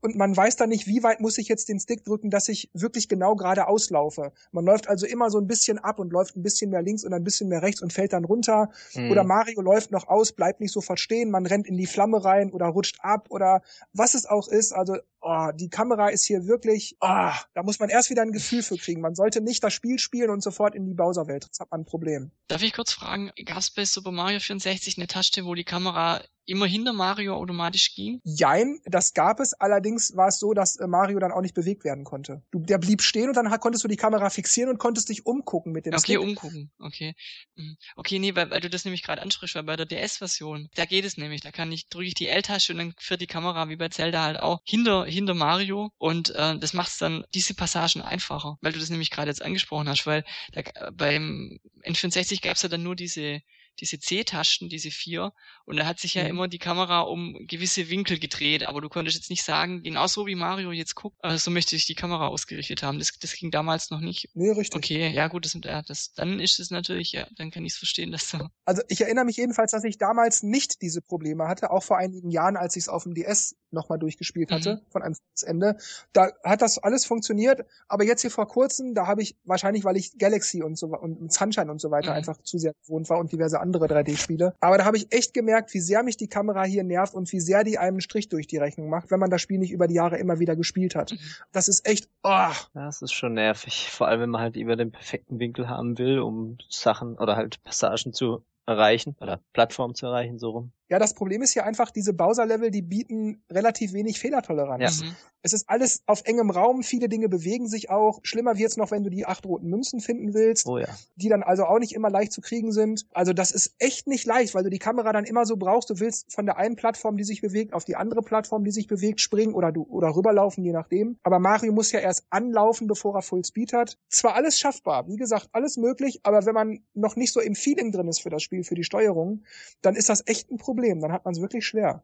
und man weiß dann nicht, wie weit muss ich jetzt den Stick drücken, dass ich wirklich genau gerade auslaufe. Man läuft also immer so ein bisschen ab und läuft ein bisschen mehr links und ein bisschen mehr rechts und fällt dann runter. Mhm. Oder Mario läuft noch aus, bleibt nicht sofort stehen, man rennt in die Flamme rein oder rutscht ab oder was es auch ist. Also oh, die Kamera ist hier wirklich, oh, da muss man erst wieder ein Gefühl für kriegen. Man sollte nicht das Spiel spielen und sofort in die Bowser-Welt. Das hat man ein Problem. Darf ich kurz fragen, gab es bei Super Mario 64 eine Tasche, wo die Kamera immer hinter Mario automatisch ging? Jein, das gab es. Allerdings war es so, dass äh, Mario dann auch nicht bewegt werden konnte. Du, der blieb stehen und dann konntest du die Kamera fixieren und konntest dich umgucken mit dem Okay, Stick. umgucken. Okay. Mhm. Okay, nee, weil, weil du das nämlich gerade ansprichst, weil bei der DS-Version, da geht es nämlich. Da kann ich, drücke ich die L-Tasche und dann führt die Kamera wie bei Zelda halt auch hinter, hinter Mario und äh, das macht es dann diese Passagen einfacher, weil du das nämlich gerade jetzt angesprochen hast, weil da, beim N64 gab es ja dann nur diese diese C-Tasten, diese vier. Und da hat sich ja mhm. immer die Kamera um gewisse Winkel gedreht, aber du konntest jetzt nicht sagen, genau so wie Mario jetzt guckt, äh, so möchte ich die Kamera ausgerichtet haben. Das, das ging damals noch nicht. Nee, richtig. Okay, ja gut, das, ja, das, dann ist es natürlich, ja, dann kann ich es verstehen, dass du. Also ich erinnere mich jedenfalls, dass ich damals nicht diese Probleme hatte, auch vor einigen Jahren, als ich es auf dem DS nochmal durchgespielt hatte, mhm. von Anfang bis Ende. Da hat das alles funktioniert, aber jetzt hier vor kurzem, da habe ich wahrscheinlich, weil ich Galaxy und so und Sunshine und so weiter mhm. einfach zu sehr gewohnt war und diverse andere 3D-Spiele. Aber da habe ich echt gemerkt, wie sehr mich die Kamera hier nervt und wie sehr die einem einen Strich durch die Rechnung macht, wenn man das Spiel nicht über die Jahre immer wieder gespielt hat. Mhm. Das ist echt, oh. Ja, das ist schon nervig. Vor allem, wenn man halt immer den perfekten Winkel haben will, um Sachen oder halt Passagen zu erreichen oder Plattformen zu erreichen, so rum. Ja, das Problem ist hier einfach, diese Bowser-Level, die bieten relativ wenig Fehlertoleranz. Ja. Mhm. Es ist alles auf engem Raum, viele Dinge bewegen sich auch. Schlimmer wird's noch, wenn du die acht roten Münzen finden willst, oh ja. die dann also auch nicht immer leicht zu kriegen sind. Also das ist echt nicht leicht, weil du die Kamera dann immer so brauchst. Du willst von der einen Plattform, die sich bewegt, auf die andere Plattform, die sich bewegt, springen oder du oder rüberlaufen, je nachdem. Aber Mario muss ja erst anlaufen, bevor er Full Speed hat. Zwar alles schaffbar, wie gesagt, alles möglich, aber wenn man noch nicht so im Feeling drin ist für das Spiel, für die Steuerung, dann ist das echt ein Problem. Dann hat man es wirklich schwer.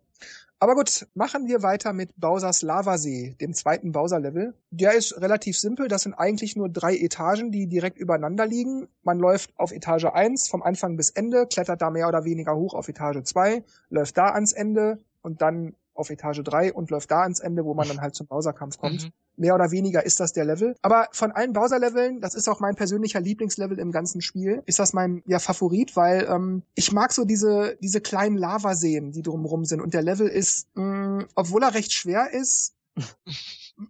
Aber gut, machen wir weiter mit Bowsers Lavasee, dem zweiten Bowser-Level. Der ist relativ simpel. Das sind eigentlich nur drei Etagen, die direkt übereinander liegen. Man läuft auf Etage 1 vom Anfang bis Ende, klettert da mehr oder weniger hoch auf Etage 2, läuft da ans Ende und dann auf Etage 3 und läuft da ans Ende, wo man dann halt zum Bowser-Kampf kommt. Mhm. Mehr oder weniger ist das der Level. Aber von allen Bowser-Leveln, das ist auch mein persönlicher Lieblingslevel im ganzen Spiel, ist das mein ja, Favorit, weil ähm, ich mag so diese, diese kleinen Lavaseen, die drumherum sind. Und der Level ist, mh, mm, obwohl er recht schwer ist,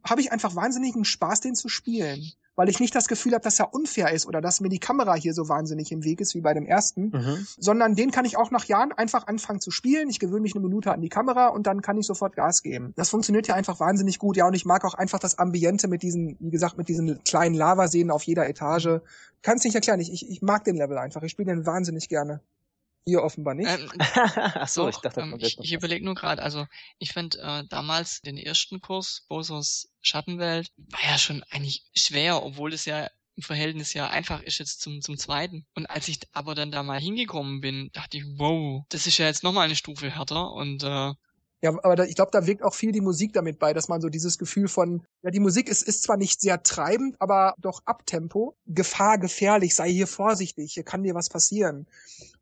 habe ich einfach wahnsinnigen Spaß, den zu spielen weil ich nicht das Gefühl habe, dass er unfair ist oder dass mir die Kamera hier so wahnsinnig im Weg ist wie bei dem ersten, mhm. sondern den kann ich auch nach Jahren einfach anfangen zu spielen. Ich gewöhne mich eine Minute an die Kamera und dann kann ich sofort Gas geben. Das funktioniert ja einfach wahnsinnig gut. Ja, und ich mag auch einfach das Ambiente mit diesen, wie gesagt, mit diesen kleinen Lavaseen auf jeder Etage. Kannst nicht erklären. Ich, ich, ich mag den Level einfach. Ich spiele den wahnsinnig gerne. Ihr offenbar nicht. Ähm, Ach so, doch, ich dachte, ähm, ich, ich überlege nur gerade, also ich fand äh, damals den ersten Kurs, Bosos Schattenwelt, war ja schon eigentlich schwer, obwohl es ja im Verhältnis ja einfach ist jetzt zum, zum zweiten. Und als ich aber dann da mal hingekommen bin, dachte ich, wow, das ist ja jetzt nochmal eine Stufe härter und äh, ja, aber da, ich glaube, da wirkt auch viel die Musik damit bei, dass man so dieses Gefühl von, ja, die Musik ist, ist zwar nicht sehr treibend, aber doch Abtempo. Gefahr, gefährlich, sei hier vorsichtig, hier kann dir was passieren.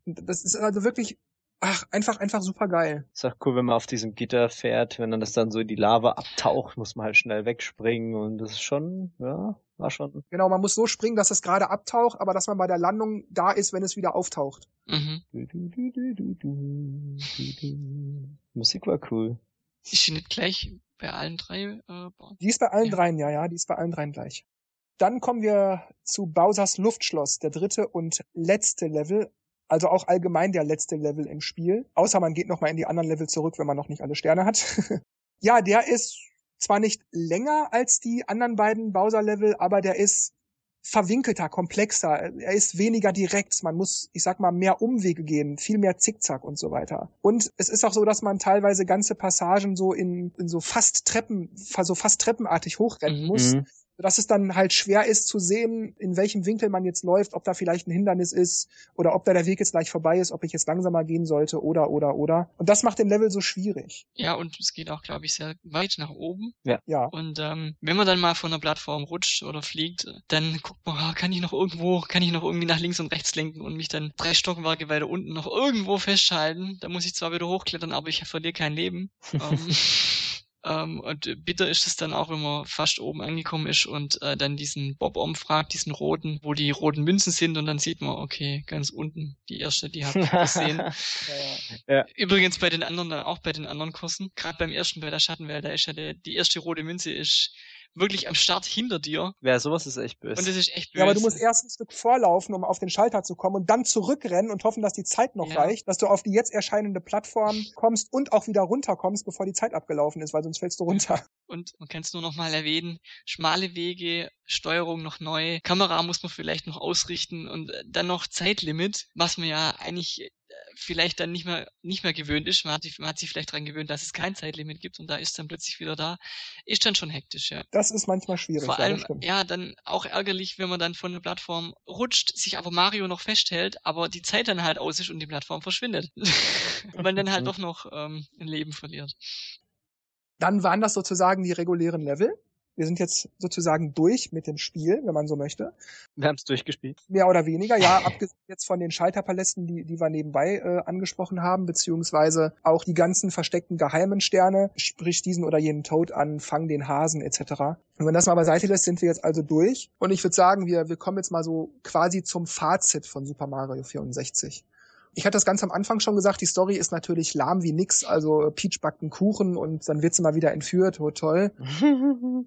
Das ist also wirklich, ach, einfach, einfach super geil. Ist auch cool, wenn man auf diesem Gitter fährt, wenn dann das dann so in die Lava abtaucht, muss man halt schnell wegspringen und das ist schon, ja, war schon. Genau, man muss so springen, dass es gerade abtaucht, aber dass man bei der Landung da ist, wenn es wieder auftaucht. Mhm. Musik war cool. Ist die nicht gleich bei allen drei? Äh, die ist bei allen ja. dreien, ja, ja, die ist bei allen dreien gleich. Dann kommen wir zu Bowsers Luftschloss, der dritte und letzte Level. Also auch allgemein der letzte Level im Spiel. Außer man geht nochmal in die anderen Level zurück, wenn man noch nicht alle Sterne hat. ja, der ist zwar nicht länger als die anderen beiden Bowser-Level, aber der ist verwinkelter, komplexer. Er ist weniger direkt. Man muss, ich sag mal, mehr Umwege gehen, viel mehr Zickzack und so weiter. Und es ist auch so, dass man teilweise ganze Passagen so in, in so fast Treppen, so fast treppenartig hochrennen mhm. muss. Dass es dann halt schwer ist zu sehen, in welchem Winkel man jetzt läuft, ob da vielleicht ein Hindernis ist oder ob da der Weg jetzt gleich vorbei ist, ob ich jetzt langsamer gehen sollte oder oder oder. Und das macht den Level so schwierig. Ja, und es geht auch, glaube ich, sehr weit nach oben. Ja. ja. Und ähm, wenn man dann mal von der Plattform rutscht oder fliegt, dann guckt man, oh, kann ich noch irgendwo, kann ich noch irgendwie nach links und rechts lenken und mich dann drei Stockwerke weiter unten noch irgendwo festhalten. Da muss ich zwar wieder hochklettern, aber ich verliere kein Leben. ähm, Ähm, und bitter ist es dann auch, wenn man fast oben angekommen ist und äh, dann diesen Bob umfragt, diesen roten, wo die roten Münzen sind und dann sieht man, okay, ganz unten, die erste, die habt ihr gesehen. ja, ja. Übrigens bei den anderen dann auch bei den anderen Kursen, gerade beim ersten bei der Schattenwelt, da ist ja der, die erste rote Münze ist wirklich am Start hinter dir. Ja, sowas ist echt böse. Und das ist echt böse. Ja, aber du musst erst ein Stück vorlaufen, um auf den Schalter zu kommen und dann zurückrennen und hoffen, dass die Zeit noch ja. reicht, dass du auf die jetzt erscheinende Plattform kommst und auch wieder runterkommst, bevor die Zeit abgelaufen ist, weil sonst fällst du runter. Und man kann es nur noch mal erwähnen, schmale Wege, Steuerung noch neu, Kamera muss man vielleicht noch ausrichten und dann noch Zeitlimit, was man ja eigentlich vielleicht dann nicht mehr, nicht mehr gewöhnt ist. Man hat, sich, man hat sich vielleicht daran gewöhnt, dass es kein Zeitlimit gibt und da ist dann plötzlich wieder da. Ist dann schon hektisch, ja. Das ist manchmal schwierig. Vor allem, ja, dann auch ärgerlich, wenn man dann von der Plattform rutscht, sich aber Mario noch festhält, aber die Zeit dann halt aus ist und die Plattform verschwindet. und man dann halt doch noch ähm, ein Leben verliert. Dann waren das sozusagen die regulären Level. Wir sind jetzt sozusagen durch mit dem Spiel, wenn man so möchte. Wir haben es durchgespielt. Mehr oder weniger, ja, abgesehen jetzt von den Schalterpalästen, die, die wir nebenbei äh, angesprochen haben, beziehungsweise auch die ganzen versteckten geheimen Sterne, sprich diesen oder jenen Toad an, fang den Hasen etc. Und wenn das mal beiseite lässt, sind wir jetzt also durch. Und ich würde sagen, wir, wir kommen jetzt mal so quasi zum Fazit von Super Mario 64. Ich hatte das ganz am Anfang schon gesagt, die Story ist natürlich lahm wie nix. Also Peach backt einen Kuchen und dann wird sie mal wieder entführt. Oh, toll.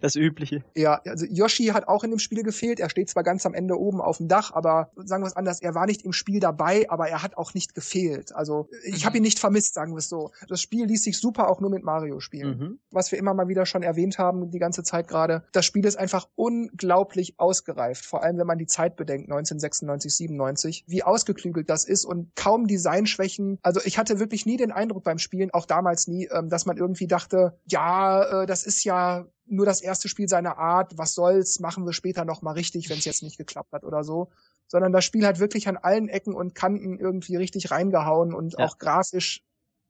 Das Übliche. Ja, also Yoshi hat auch in dem Spiel gefehlt. Er steht zwar ganz am Ende oben auf dem Dach, aber sagen wir es anders, er war nicht im Spiel dabei, aber er hat auch nicht gefehlt. Also ich mhm. habe ihn nicht vermisst, sagen wir es so. Das Spiel ließ sich super auch nur mit Mario spielen. Mhm. Was wir immer mal wieder schon erwähnt haben, die ganze Zeit gerade. Das Spiel ist einfach unglaublich ausgereift. Vor allem, wenn man die Zeit bedenkt, 1996, 97. Wie ausgeklügelt das ist und kaum Designschwächen. Also ich hatte wirklich nie den Eindruck beim Spielen, auch damals nie, ähm, dass man irgendwie dachte, ja, äh, das ist ja nur das erste Spiel seiner Art, was soll's, machen wir später noch mal richtig, wenn es jetzt nicht geklappt hat oder so. Sondern das Spiel hat wirklich an allen Ecken und Kanten irgendwie richtig reingehauen und ja. auch grafisch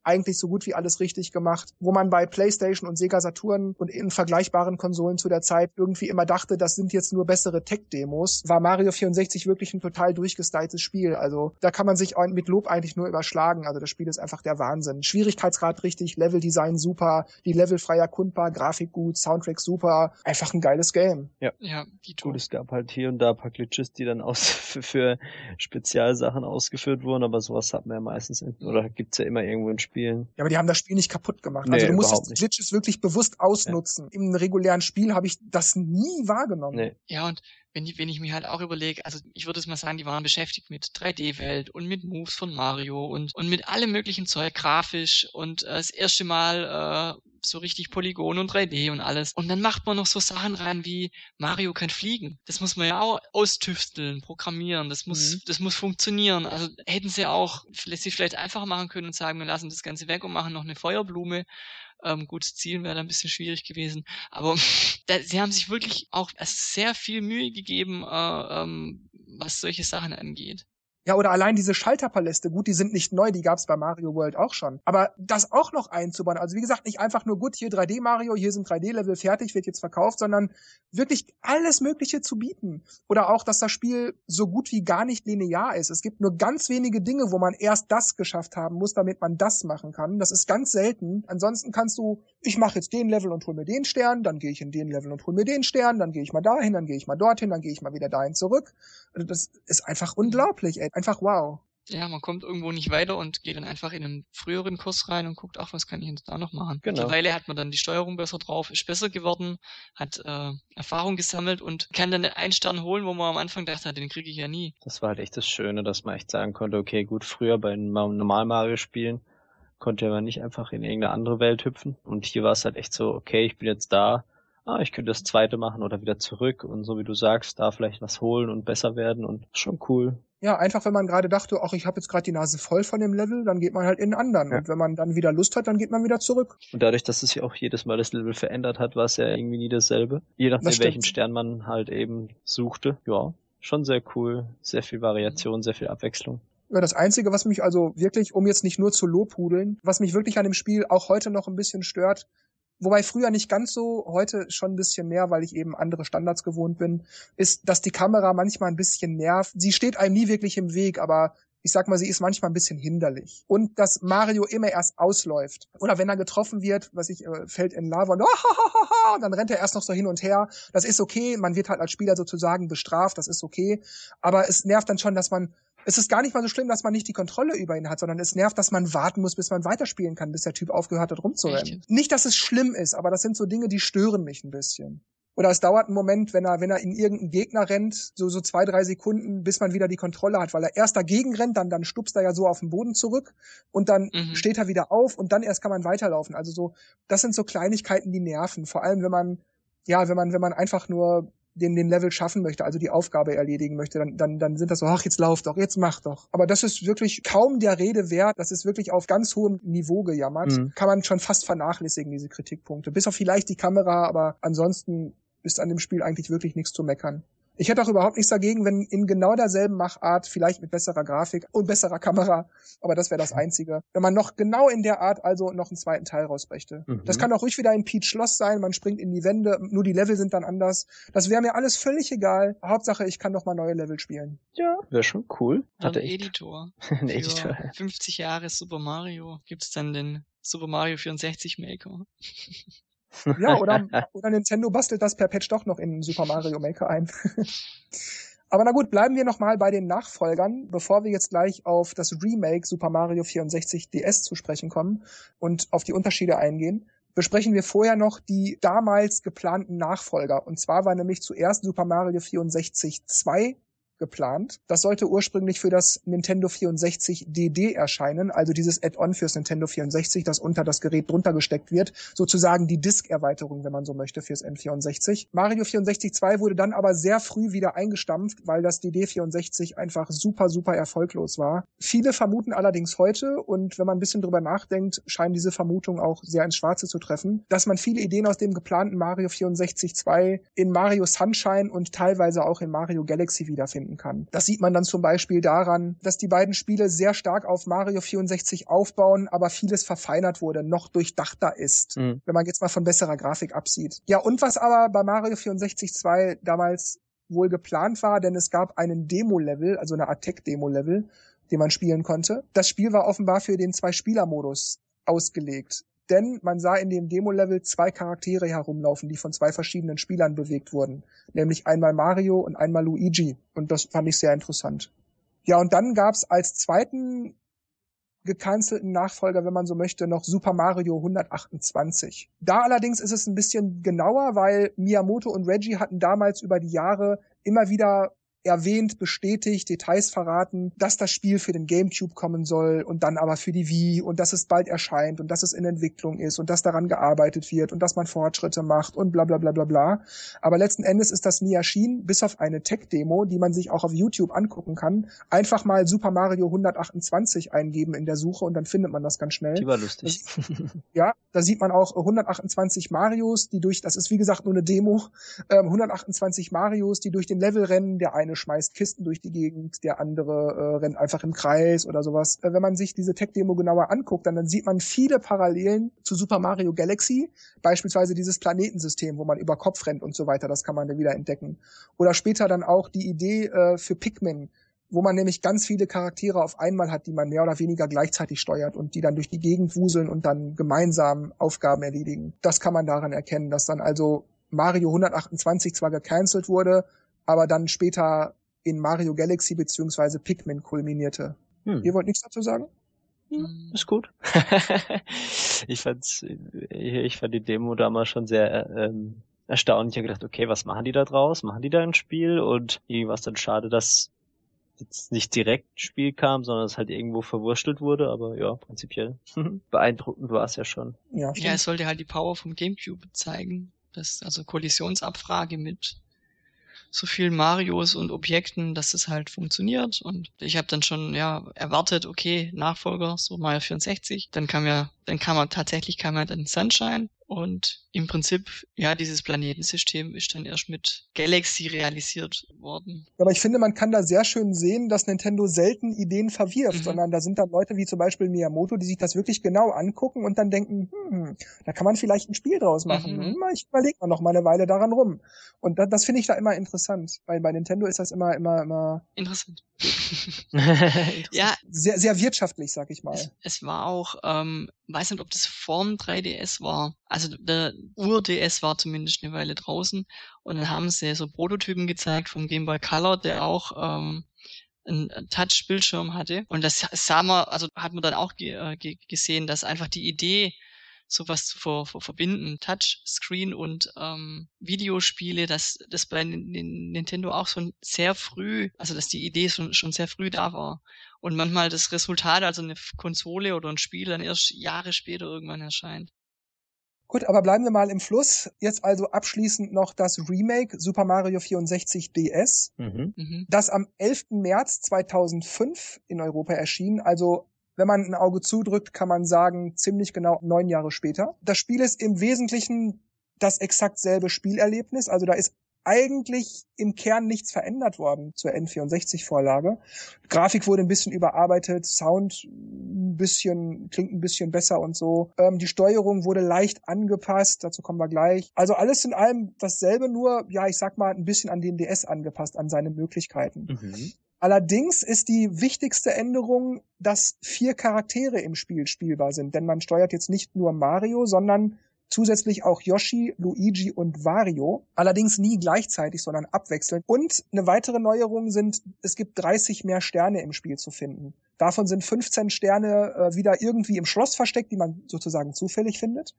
eigentlich so gut wie alles richtig gemacht. Wo man bei PlayStation und Sega Saturn und in vergleichbaren Konsolen zu der Zeit irgendwie immer dachte, das sind jetzt nur bessere Tech-Demos, war Mario 64 wirklich ein total durchgestyltes Spiel. Also da kann man sich mit Lob eigentlich nur überschlagen. Also das Spiel ist einfach der Wahnsinn. Schwierigkeitsgrad richtig, Leveldesign super, die Level frei erkundbar, Grafik gut, Soundtrack super. Einfach ein geiles Game. Ja, ja gut, es gab halt hier und da ein paar Glitches, die dann aus für, für Spezialsachen ausgeführt wurden, aber sowas hat man ja meistens, oder gibt's ja immer irgendwo ein Spiel spielen. Ja, aber die haben das Spiel nicht kaputt gemacht. Nee, also du musstest Glitches wirklich bewusst ausnutzen. Ja. Im regulären Spiel habe ich das nie wahrgenommen. Nee. Ja, und wenn, ich, wenn ich mir halt auch überlege, also ich würde es mal sagen, die waren beschäftigt mit 3D-Welt und mit Moves von Mario und, und mit allem möglichen Zeug, grafisch und äh, das erste Mal äh, so richtig Polygon und 3D und alles. Und dann macht man noch so Sachen rein wie Mario kann fliegen. Das muss man ja auch austüfteln, programmieren. Das muss, mhm. das muss funktionieren. Also hätten sie auch lässt sich vielleicht einfacher machen können und sagen, wir lassen das Ganze weg und machen noch eine Feuerblume ähm, gut, Zielen wäre da ein bisschen schwierig gewesen. Aber da, sie haben sich wirklich auch sehr viel Mühe gegeben, äh, ähm, was solche Sachen angeht. Ja, oder allein diese Schalterpaläste, gut, die sind nicht neu, die gab's bei Mario World auch schon. Aber das auch noch einzubauen, also wie gesagt, nicht einfach nur gut, hier 3D Mario, hier sind 3D-Level fertig, wird jetzt verkauft, sondern wirklich alles Mögliche zu bieten. Oder auch, dass das Spiel so gut wie gar nicht linear ist. Es gibt nur ganz wenige Dinge, wo man erst das geschafft haben muss, damit man das machen kann. Das ist ganz selten. Ansonsten kannst du, ich mache jetzt den Level und hol mir den Stern, dann gehe ich in den Level und hol mir den Stern, dann gehe ich mal dahin, dann gehe ich mal dorthin, dann gehe ich mal wieder dahin zurück. Also das ist einfach unglaublich, ey einfach wow. Ja, man kommt irgendwo nicht weiter und geht dann einfach in einen früheren Kurs rein und guckt, ach, was kann ich jetzt da noch machen? Genau. Mittlerweile hat man dann die Steuerung besser drauf, ist besser geworden, hat äh, Erfahrung gesammelt und kann dann einen Stern holen, wo man am Anfang dachte, den kriege ich ja nie. Das war halt echt das Schöne, dass man echt sagen konnte, okay, gut, früher bei normal Mario spielen konnte man nicht einfach in irgendeine andere Welt hüpfen und hier war es halt echt so, okay, ich bin jetzt da, ah, ich könnte das zweite machen oder wieder zurück und so wie du sagst, da vielleicht was holen und besser werden und schon cool. Ja, einfach wenn man gerade dachte, ach, ich habe jetzt gerade die Nase voll von dem Level, dann geht man halt in den anderen. Ja. Und wenn man dann wieder Lust hat, dann geht man wieder zurück. Und dadurch, dass es ja auch jedes Mal das Level verändert hat, war es ja irgendwie nie dasselbe. Je nachdem, welchen Stern man halt eben suchte. Ja, schon sehr cool. Sehr viel Variation, sehr viel Abwechslung. Ja, das Einzige, was mich also wirklich, um jetzt nicht nur zu lobhudeln, was mich wirklich an dem Spiel auch heute noch ein bisschen stört, wobei früher nicht ganz so, heute schon ein bisschen mehr, weil ich eben andere Standards gewohnt bin, ist, dass die Kamera manchmal ein bisschen nervt. Sie steht einem nie wirklich im Weg, aber ich sag mal, sie ist manchmal ein bisschen hinderlich. Und dass Mario immer erst ausläuft. Oder wenn er getroffen wird, was ich, äh, fällt in Lava und, oh, und dann rennt er erst noch so hin und her. Das ist okay, man wird halt als Spieler sozusagen bestraft, das ist okay. Aber es nervt dann schon, dass man es ist gar nicht mal so schlimm, dass man nicht die Kontrolle über ihn hat, sondern es nervt, dass man warten muss, bis man weiterspielen kann, bis der Typ aufgehört hat rumzurennen. Echt? Nicht, dass es schlimm ist, aber das sind so Dinge, die stören mich ein bisschen. Oder es dauert einen Moment, wenn er, wenn er in irgendeinen Gegner rennt, so, so zwei, drei Sekunden, bis man wieder die Kontrolle hat, weil er erst dagegen rennt, dann, dann stupst er ja so auf den Boden zurück und dann mhm. steht er wieder auf und dann erst kann man weiterlaufen. Also so, das sind so Kleinigkeiten, die nerven. Vor allem, wenn man, ja, wenn man, wenn man einfach nur den, den Level schaffen möchte, also die Aufgabe erledigen möchte, dann, dann, dann sind das so, ach, jetzt lauf doch, jetzt mach doch. Aber das ist wirklich kaum der Rede wert. Das ist wirklich auf ganz hohem Niveau gejammert. Mhm. Kann man schon fast vernachlässigen, diese Kritikpunkte. Bis auf vielleicht die Kamera, aber ansonsten ist an dem Spiel eigentlich wirklich nichts zu meckern. Ich hätte auch überhaupt nichts dagegen, wenn in genau derselben Machart, vielleicht mit besserer Grafik und besserer Kamera, aber das wäre das Einzige. Wenn man noch genau in der Art also noch einen zweiten Teil rausbrächte. Mhm. Das kann auch ruhig wieder ein Peach Schloss sein, man springt in die Wände, nur die Level sind dann anders. Das wäre mir alles völlig egal. Hauptsache, ich kann noch mal neue Level spielen. Ja, wäre schon cool. Hatte ein Editor. ein Editor. 50 Jahre Super Mario gibt's dann den Super Mario 64 Maker. Ja, oder, oder Nintendo bastelt das per Patch doch noch in Super Mario Maker ein. Aber na gut, bleiben wir nochmal bei den Nachfolgern, bevor wir jetzt gleich auf das Remake Super Mario 64 DS zu sprechen kommen und auf die Unterschiede eingehen. Besprechen wir vorher noch die damals geplanten Nachfolger. Und zwar war nämlich zuerst Super Mario 64 2 geplant. Das sollte ursprünglich für das Nintendo 64 DD erscheinen, also dieses Add-on fürs Nintendo 64, das unter das Gerät drunter gesteckt wird, sozusagen die Disk-Erweiterung, wenn man so möchte, fürs N64. Mario 64 2 wurde dann aber sehr früh wieder eingestampft, weil das DD 64 einfach super, super erfolglos war. Viele vermuten allerdings heute, und wenn man ein bisschen drüber nachdenkt, scheinen diese Vermutungen auch sehr ins Schwarze zu treffen, dass man viele Ideen aus dem geplanten Mario 64 2 in Mario Sunshine und teilweise auch in Mario Galaxy wiederfindet finden kann. Das sieht man dann zum Beispiel daran, dass die beiden Spiele sehr stark auf Mario 64 aufbauen, aber vieles verfeinert wurde, noch durchdachter ist, mhm. wenn man jetzt mal von besserer Grafik absieht. Ja, und was aber bei Mario 64 2 damals wohl geplant war, denn es gab einen Demo-Level, also eine Attack-Demo-Level, den man spielen konnte. Das Spiel war offenbar für den Zwei-Spieler-Modus ausgelegt denn man sah in dem Demo-Level zwei Charaktere herumlaufen, die von zwei verschiedenen Spielern bewegt wurden, nämlich einmal Mario und einmal Luigi. Und das fand ich sehr interessant. Ja, und dann gab's als zweiten gecancelten Nachfolger, wenn man so möchte, noch Super Mario 128. Da allerdings ist es ein bisschen genauer, weil Miyamoto und Reggie hatten damals über die Jahre immer wieder erwähnt, bestätigt, Details verraten, dass das Spiel für den GameCube kommen soll und dann aber für die Wii und dass es bald erscheint und dass es in Entwicklung ist und dass daran gearbeitet wird und dass man Fortschritte macht und bla bla bla bla bla. Aber letzten Endes ist das nie erschienen, bis auf eine Tech-Demo, die man sich auch auf YouTube angucken kann. Einfach mal Super Mario 128 eingeben in der Suche und dann findet man das ganz schnell. Die war lustig. Ja, da sieht man auch 128 Marios, die durch, das ist wie gesagt nur eine Demo, äh, 128 Marios, die durch den Level rennen, der eine schmeißt Kisten durch die Gegend, der andere äh, rennt einfach im Kreis oder sowas. Äh, wenn man sich diese Tech-Demo genauer anguckt, dann, dann sieht man viele Parallelen zu Super Mario Galaxy, beispielsweise dieses Planetensystem, wo man über Kopf rennt und so weiter, das kann man dann wieder entdecken. Oder später dann auch die Idee äh, für Pikmin, wo man nämlich ganz viele Charaktere auf einmal hat, die man mehr oder weniger gleichzeitig steuert und die dann durch die Gegend wuseln und dann gemeinsam Aufgaben erledigen. Das kann man daran erkennen, dass dann also Mario 128 zwar gecancelt wurde, aber dann später in Mario Galaxy beziehungsweise Pikmin kulminierte. Hm. Ihr wollt nichts dazu sagen? Hm, ist gut. ich fand's, ich fand die Demo damals schon sehr ähm, erstaunlich. Ich habe gedacht, okay, was machen die da draus? Machen die da ein Spiel? Und irgendwie war es dann schade, dass jetzt nicht direkt ein Spiel kam, sondern es halt irgendwo verwurstelt wurde, aber ja, prinzipiell beeindruckend war es ja schon. Ja, ja, es sollte halt die Power vom Gamecube zeigen. Das also Kollisionsabfrage mit so vielen Marios und Objekten, dass es halt funktioniert. Und ich habe dann schon ja erwartet, okay, Nachfolger, so Mario 64. Dann kam ja, dann kam er tatsächlich kam er dann Sunshine. Und im Prinzip, ja, dieses Planetensystem ist dann erst mit Galaxy realisiert worden. Aber ich finde, man kann da sehr schön sehen, dass Nintendo selten Ideen verwirft, mhm. sondern da sind dann Leute wie zum Beispiel Miyamoto, die sich das wirklich genau angucken und dann denken, hm, da kann man vielleicht ein Spiel draus machen. Mhm. Hm, ich überlege mal noch mal eine Weile daran rum. Und das, das finde ich da immer interessant, weil bei Nintendo ist das immer, immer, immer interessant. interessant. ja, sehr, sehr wirtschaftlich, sag ich mal. Es, es war auch, ähm, weiß nicht, ob das vorm 3DS war. Also der Ur-DS war zumindest eine Weile draußen und dann haben sie so Prototypen gezeigt vom Game Boy Color, der auch ähm, einen Touch-Bildschirm hatte. Und das sah man, also hat man dann auch ge äh, gesehen, dass einfach die Idee sowas zu ver ver verbinden, Touchscreen und ähm, Videospiele, dass das bei Nintendo auch schon sehr früh, also dass die Idee schon, schon sehr früh da war. Und manchmal das Resultat, also eine Konsole oder ein Spiel, dann erst Jahre später irgendwann erscheint. Gut, aber bleiben wir mal im Fluss. Jetzt also abschließend noch das Remake Super Mario 64 DS, mhm. mhm. das am 11. März 2005 in Europa erschien, also wenn man ein Auge zudrückt, kann man sagen, ziemlich genau neun Jahre später. Das Spiel ist im Wesentlichen das exakt selbe Spielerlebnis. Also da ist eigentlich im Kern nichts verändert worden zur N64-Vorlage. Grafik wurde ein bisschen überarbeitet, Sound ein bisschen, klingt ein bisschen besser und so. Ähm, die Steuerung wurde leicht angepasst, dazu kommen wir gleich. Also alles in allem dasselbe, nur, ja, ich sag mal, ein bisschen an den DS angepasst, an seine Möglichkeiten. Mhm. Allerdings ist die wichtigste Änderung, dass vier Charaktere im Spiel spielbar sind, denn man steuert jetzt nicht nur Mario, sondern zusätzlich auch Yoshi, Luigi und Wario. Allerdings nie gleichzeitig, sondern abwechselnd. Und eine weitere Neuerung sind, es gibt 30 mehr Sterne im Spiel zu finden. Davon sind 15 Sterne äh, wieder irgendwie im Schloss versteckt, die man sozusagen zufällig findet.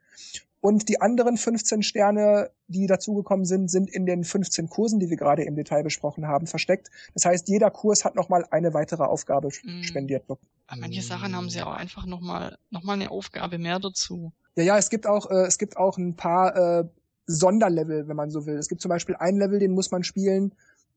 Und die anderen 15 Sterne, die dazugekommen sind, sind in den 15 Kursen, die wir gerade im Detail besprochen haben, versteckt. Das heißt, jeder Kurs hat nochmal eine weitere Aufgabe mm. spendiert Manche Sachen haben sie auch einfach nochmal noch mal eine Aufgabe mehr dazu. Ja, ja, es gibt auch, äh, es gibt auch ein paar äh, Sonderlevel, wenn man so will. Es gibt zum Beispiel ein Level, den muss man spielen,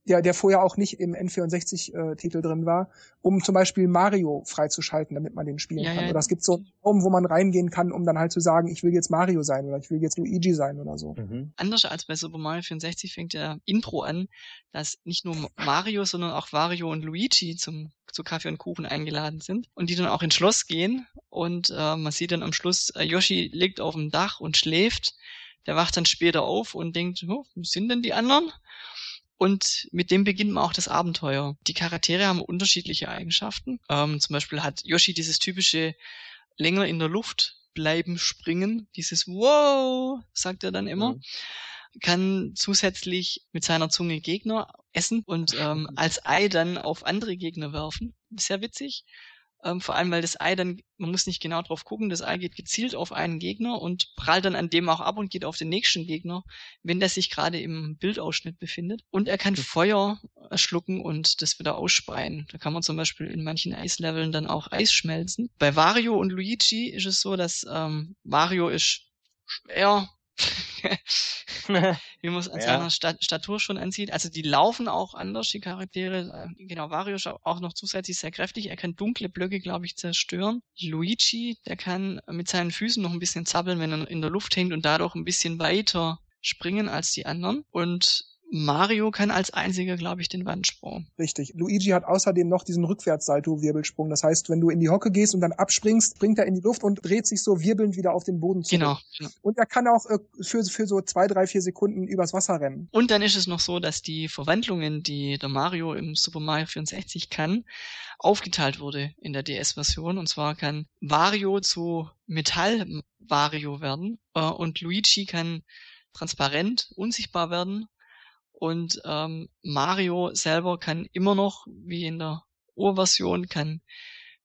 der, der vorher auch nicht im N64-Titel äh, drin war, um zum Beispiel Mario freizuschalten, damit man den spielen ja, kann. Ja. Oder es gibt so einen Raum, wo man reingehen kann, um dann halt zu sagen, ich will jetzt Mario sein oder ich will jetzt Luigi sein oder so. Mhm. Anders als bei Super Mario 64 fängt der Intro an, dass nicht nur Mario, sondern auch Wario und Luigi zum zu Kaffee und Kuchen eingeladen sind und die dann auch ins Schloss gehen und äh, man sieht dann am Schluss, äh, Yoshi liegt auf dem Dach und schläft. Der wacht dann später auf und denkt, oh, wo sind denn die anderen? Und mit dem beginnt man auch das Abenteuer. Die Charaktere haben unterschiedliche Eigenschaften. Ähm, zum Beispiel hat Yoshi dieses typische länger in der Luft bleiben, springen. Dieses Wow, sagt er dann immer. Mhm. Kann zusätzlich mit seiner Zunge Gegner essen und ähm, als Ei dann auf andere Gegner werfen. Sehr witzig. Ähm, vor allem, weil das Ei dann, man muss nicht genau drauf gucken, das Ei geht gezielt auf einen Gegner und prallt dann an dem auch ab und geht auf den nächsten Gegner, wenn der sich gerade im Bildausschnitt befindet. Und er kann Feuer schlucken und das wieder ausspeien. Da kann man zum Beispiel in manchen Eisleveln dann auch Eis schmelzen. Bei Wario und Luigi ist es so, dass ähm, Wario ist eher wie man es an ja. seiner Stat Statur schon ansieht. Also die laufen auch anders, die Charaktere. Äh, genau, Wario ist auch noch zusätzlich sehr kräftig. Er kann dunkle Blöcke, glaube ich, zerstören. Luigi, der kann mit seinen Füßen noch ein bisschen zappeln, wenn er in der Luft hängt und dadurch ein bisschen weiter springen als die anderen. Und Mario kann als einziger, glaube ich, den Wandsprung. Richtig. Luigi hat außerdem noch diesen Rückwärtssalto-Wirbelsprung. Das heißt, wenn du in die Hocke gehst und dann abspringst, springt er in die Luft und dreht sich so wirbelnd wieder auf den Boden zurück. Genau. Und er kann auch äh, für, für so zwei, drei, vier Sekunden übers Wasser rennen. Und dann ist es noch so, dass die Verwandlungen, die der Mario im Super Mario 64 kann, aufgeteilt wurde in der DS-Version. Und zwar kann Wario zu Metall-Wario werden äh, und Luigi kann transparent, unsichtbar werden und ähm, Mario selber kann immer noch, wie in der Urversion, kann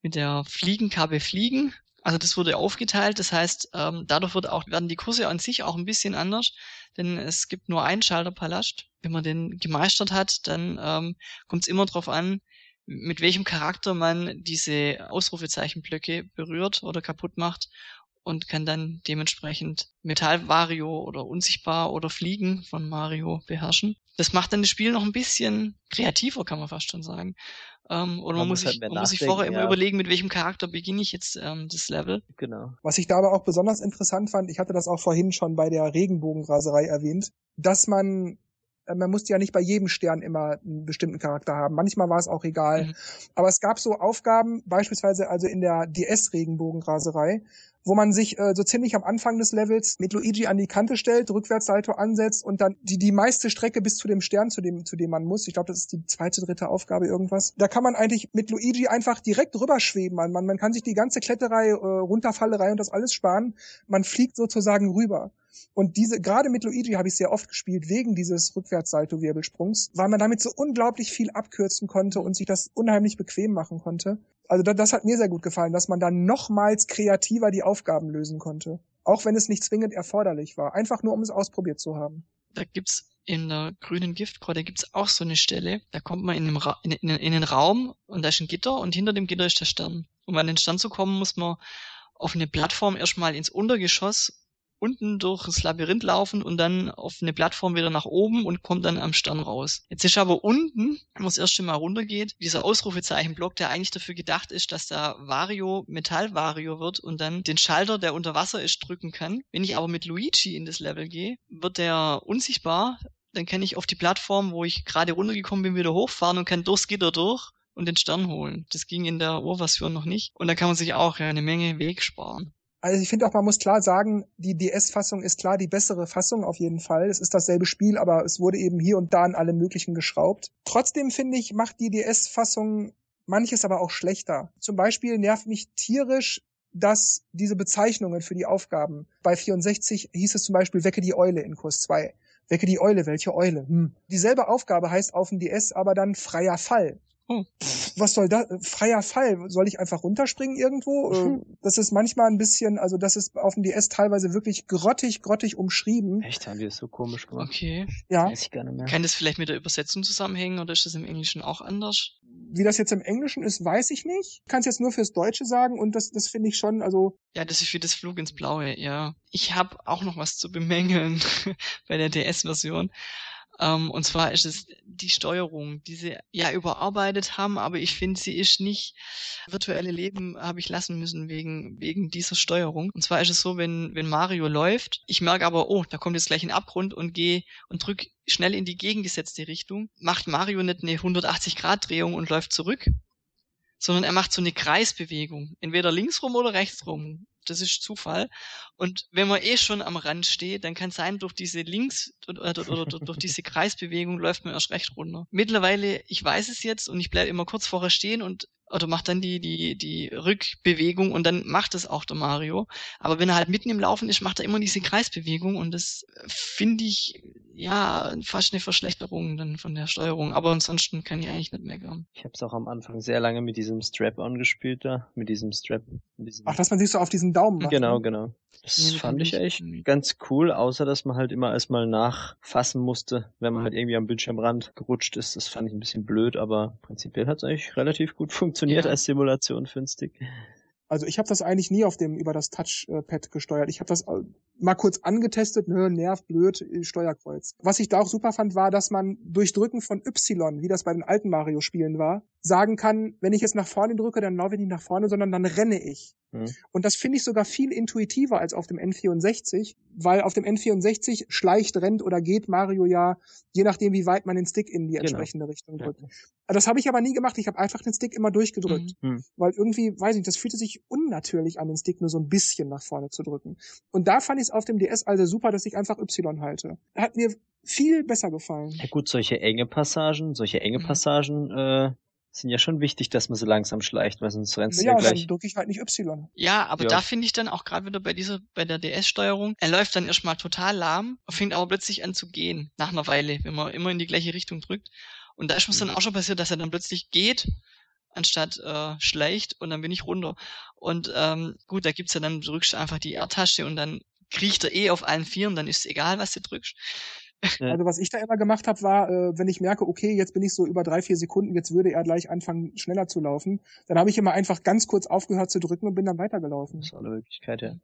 mit der Fliegenkappe fliegen. Also das wurde aufgeteilt, das heißt, ähm, dadurch wird auch, werden die Kurse an sich auch ein bisschen anders, denn es gibt nur einen Schalterpalast. Wenn man den gemeistert hat, dann ähm, kommt es immer darauf an, mit welchem Charakter man diese Ausrufezeichenblöcke berührt oder kaputt macht und kann dann dementsprechend Metall-Wario oder Unsichtbar oder Fliegen von Mario beherrschen. Das macht dann das Spiel noch ein bisschen kreativer, kann man fast schon sagen. Ähm, oder man, man muss, halt sich, man muss sich vorher ja. immer überlegen, mit welchem Charakter beginne ich jetzt ähm, das Level. Genau. Was ich da aber auch besonders interessant fand, ich hatte das auch vorhin schon bei der Regenbogenraserei erwähnt, dass man man musste ja nicht bei jedem Stern immer einen bestimmten Charakter haben. Manchmal war es auch egal. Mhm. Aber es gab so Aufgaben, beispielsweise also in der DS-Regenbogenraserei, wo man sich äh, so ziemlich am Anfang des Levels mit Luigi an die Kante stellt, Rückwärtssalto ansetzt und dann die, die meiste Strecke bis zu dem Stern, zu dem, zu dem man muss. Ich glaube, das ist die zweite, dritte Aufgabe irgendwas. Da kann man eigentlich mit Luigi einfach direkt rüberschweben. Man, man, man kann sich die ganze Kletterei, äh, Runterfallerei und das alles sparen. Man fliegt sozusagen rüber. Und diese, gerade mit Luigi habe ich sehr oft gespielt, wegen dieses Rückwärtssalto-Wirbelsprungs, weil man damit so unglaublich viel abkürzen konnte und sich das unheimlich bequem machen konnte. Also das, hat mir sehr gut gefallen, dass man dann nochmals kreativer die Aufgaben lösen konnte. Auch wenn es nicht zwingend erforderlich war. Einfach nur, um es ausprobiert zu haben. Da gibt's in der grünen Giftkreude gibt's auch so eine Stelle, da kommt man in, Ra in, in, in einen Raum und da ist ein Gitter und hinter dem Gitter ist der Stern. Um an den Stern zu kommen, muss man auf eine Plattform erstmal ins Untergeschoss unten durch das Labyrinth laufen und dann auf eine Plattform wieder nach oben und kommt dann am Stern raus. Jetzt ist aber unten, wo es erst mal runtergeht, dieser Ausrufezeichenblock, der eigentlich dafür gedacht ist, dass da Vario Metall-Vario wird und dann den Schalter, der unter Wasser ist, drücken kann. Wenn ich aber mit Luigi in das Level gehe, wird der unsichtbar. Dann kann ich auf die Plattform, wo ich gerade runtergekommen bin, wieder hochfahren und kann durchs Gitter durch und den Stern holen. Das ging in der Urversion noch nicht. Und da kann man sich auch eine Menge Weg sparen. Also ich finde auch, man muss klar sagen, die DS-Fassung ist klar die bessere Fassung auf jeden Fall. Es ist dasselbe Spiel, aber es wurde eben hier und da an allem möglichen geschraubt. Trotzdem finde ich, macht die DS-Fassung manches aber auch schlechter. Zum Beispiel nervt mich tierisch, dass diese Bezeichnungen für die Aufgaben bei 64 hieß es zum Beispiel Wecke die Eule in Kurs 2. Wecke die Eule, welche Eule? Hm. Dieselbe Aufgabe heißt auf dem DS aber dann freier Fall. Oh. Was soll das? Freier Fall. Soll ich einfach runterspringen irgendwo? Mhm. Das ist manchmal ein bisschen, also das ist auf dem DS teilweise wirklich grottig, grottig umschrieben. Echt, haben wir es so komisch gemacht. Okay. Ja. Weiß ich gar nicht mehr. Kann das vielleicht mit der Übersetzung zusammenhängen oder ist das im Englischen auch anders? Wie das jetzt im Englischen ist, weiß ich nicht. Ich kann es jetzt nur fürs Deutsche sagen und das, das finde ich schon, also. Ja, das ist wie das Flug ins Blaue, ja. Ich habe auch noch was zu bemängeln bei der DS-Version. Ähm, und zwar ist es die Steuerung, die sie ja überarbeitet haben, aber ich finde, sie ist nicht virtuelle Leben habe ich lassen müssen wegen wegen dieser Steuerung. Und zwar ist es so, wenn wenn Mario läuft, ich merke aber, oh, da kommt jetzt gleich ein Abgrund und gehe und drück schnell in die gegengesetzte Richtung, macht Mario nicht eine 180 Grad Drehung und läuft zurück, sondern er macht so eine Kreisbewegung, entweder links rum oder rechts rum das ist Zufall. Und wenn man eh schon am Rand steht, dann kann es sein, durch diese Links oder, oder, oder durch diese Kreisbewegung läuft man erst recht runter. Mittlerweile, ich weiß es jetzt und ich bleibe immer kurz vorher stehen und oder macht dann die, die, die Rückbewegung und dann macht es auch der Mario. Aber wenn er halt mitten im Laufen ist, macht er immer diese Kreisbewegung und das finde ich ja fast eine Verschlechterung dann von der Steuerung. Aber ansonsten kann ich eigentlich nicht meckern. Ich habe es auch am Anfang sehr lange mit diesem Strap-on gespielt da, mit diesem Strap. Mit diesem Ach, dass man sich so auf diesen Daumen macht. Genau, ne? genau. Das nee, fand ich echt nicht. ganz cool, außer dass man halt immer erstmal nachfassen musste, wenn man halt irgendwie am Bildschirmrand gerutscht ist. Das fand ich ein bisschen blöd, aber prinzipiell hat es eigentlich relativ gut funktioniert ja. als Simulation Stick. Also ich habe das eigentlich nie auf dem über das Touchpad gesteuert. Ich habe das äh, mal kurz angetestet, nö, nerv, blöd, Steuerkreuz. Was ich da auch super fand, war, dass man durch Drücken von Y, wie das bei den alten Mario-Spielen war, sagen kann, wenn ich jetzt nach vorne drücke, dann laufe ich nicht nach vorne, sondern dann renne ich. Mhm. Und das finde ich sogar viel intuitiver als auf dem N64, weil auf dem N64 schleicht, rennt oder geht Mario ja, je nachdem, wie weit man den Stick in die genau. entsprechende Richtung drückt. Ja. Das habe ich aber nie gemacht. Ich habe einfach den Stick immer durchgedrückt. Mhm. mhm. Weil irgendwie, weiß ich, das fühlte sich unnatürlich an, den Stick nur so ein bisschen nach vorne zu drücken. Und da fand ich es auf dem DS also super, dass ich einfach Y halte. Hat mir viel besser gefallen. Ja gut, solche enge Passagen, solche enge mhm. Passagen äh, sind ja schon wichtig, dass man so langsam schleicht, weil sonst rennst du ja, ja gleich. dann drücke ich halt nicht Y. Ja, aber ja. da finde ich dann auch gerade wieder bei dieser, bei der DS-Steuerung, er läuft dann erstmal total lahm, fängt aber plötzlich an zu gehen, nach einer Weile, wenn man immer in die gleiche Richtung drückt. Und da ist mir dann mhm. auch schon passiert, dass er dann plötzlich geht, anstatt äh, schleicht und dann bin ich runter. Und ähm, gut, da gibt's ja dann, du drückst einfach die R-Tasche und dann kriecht er eh auf allen Vieren, dann ist es egal, was du drückst. Also was ich da immer gemacht habe, war, äh, wenn ich merke, okay, jetzt bin ich so über drei, vier Sekunden, jetzt würde er gleich anfangen, schneller zu laufen, dann habe ich immer einfach ganz kurz aufgehört zu drücken und bin dann weitergelaufen. Das ist eine Möglichkeit, ja.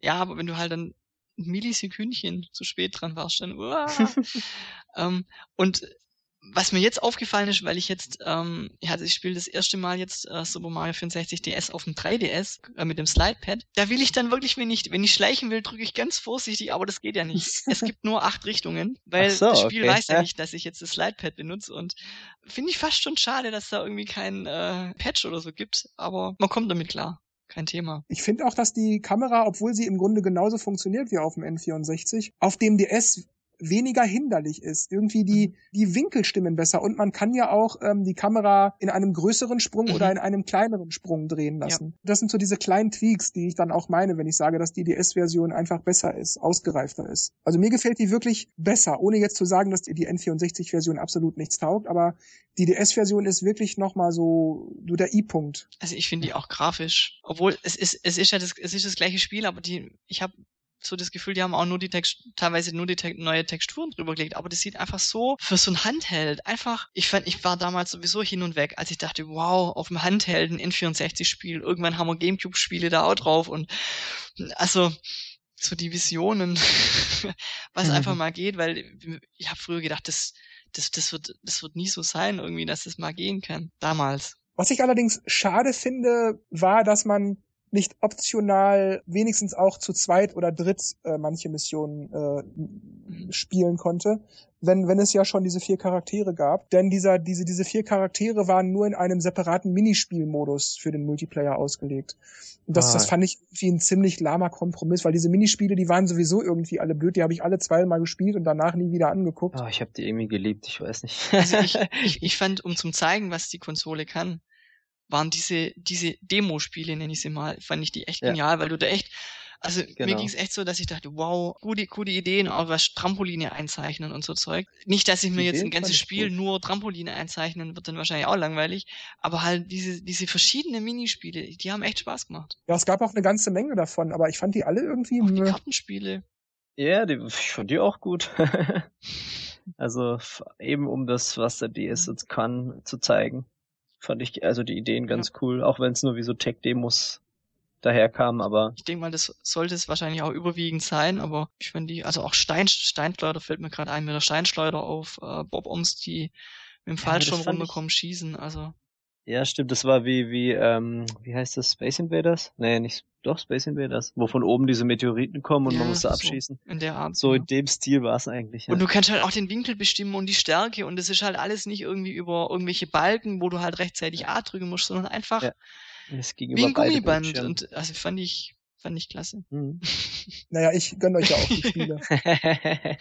ja, aber wenn du halt dann Millisekündchen zu spät dran warst, dann uah, ähm, und was mir jetzt aufgefallen ist, weil ich jetzt, ähm, ja, also ich spiele das erste Mal jetzt äh, Super Mario 64 DS auf dem 3DS äh, mit dem Slidepad. Da will ich dann wirklich, wenn ich, wenn ich schleichen will, drücke ich ganz vorsichtig, aber das geht ja nicht. es gibt nur acht Richtungen, weil so, das Spiel okay. weiß ja nicht, dass ich jetzt das Slidepad benutze und finde ich fast schon schade, dass da irgendwie kein äh, Patch oder so gibt, aber man kommt damit klar kein Thema. Ich finde auch, dass die Kamera, obwohl sie im Grunde genauso funktioniert wie auf dem N64, auf dem DS weniger hinderlich ist. Irgendwie die, mhm. die Winkel stimmen besser und man kann ja auch ähm, die Kamera in einem größeren Sprung mhm. oder in einem kleineren Sprung drehen lassen. Ja. Das sind so diese kleinen Tweaks, die ich dann auch meine, wenn ich sage, dass die DS-Version einfach besser ist, ausgereifter ist. Also mir gefällt die wirklich besser, ohne jetzt zu sagen, dass die, die N64-Version absolut nichts taugt, aber die DS-Version ist wirklich nochmal so, so der I-Punkt. Also ich finde die auch grafisch, obwohl es ist, es ist ja das, es ist das gleiche Spiel, aber die, ich habe so das Gefühl, die haben auch nur die Text teilweise nur die Te neue Texturen drüber gelegt, aber das sieht einfach so für so ein Handheld einfach. Ich fand, ich war damals sowieso hin und weg, als ich dachte, wow, auf dem Handheld ein N64-Spiel. Irgendwann haben wir GameCube-Spiele da auch drauf und also so die Visionen, was einfach mal geht, weil ich habe früher gedacht, das das, das, wird, das wird nie so sein, irgendwie, dass das mal gehen kann. Damals. Was ich allerdings schade finde, war, dass man nicht optional wenigstens auch zu zweit oder dritt äh, manche Missionen äh, spielen konnte, wenn wenn es ja schon diese vier Charaktere gab, denn dieser diese diese vier Charaktere waren nur in einem separaten Minispielmodus für den Multiplayer ausgelegt. Und das ah. das fand ich wie ein ziemlich lahmer Kompromiss, weil diese Minispiele, die waren sowieso irgendwie alle blöd, die habe ich alle zweimal gespielt und danach nie wieder angeguckt. Oh, ich habe die irgendwie geliebt, ich weiß nicht. also ich, ich, ich fand, um zum zeigen, was die Konsole kann, waren diese, diese Demo-Spiele, nenne ich sie mal, fand ich die echt ja. genial, weil du da echt, also genau. mir ging es echt so, dass ich dachte, wow, gute, gute Ideen, auch was Trampoline einzeichnen und so Zeug. Nicht, dass ich mir die jetzt ein ganzes Spiel gut. nur Trampoline einzeichnen, wird dann wahrscheinlich auch langweilig, aber halt diese, diese verschiedenen Minispiele, die haben echt Spaß gemacht. Ja, es gab auch eine ganze Menge davon, aber ich fand die alle irgendwie. Auch die Kartenspiele. Ja, die, ich fand die auch gut. also eben um das, was der DS jetzt kann, zu zeigen fand ich also die Ideen ganz ja. cool, auch wenn es nur wie so Tech-Demos daherkam, aber. Ich denke mal, das sollte es wahrscheinlich auch überwiegend sein, aber ich finde die, also auch Stein, Steinschleuder fällt mir gerade ein mit der Steinschleuder auf äh, Bob Oms, die mit dem Fallschirm ja, runterkommen, schießen, also. Ja, stimmt, das war wie, wie, ähm, wie heißt das, Space Invaders? Nee, nicht, doch, Space Invaders, wo von oben diese Meteoriten kommen und ja, man muss da abschießen. So in der Art. So ja. in dem Stil war es eigentlich. Ja. Und du kannst halt auch den Winkel bestimmen und die Stärke und es ist halt alles nicht irgendwie über irgendwelche Balken, wo du halt rechtzeitig A drücken musst, sondern einfach ja. wie ein Gummiband. Und also fand ich, fand ich klasse. Mhm. naja, ich gönn euch ja auch die Spiele.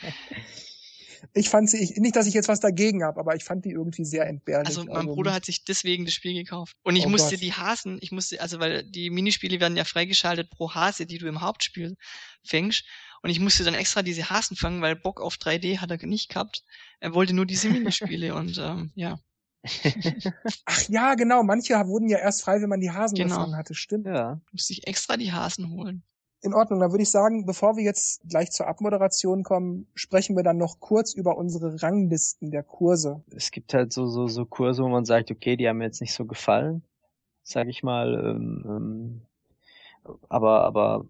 ich fand sie, ich, nicht, dass ich jetzt was dagegen habe, aber ich fand die irgendwie sehr entbehrlich. Also mein also, Bruder hat sich deswegen das Spiel gekauft. Und ich oh musste Gott. die Hasen, ich musste, also weil die Minispiele werden ja freigeschaltet pro Hase, die du im Hauptspiel fängst. Und ich musste dann extra diese Hasen fangen, weil Bock auf 3D hat er nicht gehabt. Er wollte nur diese Minispiele und ähm, ja. Ach ja, genau. Manche wurden ja erst frei, wenn man die Hasen genau. gefangen hatte. Stimmt. Ja. Musste ich extra die Hasen holen. In Ordnung, dann würde ich sagen, bevor wir jetzt gleich zur Abmoderation kommen, sprechen wir dann noch kurz über unsere Ranglisten der Kurse. Es gibt halt so, so, so Kurse, wo man sagt, okay, die haben mir jetzt nicht so gefallen, sage ich mal. Ähm, ähm, aber, aber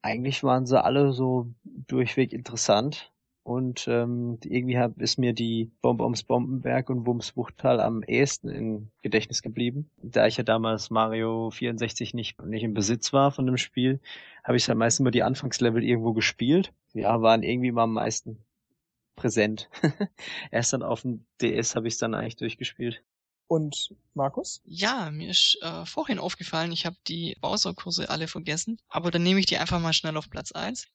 eigentlich waren sie alle so durchweg interessant. Und ähm, irgendwie hab, ist mir die Bombe ums Bombenberg und Wums Wuchtal am ehesten im Gedächtnis geblieben. Da ich ja damals Mario 64 nicht, nicht im Besitz war von dem Spiel, habe ich dann meistens immer die Anfangslevel irgendwo gespielt. Ja, waren irgendwie mal am meisten präsent. Erst dann auf dem DS habe ich es dann eigentlich durchgespielt. Und Markus? Ja, mir ist äh, vorhin aufgefallen, ich habe die Bowser-Kurse alle vergessen, aber dann nehme ich die einfach mal schnell auf Platz eins,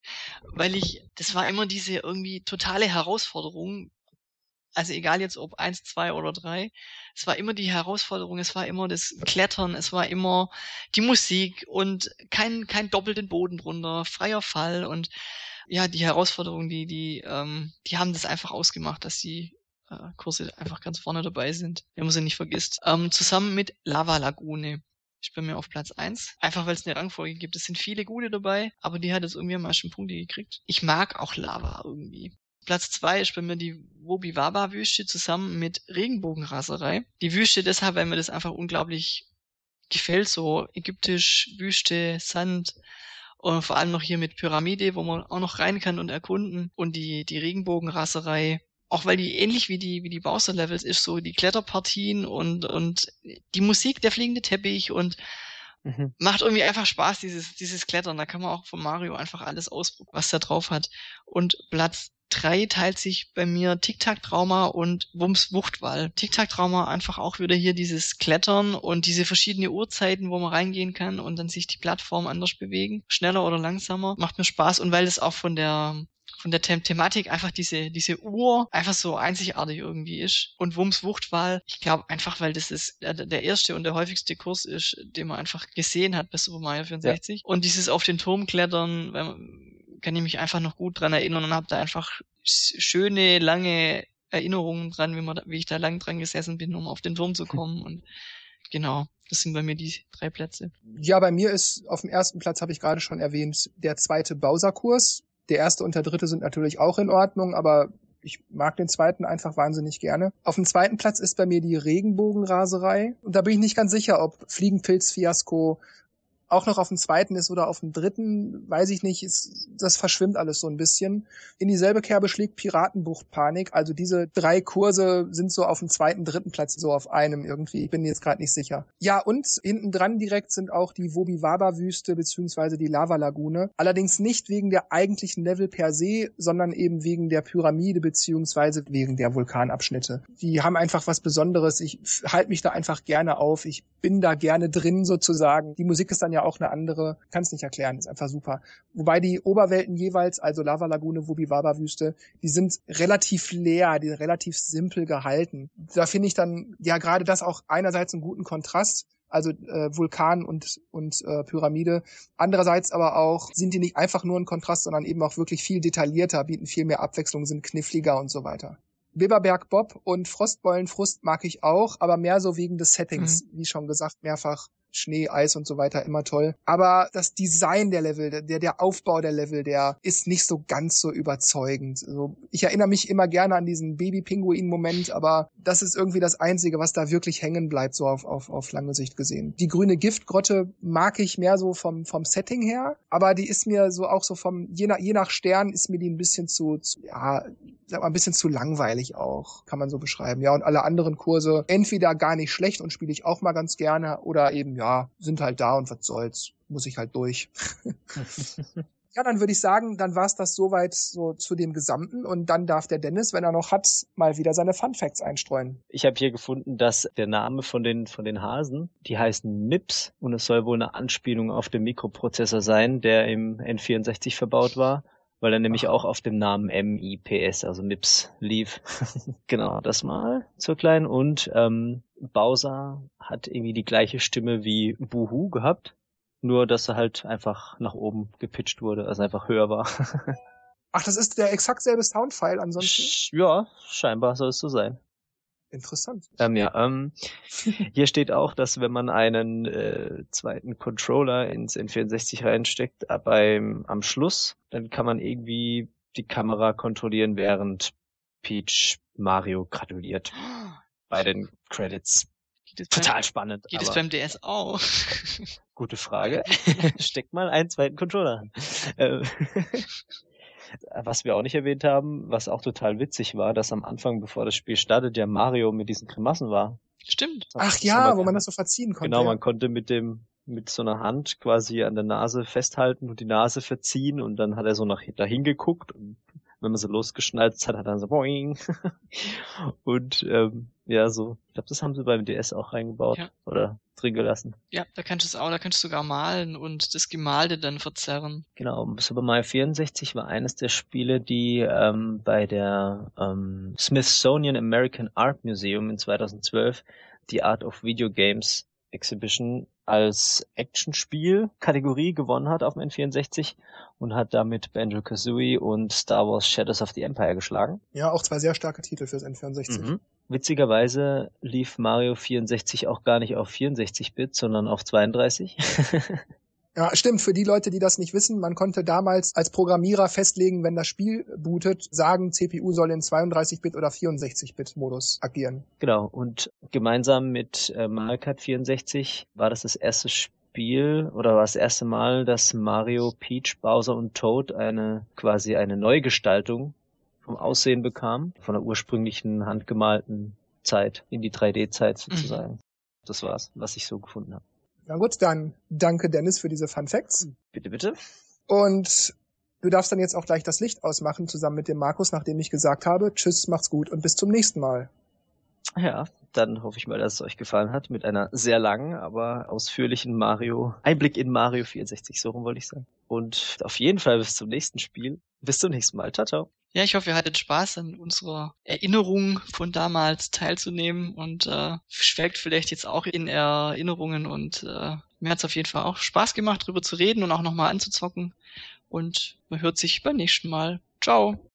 weil ich, das war immer diese irgendwie totale Herausforderung, also egal jetzt ob eins, zwei oder drei, es war immer die Herausforderung, es war immer das Klettern, es war immer die Musik und kein, kein doppelten Boden drunter, freier Fall und ja, die Herausforderungen, die, die, ähm, die haben das einfach ausgemacht, dass sie äh, Kurse einfach ganz vorne dabei sind, wenn man sie nicht vergisst. Ähm, zusammen mit Lava Lagune. Ich bin mir auf Platz eins, Einfach weil es eine Rangfolge gibt. Es sind viele gute dabei, aber die hat jetzt irgendwie am meisten Punkte gekriegt. Ich mag auch Lava irgendwie. Platz zwei ist bei mir die Wobiwaba-Wüste zusammen mit Regenbogenraserei. Die Wüste deshalb, weil mir das einfach unglaublich gefällt, so ägyptisch, Wüste, Sand und vor allem noch hier mit Pyramide, wo man auch noch rein kann und erkunden. Und die, die Regenbogenraserei auch weil die ähnlich wie die wie die Bowser Levels ist, so die Kletterpartien und und die Musik, der fliegende Teppich und mhm. macht irgendwie einfach Spaß dieses dieses Klettern. Da kann man auch von Mario einfach alles ausprobieren, was da drauf hat. Und Platz drei teilt sich bei mir Tic-Tac-Trauma und Wumms Wuchtwall. Tic-Tac-Trauma einfach auch wieder hier dieses Klettern und diese verschiedene Uhrzeiten, wo man reingehen kann und dann sich die Plattform anders bewegen. Schneller oder langsamer. Macht mir Spaß und weil es auch von der von der The Thematik einfach diese, diese Uhr einfach so einzigartig irgendwie ist. Und Wumms Wuchtwahl, ich glaube einfach, weil das ist der, der erste und der häufigste Kurs ist, den man einfach gesehen hat bei Super Mario 64. Ja. Und dieses auf den Turm klettern, kann ich mich einfach noch gut dran erinnern und habe da einfach schöne, lange Erinnerungen dran, wie, man, wie ich da lang dran gesessen bin, um auf den Turm zu kommen. Und genau, das sind bei mir die drei Plätze. Ja, bei mir ist auf dem ersten Platz, habe ich gerade schon erwähnt, der zweite Bowser-Kurs. Der erste und der dritte sind natürlich auch in Ordnung, aber ich mag den zweiten einfach wahnsinnig gerne. Auf dem zweiten Platz ist bei mir die Regenbogenraserei. Und da bin ich nicht ganz sicher, ob Fliegenpilz-Fiasko auch noch auf dem zweiten ist oder auf dem dritten, weiß ich nicht, ist, das verschwimmt alles so ein bisschen. In dieselbe Kerbe schlägt Piratenbucht Panik. Also diese drei Kurse sind so auf dem zweiten, dritten Platz, so auf einem irgendwie. Ich bin jetzt gerade nicht sicher. Ja, und hinten dran direkt sind auch die Wobiwaba-Wüste beziehungsweise die Lava-Lagune. Allerdings nicht wegen der eigentlichen Level per se, sondern eben wegen der Pyramide beziehungsweise wegen der Vulkanabschnitte. Die haben einfach was Besonderes. Ich halte mich da einfach gerne auf. Ich bin da gerne drin sozusagen. Die Musik ist dann ja auch eine andere, kann es nicht erklären, ist einfach super. Wobei die Oberwelten jeweils, also Lava Lagune, Wubiwaba Wüste, die sind relativ leer, die sind relativ simpel gehalten. Da finde ich dann ja gerade das auch einerseits einen guten Kontrast, also äh, Vulkan und, und äh, Pyramide. Andererseits aber auch sind die nicht einfach nur ein Kontrast, sondern eben auch wirklich viel detaillierter, bieten viel mehr Abwechslung, sind kniffliger und so weiter. Beberberg Bob und Frostbollenfrust mag ich auch, aber mehr so wegen des Settings, mhm. wie schon gesagt, mehrfach Schnee, Eis und so weiter immer toll. Aber das Design der Level, der, der Aufbau der Level, der ist nicht so ganz so überzeugend. Also ich erinnere mich immer gerne an diesen Baby-Pinguin-Moment, aber das ist irgendwie das Einzige, was da wirklich hängen bleibt, so auf, auf, auf lange Sicht gesehen. Die grüne Giftgrotte mag ich mehr so vom, vom Setting her, aber die ist mir so auch so vom, je nach, je nach Stern ist mir die ein bisschen zu, zu ja, sag mal, ein bisschen zu langweilig auch, kann man so beschreiben. Ja, und alle anderen Kurse entweder gar nicht schlecht und spiele ich auch mal ganz gerne oder eben, ja, sind halt da und was soll's, muss ich halt durch. ja, dann würde ich sagen, dann war's das soweit so zu dem Gesamten und dann darf der Dennis, wenn er noch hat, mal wieder seine Fun Facts einstreuen. Ich habe hier gefunden, dass der Name von den von den Hasen, die heißen MIPS und es soll wohl eine Anspielung auf den Mikroprozessor sein, der im N64 verbaut war weil er nämlich auch auf dem Namen MIPS, also MIPS, lief. genau, das mal zur kleinen. Und ähm, Bowser hat irgendwie die gleiche Stimme wie Buhu gehabt, nur dass er halt einfach nach oben gepitcht wurde, also einfach höher war. Ach, das ist der exakt selbe Soundfile ansonsten? Ja, scheinbar soll es so sein. Interessant. Ähm, ja, ähm, hier steht auch, dass wenn man einen äh, zweiten Controller ins N64 reinsteckt, äh, beim am Schluss, dann kann man irgendwie die Kamera kontrollieren, während Peach Mario gratuliert bei den Credits. Total beim, spannend. Geht es beim DS auch? Gute Frage. Steckt mal einen zweiten Controller an. Was wir auch nicht erwähnt haben, was auch total witzig war, dass am Anfang, bevor das Spiel startet, ja Mario mit diesen Grimassen war. Stimmt. Ach ja, wo man das so verziehen konnte. Genau, man konnte mit dem mit so einer Hand quasi an der Nase festhalten und die Nase verziehen und dann hat er so nach dahin geguckt und wenn man so losgeschnallt hat, hat er dann so boing. und ähm, ja, so. Ich glaube, das haben sie beim DS auch reingebaut ja. oder drin gelassen. Ja, da kannst du es auch, da kannst du sogar malen und das Gemalte dann verzerren. Genau, Super Mario 64 war eines der Spiele, die ähm, bei der ähm, Smithsonian American Art Museum in 2012 die Art of Video Games Exhibition als Actionspiel Kategorie gewonnen hat auf dem N64 und hat damit Banjo-Kazooie und Star Wars Shadows of the Empire geschlagen. Ja, auch zwei sehr starke Titel fürs N64. Mhm. Witzigerweise lief Mario 64 auch gar nicht auf 64-Bit, sondern auf 32. Ja, stimmt. Für die Leute, die das nicht wissen, man konnte damals als Programmierer festlegen, wenn das Spiel bootet, sagen, CPU soll in 32-Bit oder 64-Bit-Modus agieren. Genau. Und gemeinsam mit äh, Mario Kart 64 war das das erste Spiel oder war das erste Mal, dass Mario, Peach, Bowser und Toad eine quasi eine Neugestaltung vom Aussehen bekam, von der ursprünglichen handgemalten Zeit in die 3D-Zeit mhm. sozusagen. Mhm. Das war's, was ich so gefunden habe. Na gut, dann danke Dennis für diese Fun Facts. Bitte, bitte. Und du darfst dann jetzt auch gleich das Licht ausmachen, zusammen mit dem Markus, nachdem ich gesagt habe, tschüss, macht's gut und bis zum nächsten Mal. Ja, dann hoffe ich mal, dass es euch gefallen hat mit einer sehr langen, aber ausführlichen Mario, Einblick in Mario 64, so rum wollte ich sagen. Und auf jeden Fall bis zum nächsten Spiel. Bis zum nächsten Mal. Ciao, ciao. Ja, ich hoffe, ihr hattet Spaß an unserer Erinnerung von damals teilzunehmen und äh, schwelgt vielleicht jetzt auch in Erinnerungen und äh, mir hat es auf jeden Fall auch Spaß gemacht, darüber zu reden und auch nochmal anzuzocken. Und man hört sich beim nächsten Mal. Ciao.